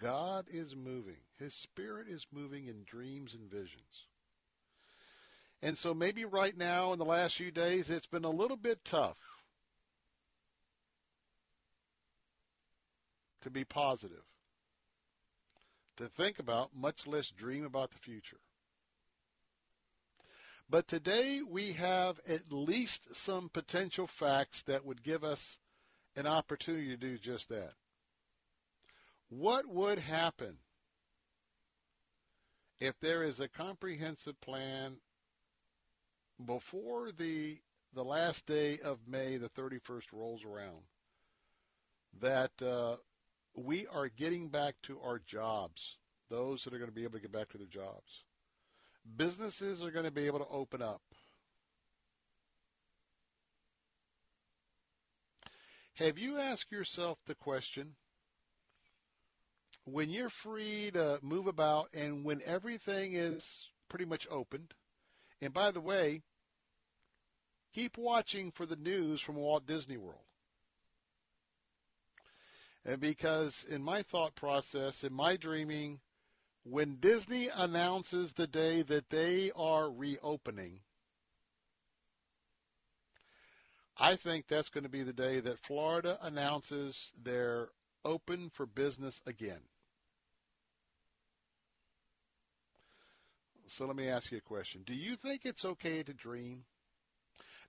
God is moving. His spirit is moving in dreams and visions. And so maybe right now in the last few days it's been a little bit tough to be positive, to think about, much less dream about the future. But today we have at least some potential facts that would give us an opportunity to do just that. What would happen if there is a comprehensive plan before the the last day of May, the 31st rolls around, that uh, we are getting back to our jobs, those that are going to be able to get back to their jobs. Businesses are going to be able to open up. Have you asked yourself the question, when you're free to move about and when everything is pretty much opened, and by the way, keep watching for the news from Walt Disney World. And because in my thought process, in my dreaming, when Disney announces the day that they are reopening, I think that's going to be the day that Florida announces they're open for business again. So let me ask you a question. Do you think it's okay to dream?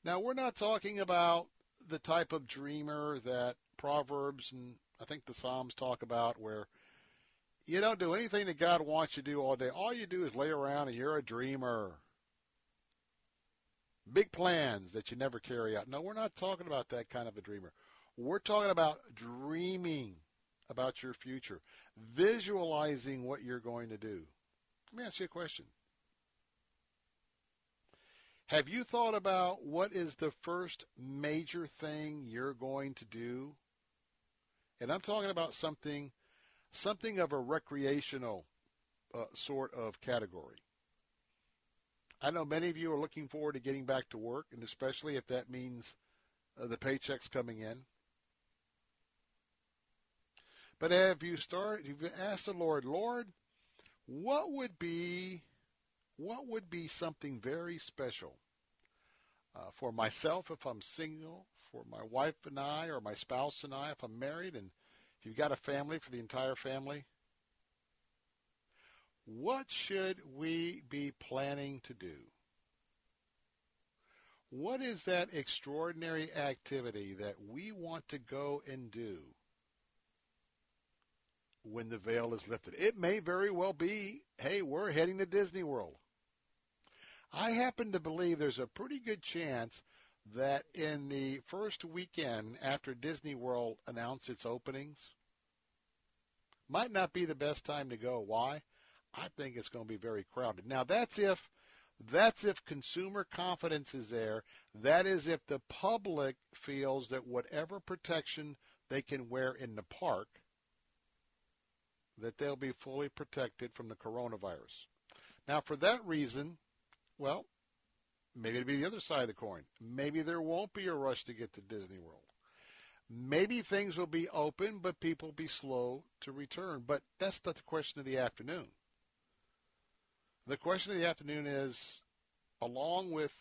Now, we're not talking about the type of dreamer that Proverbs and I think the Psalms talk about where you don't do anything that God wants you to do all day. All you do is lay around and you're a dreamer. Big plans that you never carry out. No, we're not talking about that kind of a dreamer. We're talking about dreaming about your future, visualizing what you're going to do. Let me ask you a question. Have you thought about what is the first major thing you're going to do? And I'm talking about something something of a recreational uh, sort of category. I know many of you are looking forward to getting back to work, and especially if that means uh, the paychecks coming in. But have you started? You've asked the Lord, Lord, what would be what would be something very special uh, for myself if I'm single, for my wife and I, or my spouse and I if I'm married, and if you've got a family for the entire family? What should we be planning to do? What is that extraordinary activity that we want to go and do when the veil is lifted? It may very well be, hey, we're heading to Disney World. I happen to believe there's a pretty good chance that in the first weekend after Disney World announced its openings, might not be the best time to go. Why? I think it's going to be very crowded. Now that's if that's if consumer confidence is there. That is if the public feels that whatever protection they can wear in the park that they'll be fully protected from the coronavirus. Now for that reason, well, maybe it'll be the other side of the coin. Maybe there won't be a rush to get to Disney World. Maybe things will be open, but people will be slow to return. But that's not the question of the afternoon. The question of the afternoon is, along with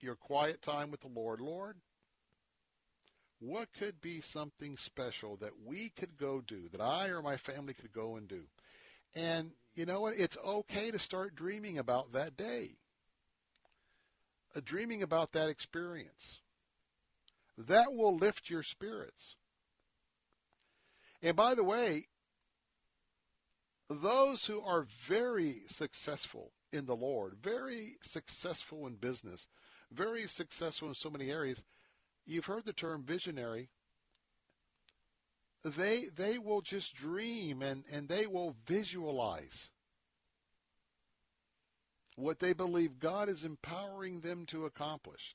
your quiet time with the Lord, Lord, what could be something special that we could go do, that I or my family could go and do? And you know what? It's okay to start dreaming about that day, Uh, dreaming about that experience. That will lift your spirits. And by the way, those who are very successful in the Lord, very successful in business, very successful in so many areas, you've heard the term visionary. They they will just dream and, and they will visualize what they believe God is empowering them to accomplish.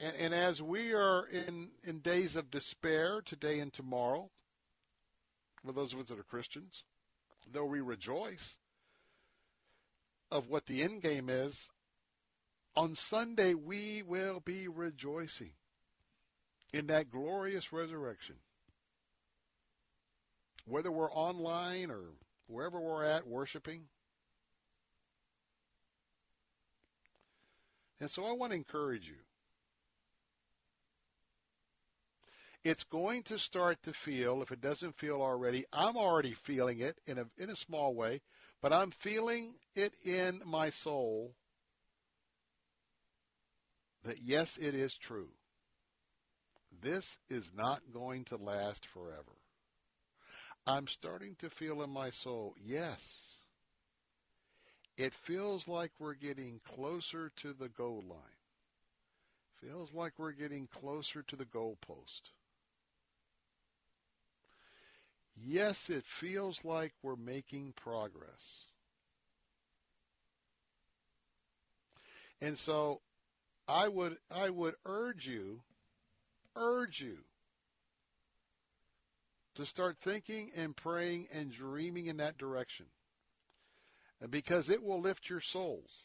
And, and as we are in, in days of despair today and tomorrow, for those of us that are Christians, though we rejoice of what the end game is, on Sunday we will be rejoicing in that glorious resurrection. Whether we're online or wherever we're at worshiping. And so I want to encourage you it's going to start to feel, if it doesn't feel already, I'm already feeling it in a, in a small way, but I'm feeling it in my soul that yes, it is true. This is not going to last forever. I'm starting to feel in my soul, yes, it feels like we're getting closer to the goal line. Feels like we're getting closer to the goal post. yes, it feels like we're making progress. And so I would I would urge you urge you to start thinking and praying and dreaming in that direction. Because it will lift your souls.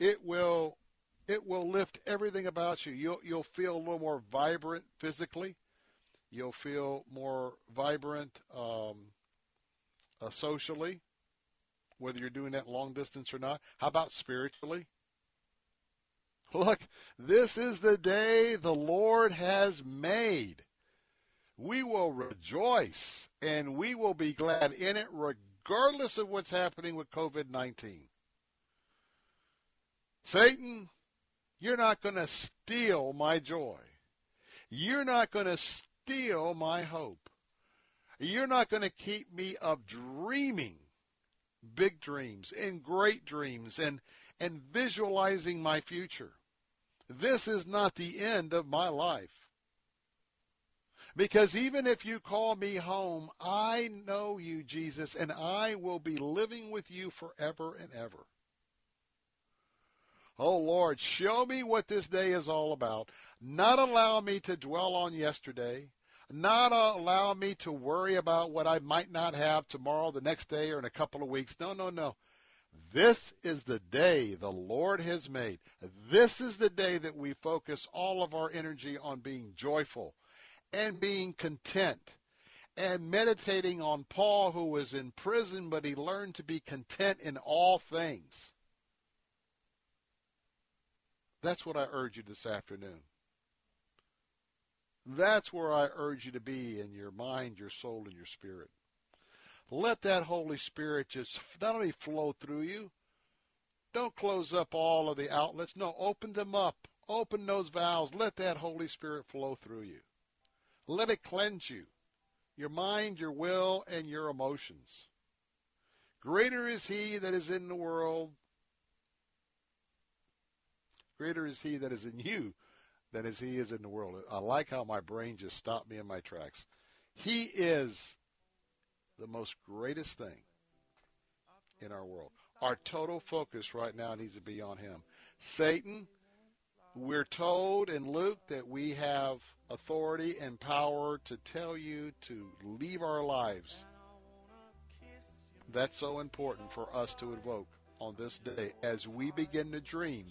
It will it will lift everything about you. You'll you'll feel a little more vibrant physically. You'll feel more vibrant um, uh, socially, whether you're doing that long distance or not. How about spiritually? Look, this is the day the Lord has made. We will rejoice and we will be glad in it regardless of what's happening with COVID 19. Satan, you're not going to steal my joy. You're not going to steal my hope. You're not going to keep me up dreaming big dreams and great dreams and, and visualizing my future. This is not the end of my life. Because even if you call me home, I know you, Jesus, and I will be living with you forever and ever. Oh Lord, show me what this day is all about. Not allow me to dwell on yesterday not allow me to worry about what I might not have tomorrow, the next day, or in a couple of weeks. No, no, no. This is the day the Lord has made. This is the day that we focus all of our energy on being joyful and being content and meditating on Paul, who was in prison, but he learned to be content in all things. That's what I urge you this afternoon. That's where I urge you to be in your mind, your soul, and your spirit. Let that Holy Spirit just not only flow through you, don't close up all of the outlets. No, open them up. Open those valves. Let that Holy Spirit flow through you. Let it cleanse you, your mind, your will, and your emotions. Greater is he that is in the world. Greater is he that is in you than as he is in the world. I like how my brain just stopped me in my tracks. He is the most greatest thing in our world. Our total focus right now needs to be on him. Satan, we're told in Luke that we have authority and power to tell you to leave our lives. That's so important for us to invoke on this day as we begin to dream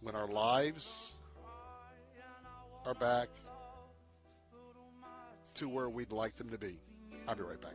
when our lives are back to where we'd like them to be. I'll be right back.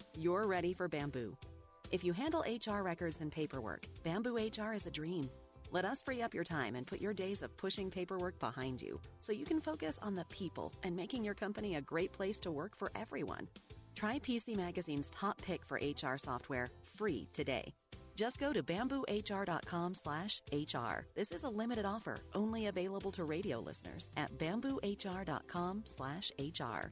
you're ready for Bamboo. If you handle HR records and paperwork, Bamboo HR is a dream. Let us free up your time and put your days of pushing paperwork behind you so you can focus on the people and making your company a great place to work for everyone. Try PC Magazine's top pick for HR software free today. Just go to bamboohr.com slash HR. This is a limited offer, only available to radio listeners at bamboohr.com slash HR.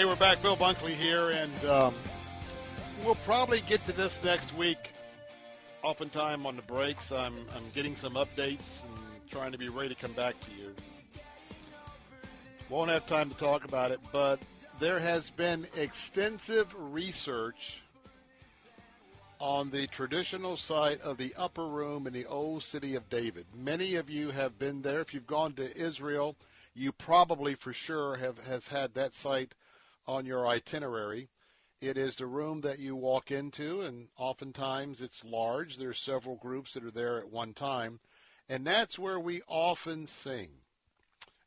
Hey, we're back. Bill Bunkley here, and um, we'll probably get to this next week. Oftentimes on the breaks, I'm, I'm getting some updates and trying to be ready to come back to you. Won't have time to talk about it, but there has been extensive research on the traditional site of the upper room in the old city of David. Many of you have been there. If you've gone to Israel, you probably for sure have has had that site on your itinerary. It is the room that you walk into, and oftentimes it's large. There are several groups that are there at one time, and that's where we often sing.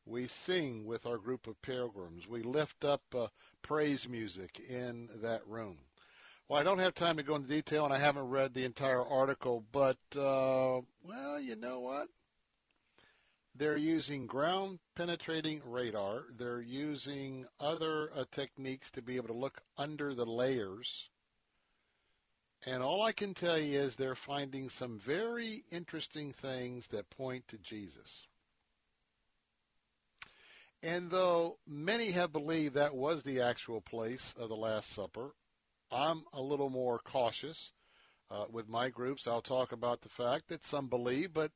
We sing with our group of pilgrims. We lift up uh, praise music in that room. Well, I don't have time to go into detail, and I haven't read the entire article, but, uh, well, you know what? They're using ground penetrating radar. They're using other uh, techniques to be able to look under the layers. And all I can tell you is they're finding some very interesting things that point to Jesus. And though many have believed that was the actual place of the Last Supper, I'm a little more cautious. Uh, with my groups, I'll talk about the fact that some believe, but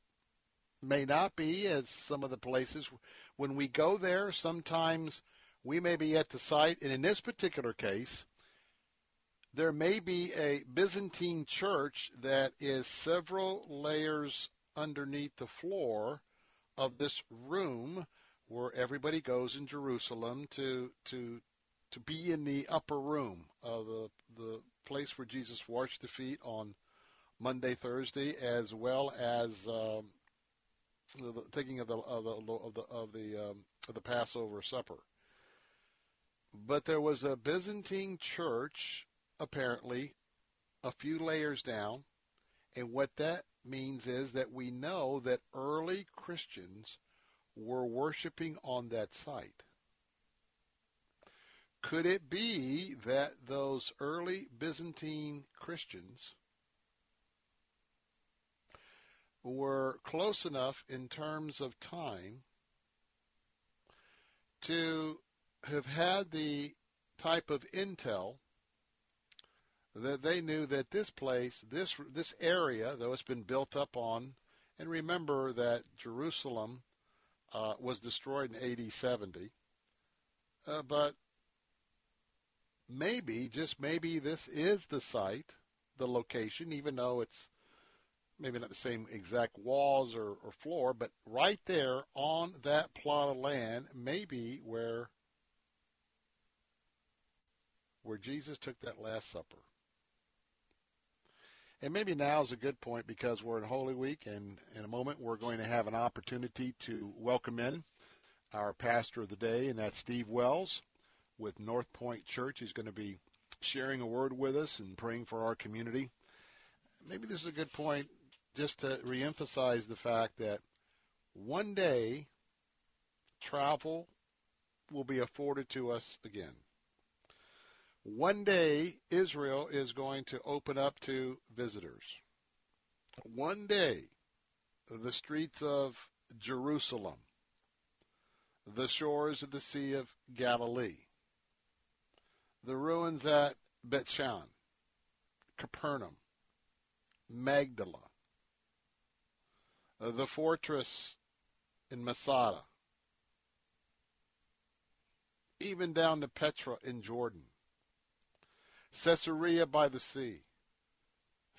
may not be as some of the places. When we go there, sometimes we may be at the site, and in this particular case, there may be a Byzantine church that is several layers underneath the floor of this room where everybody goes in Jerusalem to to to be in the upper room of the the place where Jesus washed the feet on Maundy, Thursday, as well as um, thinking of the of the of the of the, um, of the Passover supper. But there was a Byzantine church, apparently, a few layers down. And what that means is that we know that early Christians were worshiping on that site. Could it be that those early Byzantine Christians were close enough in terms of time to have had the type of intel that they knew that this place, this this area, though it's been built up on, and remember that Jerusalem uh, was destroyed in AD 70, uh, but maybe, just maybe, this is the site, the location, even though it's maybe not the same exact walls or, or floor, but right there on that plot of land, maybe where where Jesus took that Last Supper. And maybe now is a good point because we're in Holy Week, and in a moment we're going to have an opportunity to welcome in our pastor of the day, and that's Steve Wells with North Point Church. He's going to be sharing a word with us and praying for our community. Maybe this is a good point just to reemphasize the fact that one day travel will be afforded to us again. One day Israel is going to open up to visitors. One day the streets of Jerusalem, the shores of the Sea of Galilee, the ruins at Bethshan, Capernaum, Magdala, Uh, the fortress in Masada, even down to Petra in Jordan, Caesarea by the sea,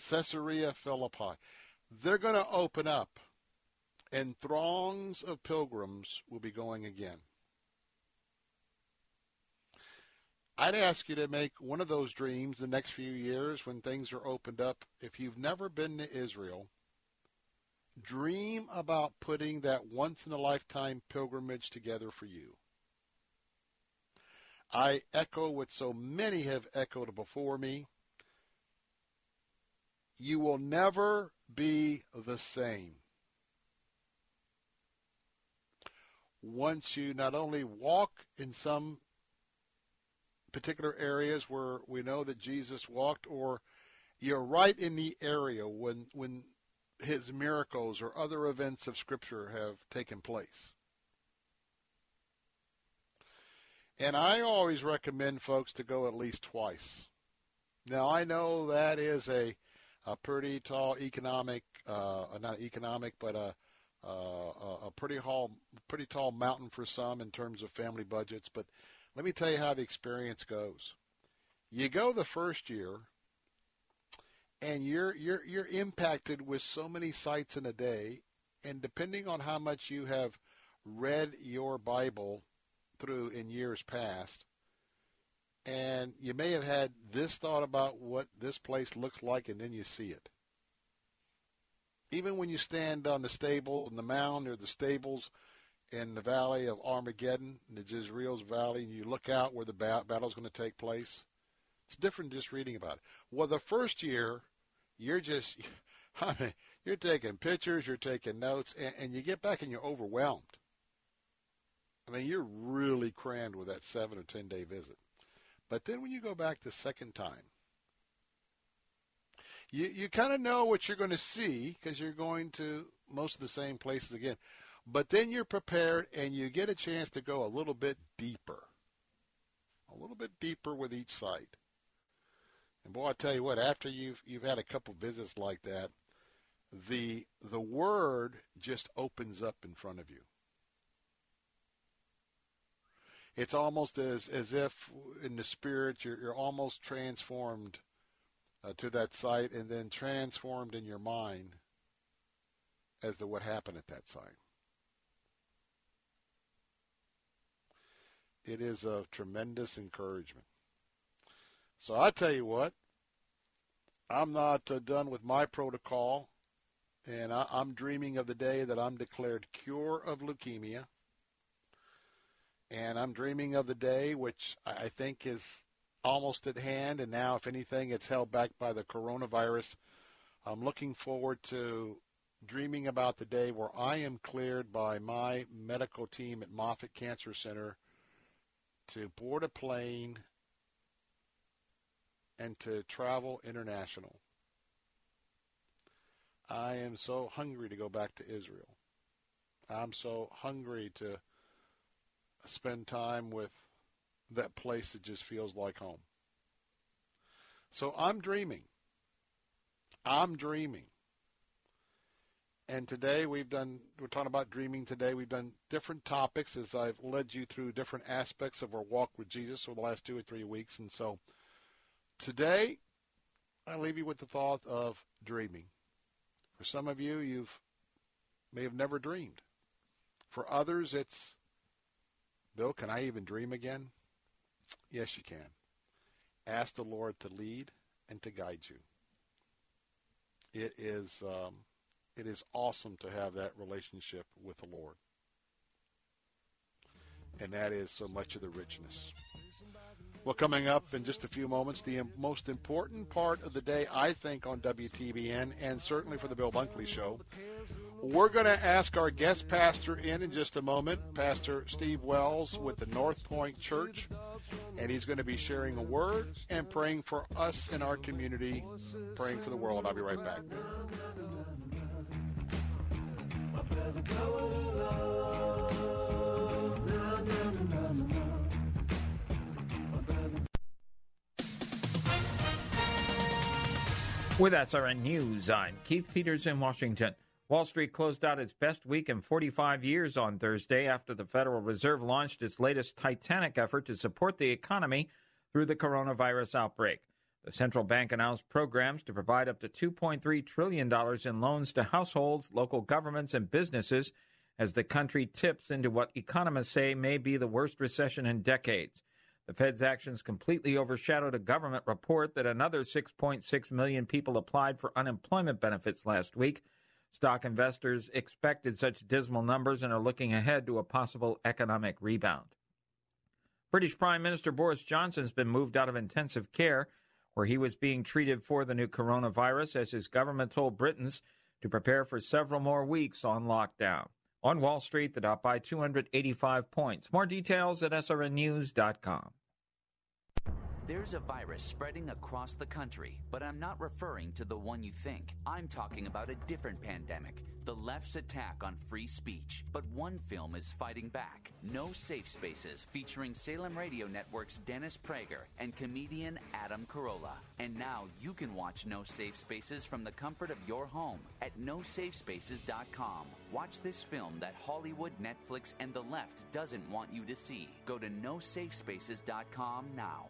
Caesarea Philippi. They're going to open up, and throngs of pilgrims will be going again. I'd ask you to make one of those dreams the next few years when things are opened up. If you've never been to Israel, dream about putting that once in a lifetime pilgrimage together for you. I echo what so many have echoed before me. You will never be the same. Once you not only walk in some particular areas where we know that Jesus walked, or you're right in the area when, when his miracles or other events of Scripture have taken place. And I always recommend folks to go at least twice. Now, I know that is a, a pretty tall economic, uh, not economic, but a, a, a pretty tall, pretty tall mountain for some in terms of family budgets. But let me tell you how the experience goes. You go the first year, and you're you're you're impacted with so many sites in a day and depending on how much you have read your bible through in years past and you may have had this thought about what this place looks like and then you see it even when you stand on the stable in the mound or the stables in the valley of armageddon in the jezreel's valley and you look out where the battle's going to take place it's different just reading about it. Well, the first year, you're just, I mean, you're taking pictures, you're taking notes, and, and you get back and you're overwhelmed. I mean, you're really crammed with that seven or ten day visit. But then when you go back the second time, you you kind of know what you're going to see because you're going to most of the same places again. But then you're prepared and you get a chance to go a little bit deeper, a little bit deeper with each site. And boy, I tell you what, after you've you've had a couple visits like that, the the word just opens up in front of you. It's almost as as if in the spirit you're you're almost transformed uh, to that site and then transformed in your mind as to what happened at that site. It is a tremendous encouragement. So I tell you what, I'm not uh, done with my protocol, and I, I'm dreaming of the day that I'm declared cure of leukemia. And I'm dreaming of the day, which I think is almost at hand. And now, if anything, it's held back by the coronavirus. I'm looking forward to dreaming about the day where I am cleared by my medical team at Moffitt Cancer Center to board a plane and to travel international. I am so hungry to go back to Israel. I'm so hungry to spend time with that place that just feels like home. So I'm dreaming. I'm dreaming. And today we've done, we're talking about dreaming today. We've done different topics as I've led you through different aspects of our walk with Jesus over the last two or three weeks. And so today, I leave you with the thought of dreaming. For some of you, you've may have never dreamed. For others, it's, Bill, can I even dream again? Yes, you can. Ask the Lord to lead and to guide you. It is um, it is awesome to have that relationship with the Lord, and that is so much of the richness. Well, coming up in just a few moments, the most important part of the day, I think, on WTBN, and certainly for the Bill Bunkley Show. We're going to ask our guest pastor in in just a moment, Pastor Steve Wells with the North Point Church, and he's going to be sharing a word and praying for us in our community, praying for the world. I'll be right back. With SRN News, I'm Keith Peters in Washington. Wall Street closed out its best week in 45 years on Thursday after the Federal Reserve launched its latest titanic effort to support the economy through the coronavirus outbreak. The central bank announced programs to provide up to $2.3 trillion in loans to households, local governments, and businesses as the country tips into what economists say may be the worst recession in decades. The Fed's actions completely overshadowed a government report that another 6.6 million people applied for unemployment benefits last week. Stock investors expected such dismal numbers and are looking ahead to a possible economic rebound. British Prime Minister Boris Johnson has been moved out of intensive care, where he was being treated for the new coronavirus, as his government told Britons to prepare for several more weeks on lockdown. On Wall Street, the Dow by 285 points. More details at srnnews.com. There's a virus spreading across the country, but I'm not referring to the one you think. I'm talking about a different pandemic the left's attack on free speech. But one film is fighting back No Safe Spaces, featuring Salem Radio Network's Dennis Prager and comedian Adam Carolla. And now you can watch No Safe Spaces from the comfort of your home at nosafespaces.com. Watch this film that Hollywood, Netflix, and the left doesn't want you to see. Go to nosafespaces.com now.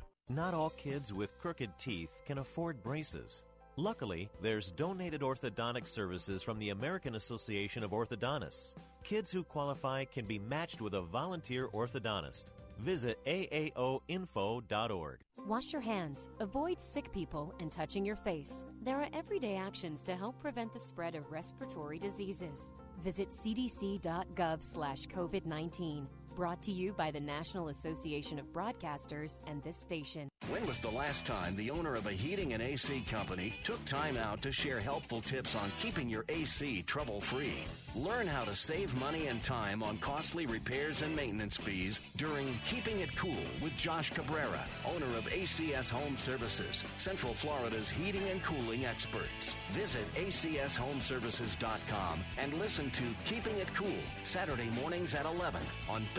Not all kids with crooked teeth can afford braces. Luckily, there's donated orthodontic services from the American Association of Orthodontists. Kids who qualify can be matched with a volunteer orthodontist. Visit aaoinfo.org. Wash your hands, avoid sick people, and touching your face. There are everyday actions to help prevent the spread of respiratory diseases. Visit cdc.gov slash COVID 19. Brought to you by the National Association of Broadcasters and this station. When was the last time the owner of a heating and AC company took time out to share helpful tips on keeping your AC trouble free? Learn how to save money and time on costly repairs and maintenance fees during Keeping It Cool with Josh Cabrera, owner of ACS Home Services, Central Florida's heating and cooling experts. Visit acshomeservices.com and listen to Keeping It Cool Saturday mornings at 11 on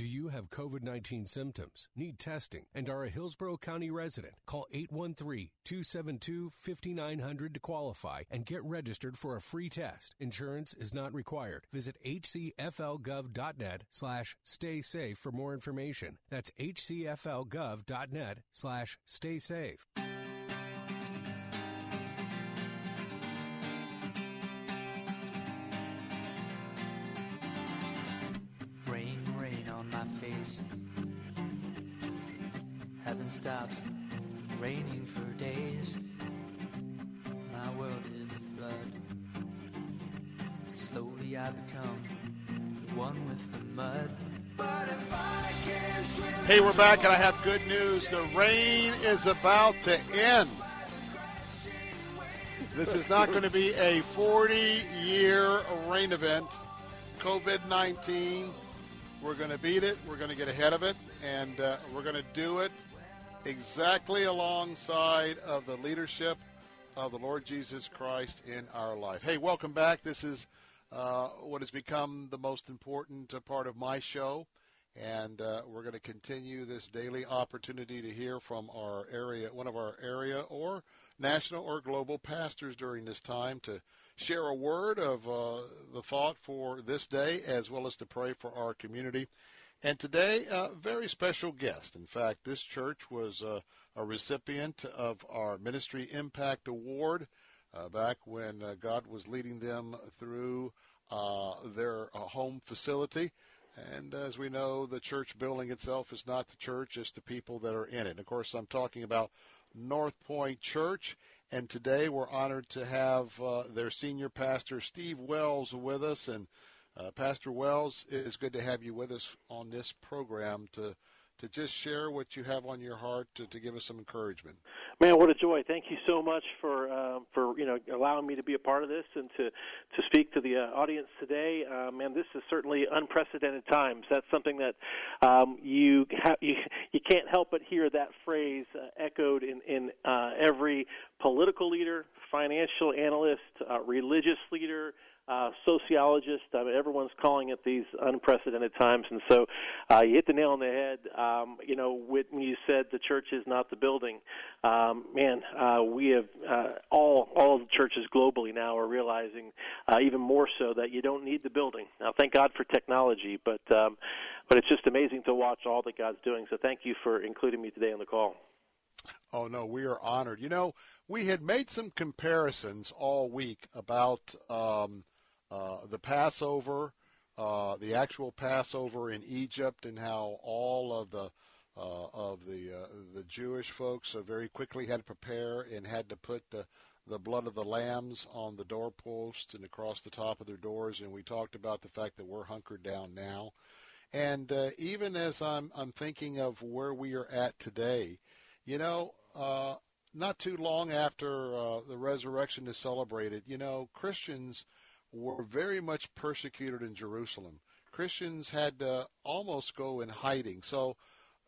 Do you have COVID 19 symptoms, need testing, and are a Hillsborough County resident? Call 813 272 5900 to qualify and get registered for a free test. Insurance is not required. Visit hcflgov.net slash stay safe for more information. That's hcflgov.net slash stay safe. Stopped raining for days. My world is a flood. Slowly I become one with the mud. Hey, we're back, and I have good news. The rain is about to end. This is not going to be a 40 year rain event. COVID 19. We're going to beat it. We're going to get ahead of it. And uh, we're going to do it exactly alongside of the leadership of the Lord Jesus Christ in our life. Hey, welcome back. This is uh, what has become the most important uh, part of my show. And uh, we're going to continue this daily opportunity to hear from our area, one of our area or national or global pastors during this time to share a word of uh, the thought for this day as well as to pray for our community. And today, a very special guest. In fact, this church was uh, a recipient of our Ministry Impact Award uh, back when uh, God was leading them through uh, their uh, home facility. And as we know, the church building itself is not the church, it's the people that are in it. And of course, I'm talking about North Pointe Church. And today we're honored to have uh, their senior pastor, Steve Wells, with us. And uh, Pastor Wells, it is good to have you with us on this program to to just share what you have on your heart to, to give us some encouragement. Man, what a joy! Thank you so much for um, for you know allowing me to be a part of this and to to speak to the uh, audience today. Uh, man, this is certainly unprecedented times. That's something that um, you ha- you you can't help but hear that phrase uh, echoed in in uh, every political leader, financial analyst, uh, religious leader uh, sociologists. I mean, everyone's calling it these unprecedented times, and so uh, you hit the nail on the head. Um, you know, when you said the church is not the building, um, man, uh, we have uh, all all the churches globally now are realizing uh, even more so that you don't need the building. Now, thank God for technology, but um, but it's just amazing to watch all that God's doing. So, thank you for including me today on the call. Oh no, we are honored. You know, we had made some comparisons all week about um, the Passover, uh, the actual Passover in Egypt, and how all of the uh, of the uh, the Jewish folks uh, very quickly had to prepare and had to put the the blood of the lambs on the doorposts and across the top of their doors. And we talked about the fact that we're hunkered down now. And uh, even as I'm I'm thinking of where we are at today, you know, uh, not too long after uh, the resurrection is celebrated, you know, Christians were very much persecuted in Jerusalem. Christians had to almost go in hiding. So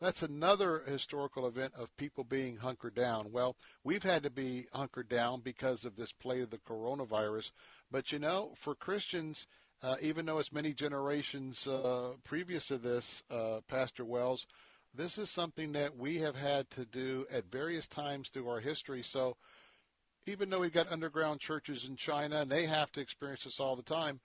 that's another historical event of people being hunkered down. Well, we've had to be hunkered down because of this plague of the coronavirus. But you know, for Christians, uh, even though it's many generations uh, previous to this, uh, Pastor Wells, this is something that we have had to do at various times through our history. So even though we've got underground churches in China and they have to experience this all the time,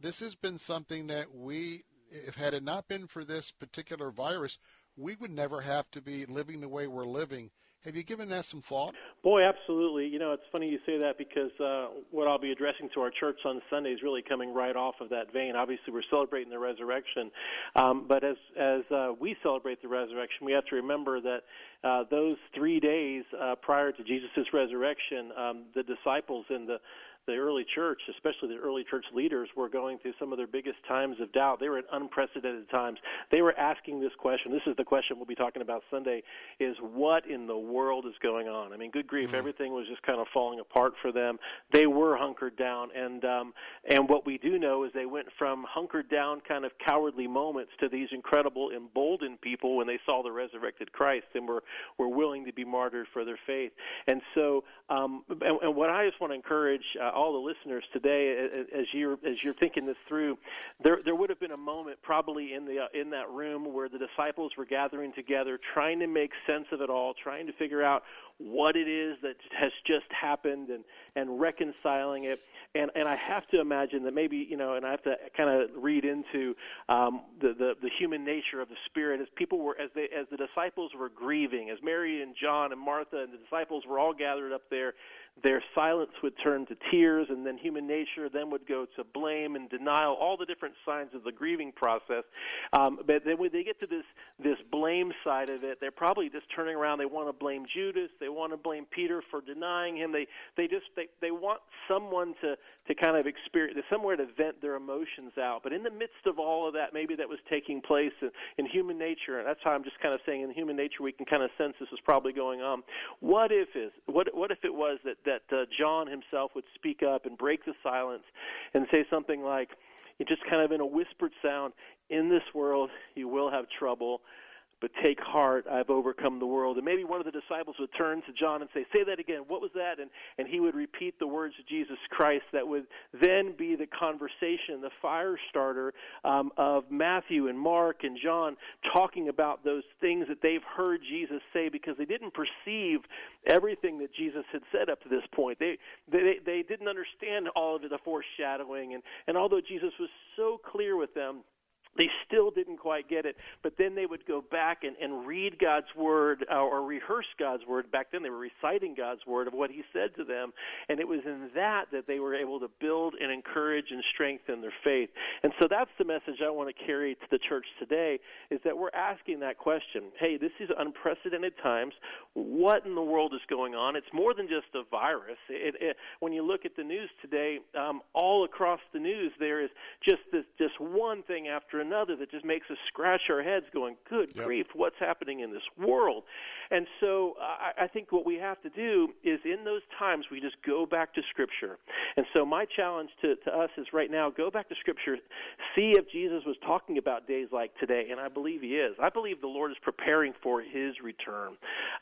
this has been something that we, if had it not been for this particular virus, we would never have to be living the way we're living Have you given that some thought? Boy, absolutely. You know, it's funny you say that because uh, what I'll be addressing to our church on Sunday is really coming right off of that vein. Obviously, we're celebrating the resurrection, um, but as as uh, we celebrate the resurrection, we have to remember that uh, those three days uh, prior to Jesus' resurrection, um, the disciples and the the early church, especially the early church leaders, were going through some of their biggest times of doubt. They were at unprecedented times. They were asking this question. This is the question we'll be talking about Sunday: is what in the world is going on? I mean, good grief, mm-hmm. everything was just kind of falling apart for them. They were hunkered down, and um, and what we do know is they went from hunkered down, kind of cowardly moments, to these incredible emboldened people when they saw the resurrected Christ and were were willing to be martyred for their faith. And so, um, and, and what I just want to encourage. Uh, all the listeners today, as you're as you're thinking this through, there there would have been a moment probably in the uh, in that room where the disciples were gathering together, trying to make sense of it all, trying to figure out what it is that has just happened, and and reconciling it. And and I have to imagine that maybe you know, and I have to kind of read into um, the, the the human nature of the Spirit as people were as they as the disciples were grieving, as Mary and John and Martha and the disciples were all gathered up there their silence would turn to tears, and then human nature then would go to blame and denial, all the different signs of the grieving process. Um, but then when they get to this this blame side of it, they're probably just turning around. They want to blame Judas. They want to blame Peter for denying him. They they just they they want someone to to kind of experience somewhere to vent their emotions out. But in the midst of all of that, maybe that was taking place in, in human nature, and that's how I'm just kind of saying in human nature we can kind of sense this is probably going on. What if is what what if it was that that uh, John himself would speak up and break the silence and say something like, just kind of in a whispered sound, in this world you will have trouble, but take heart, I've overcome the world. And maybe one of the disciples would turn to John and say, Say that again. What was that? And, and he would repeat the words of Jesus Christ that would then be the conversation, the fire starter um, of Matthew and Mark and John talking about those things that they've heard Jesus say because they didn't perceive everything that Jesus had said up to this point. They, they, they didn't understand all of the foreshadowing. And, and although Jesus was so clear with them, they still didn't quite get it, but then they would go back and, and read God's word uh, or rehearse God's word. Back then, they were reciting God's word of what He said to them, and it was in that that they were able to build and encourage and strengthen their faith. And so that's the message I want to carry to the church today: is that we're asking that question. Hey, this is unprecedented times. What in the world is going on? It's more than just a virus. It, it, when you look at the news today, um, all across the news, there is just this just one thing after another that just makes us scratch our heads going, good yep. grief, what's happening in this world? And so I, I think what we have to do is in those times we just go back to Scripture. And so my challenge to, to us is right now go back to Scripture, see if Jesus was talking about days like today, and I believe he is. I believe the Lord is preparing for his return.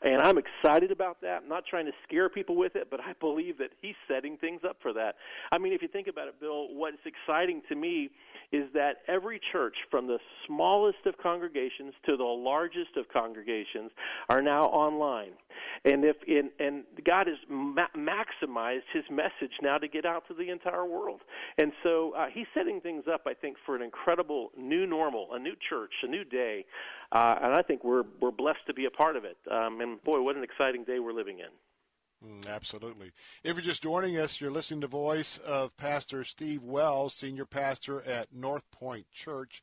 And I'm excited about that. I'm not trying to scare people with it, but I believe that he's setting things up for that. I mean, if you think about it, Bill, what's exciting to me is that every church, from the smallest of congregations to the largest of congregations, are now online. And if in, and God has ma- maximized His message now to get out to the entire world. And so uh, He's setting things up, I think, for an incredible new normal, a new church, a new day. Uh, and I think we're we're blessed to be a part of it. Um, and boy, what an exciting day we're living in. Mm, absolutely. If you're just joining us, you're listening to the voice of Pastor Steve Wells, senior pastor at North Pointe Church.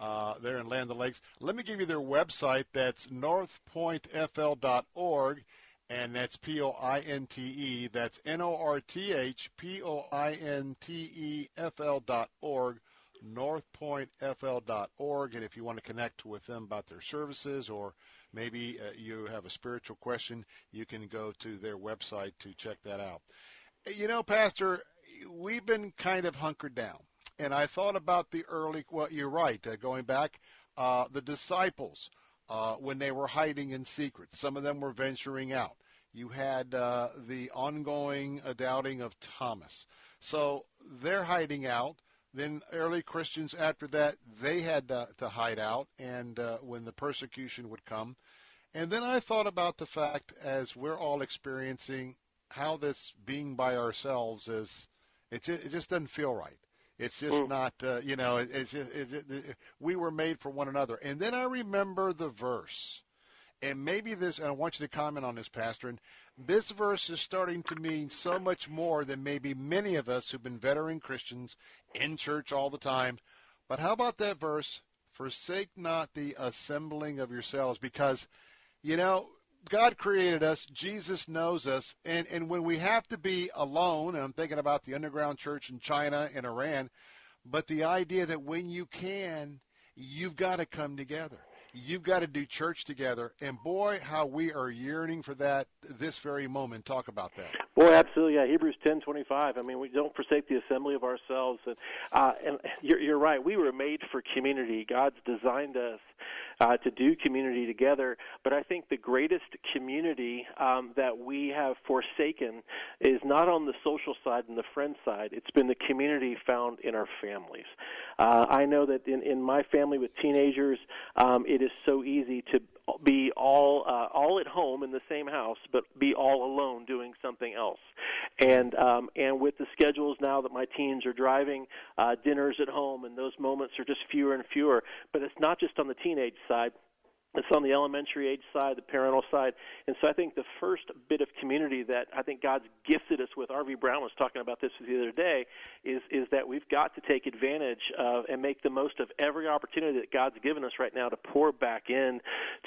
Uh, there in Land O' Lakes. Let me give you their website. That's northpointefl.org, and that's P O I N T E. That's N O R T H P O I N T E F L dot org northpointefl.org. And if you want to connect with them about their services or maybe uh, you have a spiritual question, you can go to their website to check that out. You know, Pastor, we've been kind of hunkered down. And I thought about the early, well, you're right, uh, going back, uh, the disciples, uh, when they were hiding in secret. Some of them were venturing out. You had uh, the ongoing uh, doubting of Thomas. So they're hiding out. Then early Christians after that, they had to, to hide out, and uh, when the persecution would come. And then I thought about the fact, as we're all experiencing, how this being by ourselves is, it just, it just doesn't feel right. It's just mm. not, uh, you know, it, it's just, it's, it, we were made for one another. And then I remember the verse, And maybe this, and I want you to comment on this, Pastor. And this verse is starting to mean so much more than maybe many of us who've been veteran Christians in church all the time. But how about that verse? Forsake not the assembling of yourselves, because, you know, God created us, Jesus knows us, and, and when we have to be alone, and I'm thinking about the underground church in China and Iran, but the idea that when you can, you've got to come together. You've got to do church together. And boy, how we are yearning for that this very moment. Talk about that. Boy, absolutely. Yeah, Hebrews ten twenty five. I mean, we don't forsake the assembly of ourselves, and uh, and you're, you're right. We were made for community. God's designed us uh, to do community together. But I think the greatest community um, that we have forsaken is not on the social side and the friend side. It's been the community found in our families. Uh, I know that in, in my family with teenagers, um, it is so easy to be all uh, all at home in the same house, but be all alone doing something else. And um, and with the schedules now that my teens are driving, uh, dinners at home, and those moments are just fewer and fewer. But it's not just on the teenage side it's on the elementary age side, the parental side. And so I think the first bit of community that I think God's gifted us with, R.V. Brown was talking about this the other day, is, is that we've got to take advantage of and make the most of every opportunity that God's given us right now to pour back in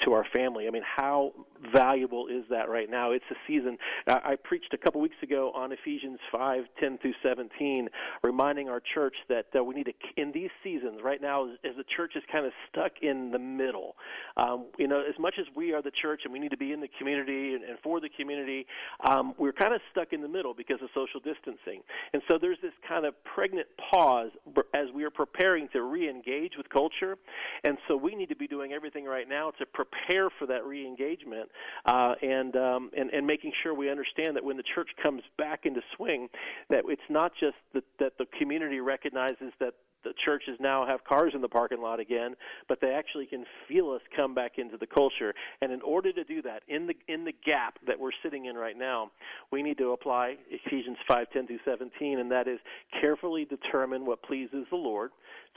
to our family. I mean, how valuable is that right now? It's a season. I preached a couple weeks ago on Ephesians 5, 10 through 17, reminding our church that uh, we need to, in these seasons, right now, as, as the church is kind of stuck in the middle, um, you know, as much as we are the church and we need to be in the community and, and for the community, um, we're kind of stuck in the middle because of social distancing. And so there's this kind of pregnant pause as we are preparing to re-engage with culture. And so we need to be doing everything right now to prepare for that re-engagement uh, and, um, and and making sure we understand that when the church comes back into swing, that it's not just that, that the community recognizes that the churches now have cars in the parking lot again, but they actually can feel us come back into the culture. And in order to do that, in the in the gap that we're sitting in right now, we need to apply Ephesians 5:10 through 17, and that is carefully determine what pleases the Lord.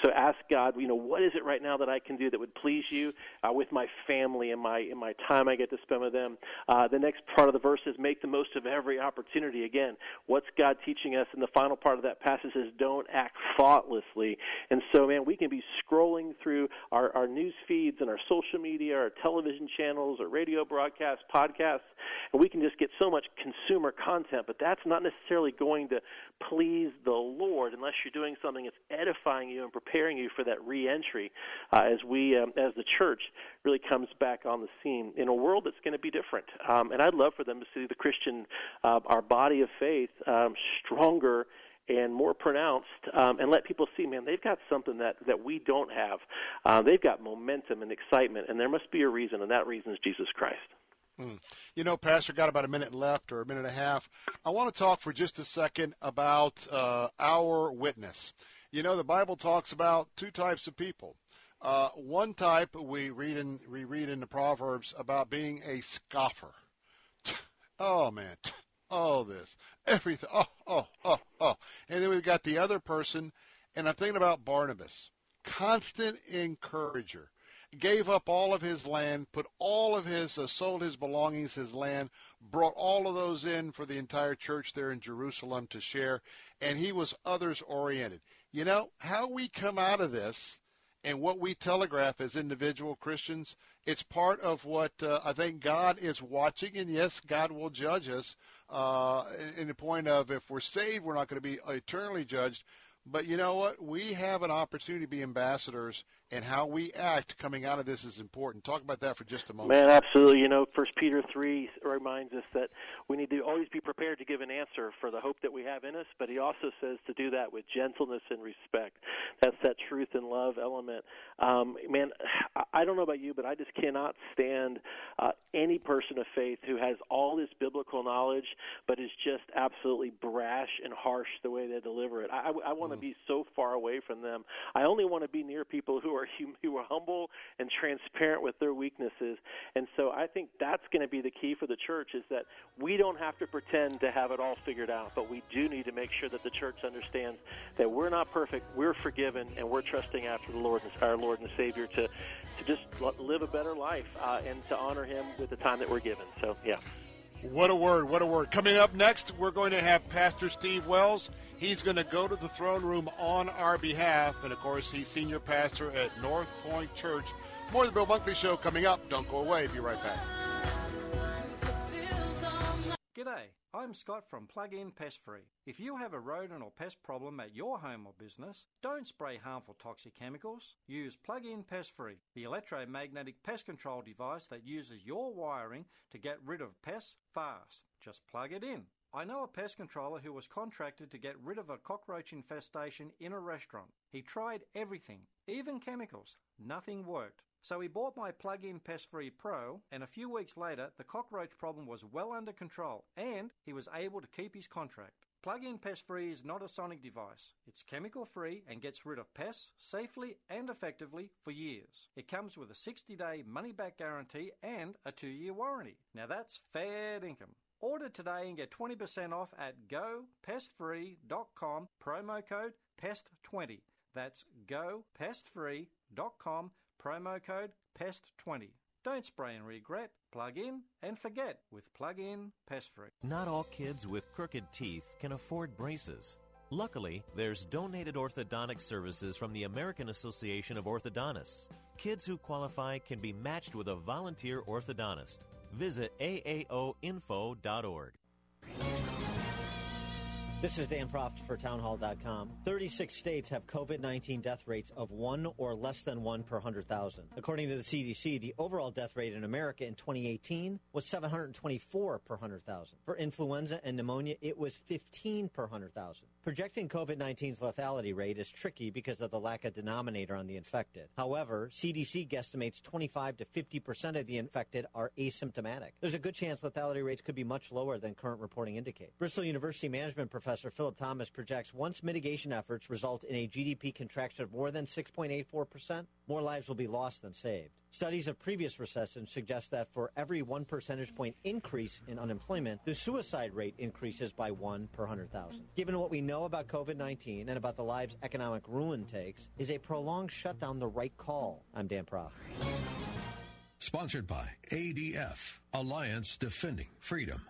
So ask God, you know, what is it right now that I can do that would please you uh, with my family and my in my time I get to spend with them. Uh, the next part of the verse is make the most of every opportunity. Again, what's God teaching us? And the final part of that passage is don't act thoughtlessly. And so, man, we can be scrolling through our, our news feeds and our social media, our television channels, our radio broadcasts, podcasts, and we can just get so much consumer content. But that's not necessarily going to please the Lord unless you're doing something that's edifying you and preparing you for that reentry uh, as we, um, as the church, really comes back on the scene in a world that's going to be different. Um, and I'd love for them to see the Christian, uh, our body of faith, um, stronger and more pronounced um, and let people see man they've got something that that we don't have uh, they've got momentum and excitement and there must be a reason and that reason is jesus christ Mm. You know, Pastor, got about a minute left or a minute and a half. I want to talk for just a second about uh, our witness. You know, the Bible talks about two types of people. Uh, one type we read in we read in the Proverbs about being a scoffer. oh man, oh this, everything. Oh oh oh oh. And then we've got the other person, and I'm thinking about Barnabas, constant encourager gave up all of his land, put all of his, uh, sold his belongings, his land, brought all of those in for the entire church there in Jerusalem to share, and he was others oriented. You know, how we come out of this and what we telegraph as individual Christians, it's part of what uh, I think God is watching, and yes, God will judge us uh, in the point of if we're saved, we're not going to be eternally judged. But you know what? We have an opportunity to be ambassadors and how we act coming out of this is important. Talk about that for just a moment. Man, absolutely. You know, First Peter three reminds us that we need to always be prepared to give an answer for the hope that we have in us, but he also says to do that with gentleness and respect. That's that truth and love element. Um, man, I don't know about you, but I just cannot stand uh, any person of faith who has all this biblical knowledge, but is just absolutely brash and harsh the way they deliver it. I, I, I want to mm. be so far away from them. I only want to be near people who are are hum- who are humble and transparent with their weaknesses. And so I think that's going to be the key for the church is that we don't have to pretend to have it all figured out, but we do need to make sure that the church understands that we're not perfect, we're forgiven, and we're trusting after the Lord, our Lord and Savior, to to just live a better life uh, and to honor Him with the time that we're given. So, yeah. What a word, what a word. Coming up next, we're going to have Pastor Steve Wells. He's going to go to the throne room on our behalf. And of course, he's senior pastor at North Pointe Church. More of the Bill Bunkley Show coming up. Don't go away. Be right back. G'day, I'm Scott from Plug In Pest Free. If you have a rodent or pest problem at your home or business, don't spray harmful toxic chemicals. Use Plug In Pest Free, the electromagnetic pest control device that uses your wiring to get rid of pests fast. Just plug it in. I know a pest controller who was contracted to get rid of a cockroach infestation in a restaurant. He tried everything, even chemicals. Nothing worked. So he bought my plug-in Pest Free Pro, and a few weeks later, the cockroach problem was well under control, and he was able to keep his contract. Plug-in Pest Free is not a sonic device. It's chemical free and gets rid of pests safely and effectively for years. It comes with a 60-day money-back guarantee and a 2-year warranty. Now that's fair income. Order today and get 20% off at gopestfree.com, promo code PEST20. That's gopestfree.com, promo code PEST20. Don't spray and regret. Plug in and forget with Plug In Pest Free. Not all kids with crooked teeth can afford braces. Luckily, there's donated orthodontic services from the American Association of Orthodontists. Kids who qualify can be matched with a volunteer orthodontist. Visit aaoinfo.org. This is Dan Proft for townhall.com. 36 states have COVID 19 death rates of one or less than one per 100,000. According to the CDC, the overall death rate in America in 2018 was 724 per 100,000. For influenza and pneumonia, it was 15 per 100,000. Projecting COVID 19's lethality rate is tricky because of the lack of denominator on the infected. However, CDC guesstimates 25 to 50 percent of the infected are asymptomatic. There's a good chance lethality rates could be much lower than current reporting indicate. Bristol University management professor Philip Thomas projects once mitigation efforts result in a GDP contraction of more than 6.84%, more lives will be lost than saved. Studies of previous recessions suggest that for every one percentage point increase in unemployment, the suicide rate increases by one per 100,000. Given what we know about COVID 19 and about the lives economic ruin takes, is a prolonged shutdown the right call? I'm Dan Proft. Sponsored by ADF, Alliance Defending Freedom.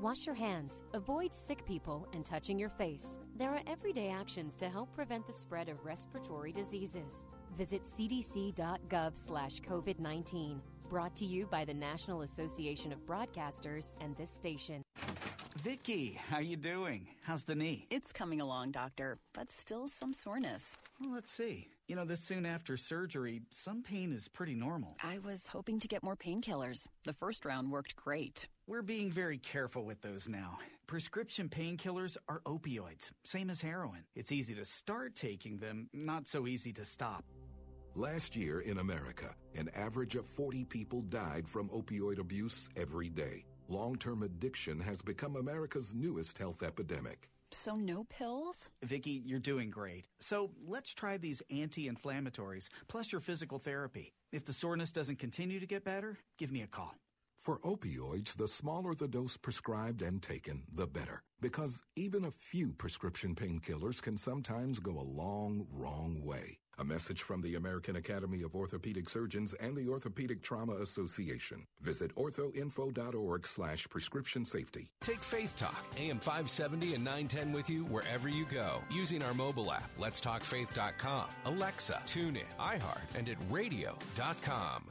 Wash your hands. Avoid sick people and touching your face. There are everyday actions to help prevent the spread of respiratory diseases. Visit cdc.gov slash COVID-19. Brought to you by the National Association of Broadcasters and this station. Vicky, how you doing? How's the knee? It's coming along, doctor, but still some soreness. Well, let's see. You know, this soon after surgery, some pain is pretty normal. I was hoping to get more painkillers. The first round worked great. We're being very careful with those now. Prescription painkillers are opioids, same as heroin. It's easy to start taking them, not so easy to stop. Last year in America, an average of 40 people died from opioid abuse every day. Long term addiction has become America's newest health epidemic. So, no pills? Vicki, you're doing great. So, let's try these anti inflammatories plus your physical therapy. If the soreness doesn't continue to get better, give me a call. For opioids, the smaller the dose prescribed and taken, the better. Because even a few prescription painkillers can sometimes go a long, wrong way. A message from the American Academy of Orthopedic Surgeons and the Orthopedic Trauma Association. Visit orthoinfo.org slash prescription safety. Take Faith Talk, AM 570 and 910 with you wherever you go. Using our mobile app, letstalkfaith.com, Alexa, TuneIn, iHeart, and at radio.com.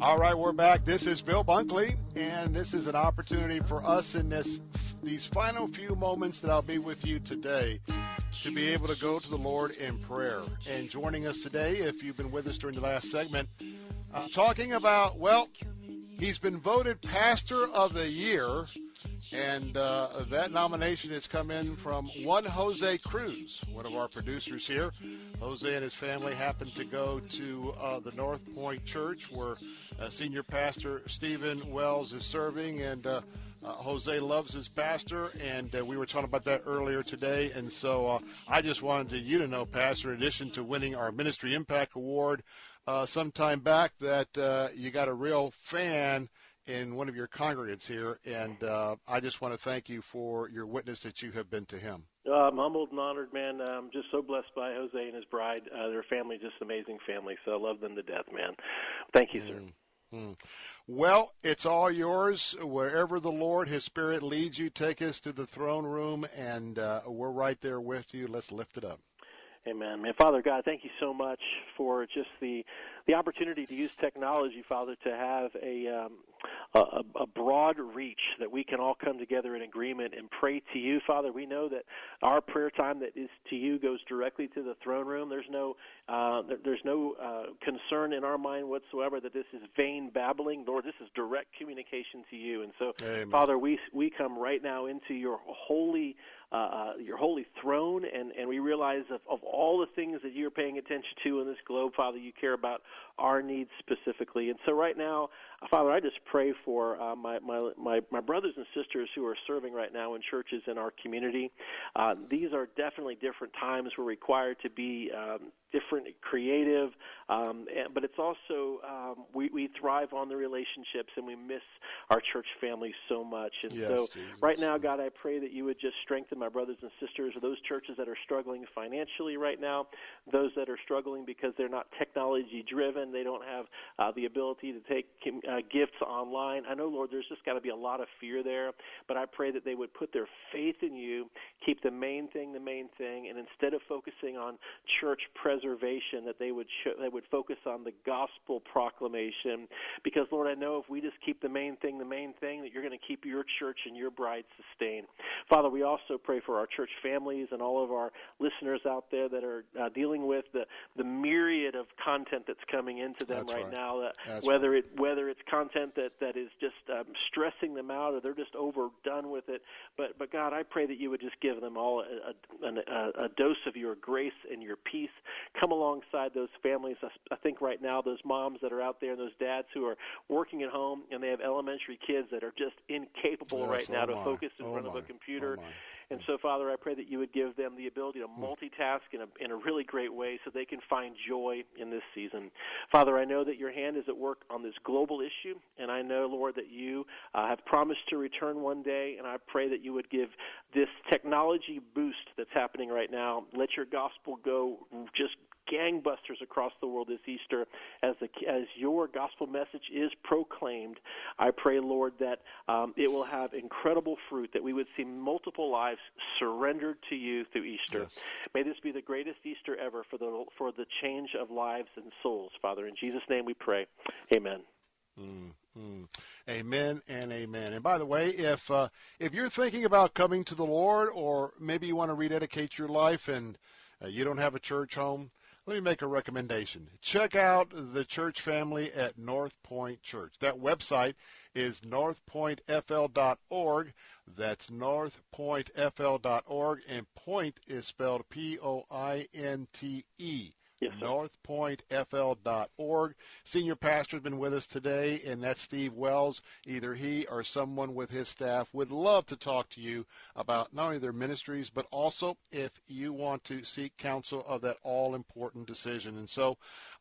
All right, we're back. This is Bill Bunkley, and this is an opportunity for us in this these final few moments that I'll be with you today to be able to go to the Lord in prayer. And joining us today, if you've been with us during the last segment, uh, talking about well, he's been voted Pastor of the Year, and uh, that nomination has come in from one Jose Cruz, one of our producers here. Jose and his family happened to go to uh, the North Pointe Church where uh, senior pastor Stephen Wells is serving, and uh, uh, Jose loves his pastor, and uh, we were talking about that earlier today. And so I just wanted to, you to know, Pastor, in addition to winning our Ministry Impact Award some time back, that you got a real fan in one of your congregants here, and uh, I just want to thank you for your witness that you have been to him. Uh, I'm humbled and honored, man. I'm just so blessed by Jose and his bride. Uh, their family, just amazing family. So I love them to death, man. Thank you, sir. Mm. Well, it's all yours. Wherever the Lord, His Spirit leads you, take us to the throne room, and uh, we're right there with you. Let's lift it up. Amen. Man, Father God, thank you so much for just the the opportunity to use technology, Father, to have a um, a, a broad reach that we can all come together in agreement and pray to you, Father. We know that our prayer time that is to you goes directly to the throne room. There's no uh, there, there's no uh, concern in our mind whatsoever that this is vain babbling. Lord, this is direct communication to you. And so, Amen. Father, we we come right now into your holy uh, uh, your holy throne, and, and we realize of, of all the things that you're paying attention to in this globe, Father, you care about our needs specifically. And so right now, Father, I just pray for uh, my, my, my, my brothers and sisters who are serving right now in churches in our community. Uh, these are definitely different times. We're required to be um, different, creative, um, and, but it's also um, we, we thrive on the relationships and we miss our church family so much. And Yes, so, Jesus. right now, God, I pray that you would just strengthen my brothers and sisters, or those churches that are struggling financially right now, those that are struggling because they're not technology driven, they don't have uh, the ability to take uh, gifts online. I know, Lord, there's just got to be a lot of fear there, but I pray that they would put their faith in you, keep the main thing the main thing, and instead of focusing on church preservation, that they would sh- they would focus on the gospel proclamation. Because, Lord, I know if we just keep the main thing the main thing, that you're going to keep your church and your bride sustained. Father, we also pray for our church families and all of our listeners out there that are uh, dealing with the the myriad of content that's coming into them right, right. now. That That's whether it whether it's content that that is just um, stressing them out or they're just overdone with it. But but God, I pray that you would just give them all a, a, a, a dose of your grace and your peace. Come alongside those families. I, I think right now those moms that are out there and those dads who are working at home and they have elementary kids that are just incapable Yes, right now oh to focus in Oh front of a computer. Oh my. And so, Father, I pray that you would give them the ability to multitask in a, in a really great way so they can find joy in this season. Father, I know that your hand is at work on this global issue, and I know, Lord, that you uh, have promised to return one day, and I pray that you would give this technology boost that's happening right now. Let your gospel go just gangbusters across the world this Easter as the as your gospel message is proclaimed. I pray, Lord, that um, it will have incredible fruit. That we would see multiple lives surrendered to you through Easter. May this be the greatest Easter ever for the for the change of lives and souls, Father. In Jesus' name, we pray. Amen. Mm, mm. Amen and amen. And by the way, if uh, if you're thinking about coming to the Lord, or maybe you want to rededicate your life and uh, you don't have a church home, let me make a recommendation. Check out the church family at North Pointe Church. That website is northpointefl.org. That's northpointefl.org, and point is spelled P-O-I-N-T-E. Yes, northpointefl.org. Senior pastor has been with us today, and that's Steve Wells. Either he or someone with his staff would love to talk to you about not only their ministries, but also if you want to seek counsel of that all important decision. And so,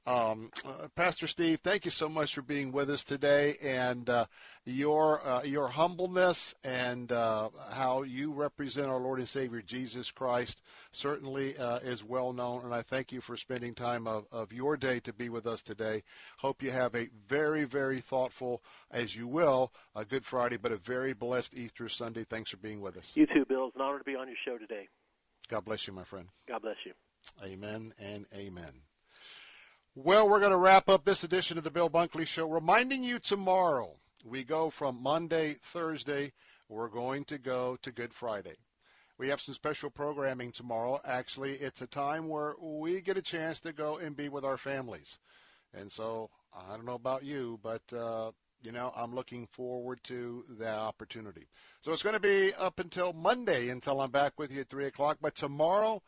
um, uh, Pastor Steve, thank you so much for being with us today, and uh, your uh, your humbleness and uh, how you represent our Lord and Savior Jesus Christ certainly uh, is well known. And I thank you for spending time of, of your day to be with us today. Hope you have a very very thoughtful, as you will, a Good Friday, but a very blessed Easter Sunday. Thanks for being with us. You too, Bill. It's an honor to be on your show today. God bless you, my friend. God bless you. Amen and amen. Well, we're going to wrap up this edition of the Bill Bunkley Show, reminding you tomorrow we go from Monday, Thursday, we're going to go to Good Friday. We have some special programming tomorrow. Actually, it's a time where we get a chance to go and be with our families. And so, I don't know about you, but, uh, you know, I'm looking forward to that opportunity. So it's going to be up until Monday until I'm back with you at 3 o'clock. But tomorrow,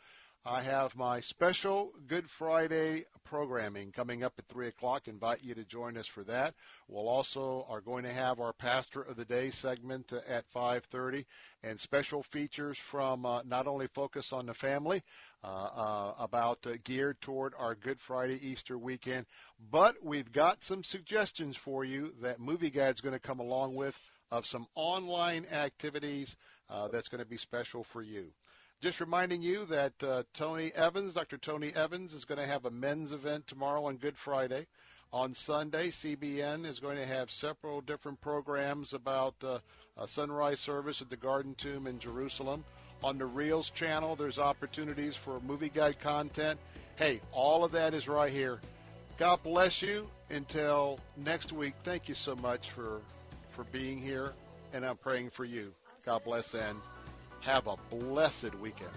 I have my special Good Friday programming coming up at 3 o'clock. Invite you to join us for that. We'll also are going to have our Pastor of the Day segment uh, at 5.30 and special features from uh, not only Focus on the Family uh, uh, about uh, geared toward our Good Friday Easter weekend, but we've got some suggestions for you that Movie Guide's going to come along with of some online activities uh, that's going to be special for you. Just reminding you that uh, Tony Evans, Dr. Tony Evans, is going to have a men's event tomorrow on Good Friday. On Sunday, CBN is going to have several different programs about uh, sunrise service at the Garden Tomb in Jerusalem. On the Reels channel, there's opportunities for movie guide content. Hey, all of that is right here. God bless you. Until next week, thank you so much for for being here, and I'm praying for you. God bless and have a blessed weekend.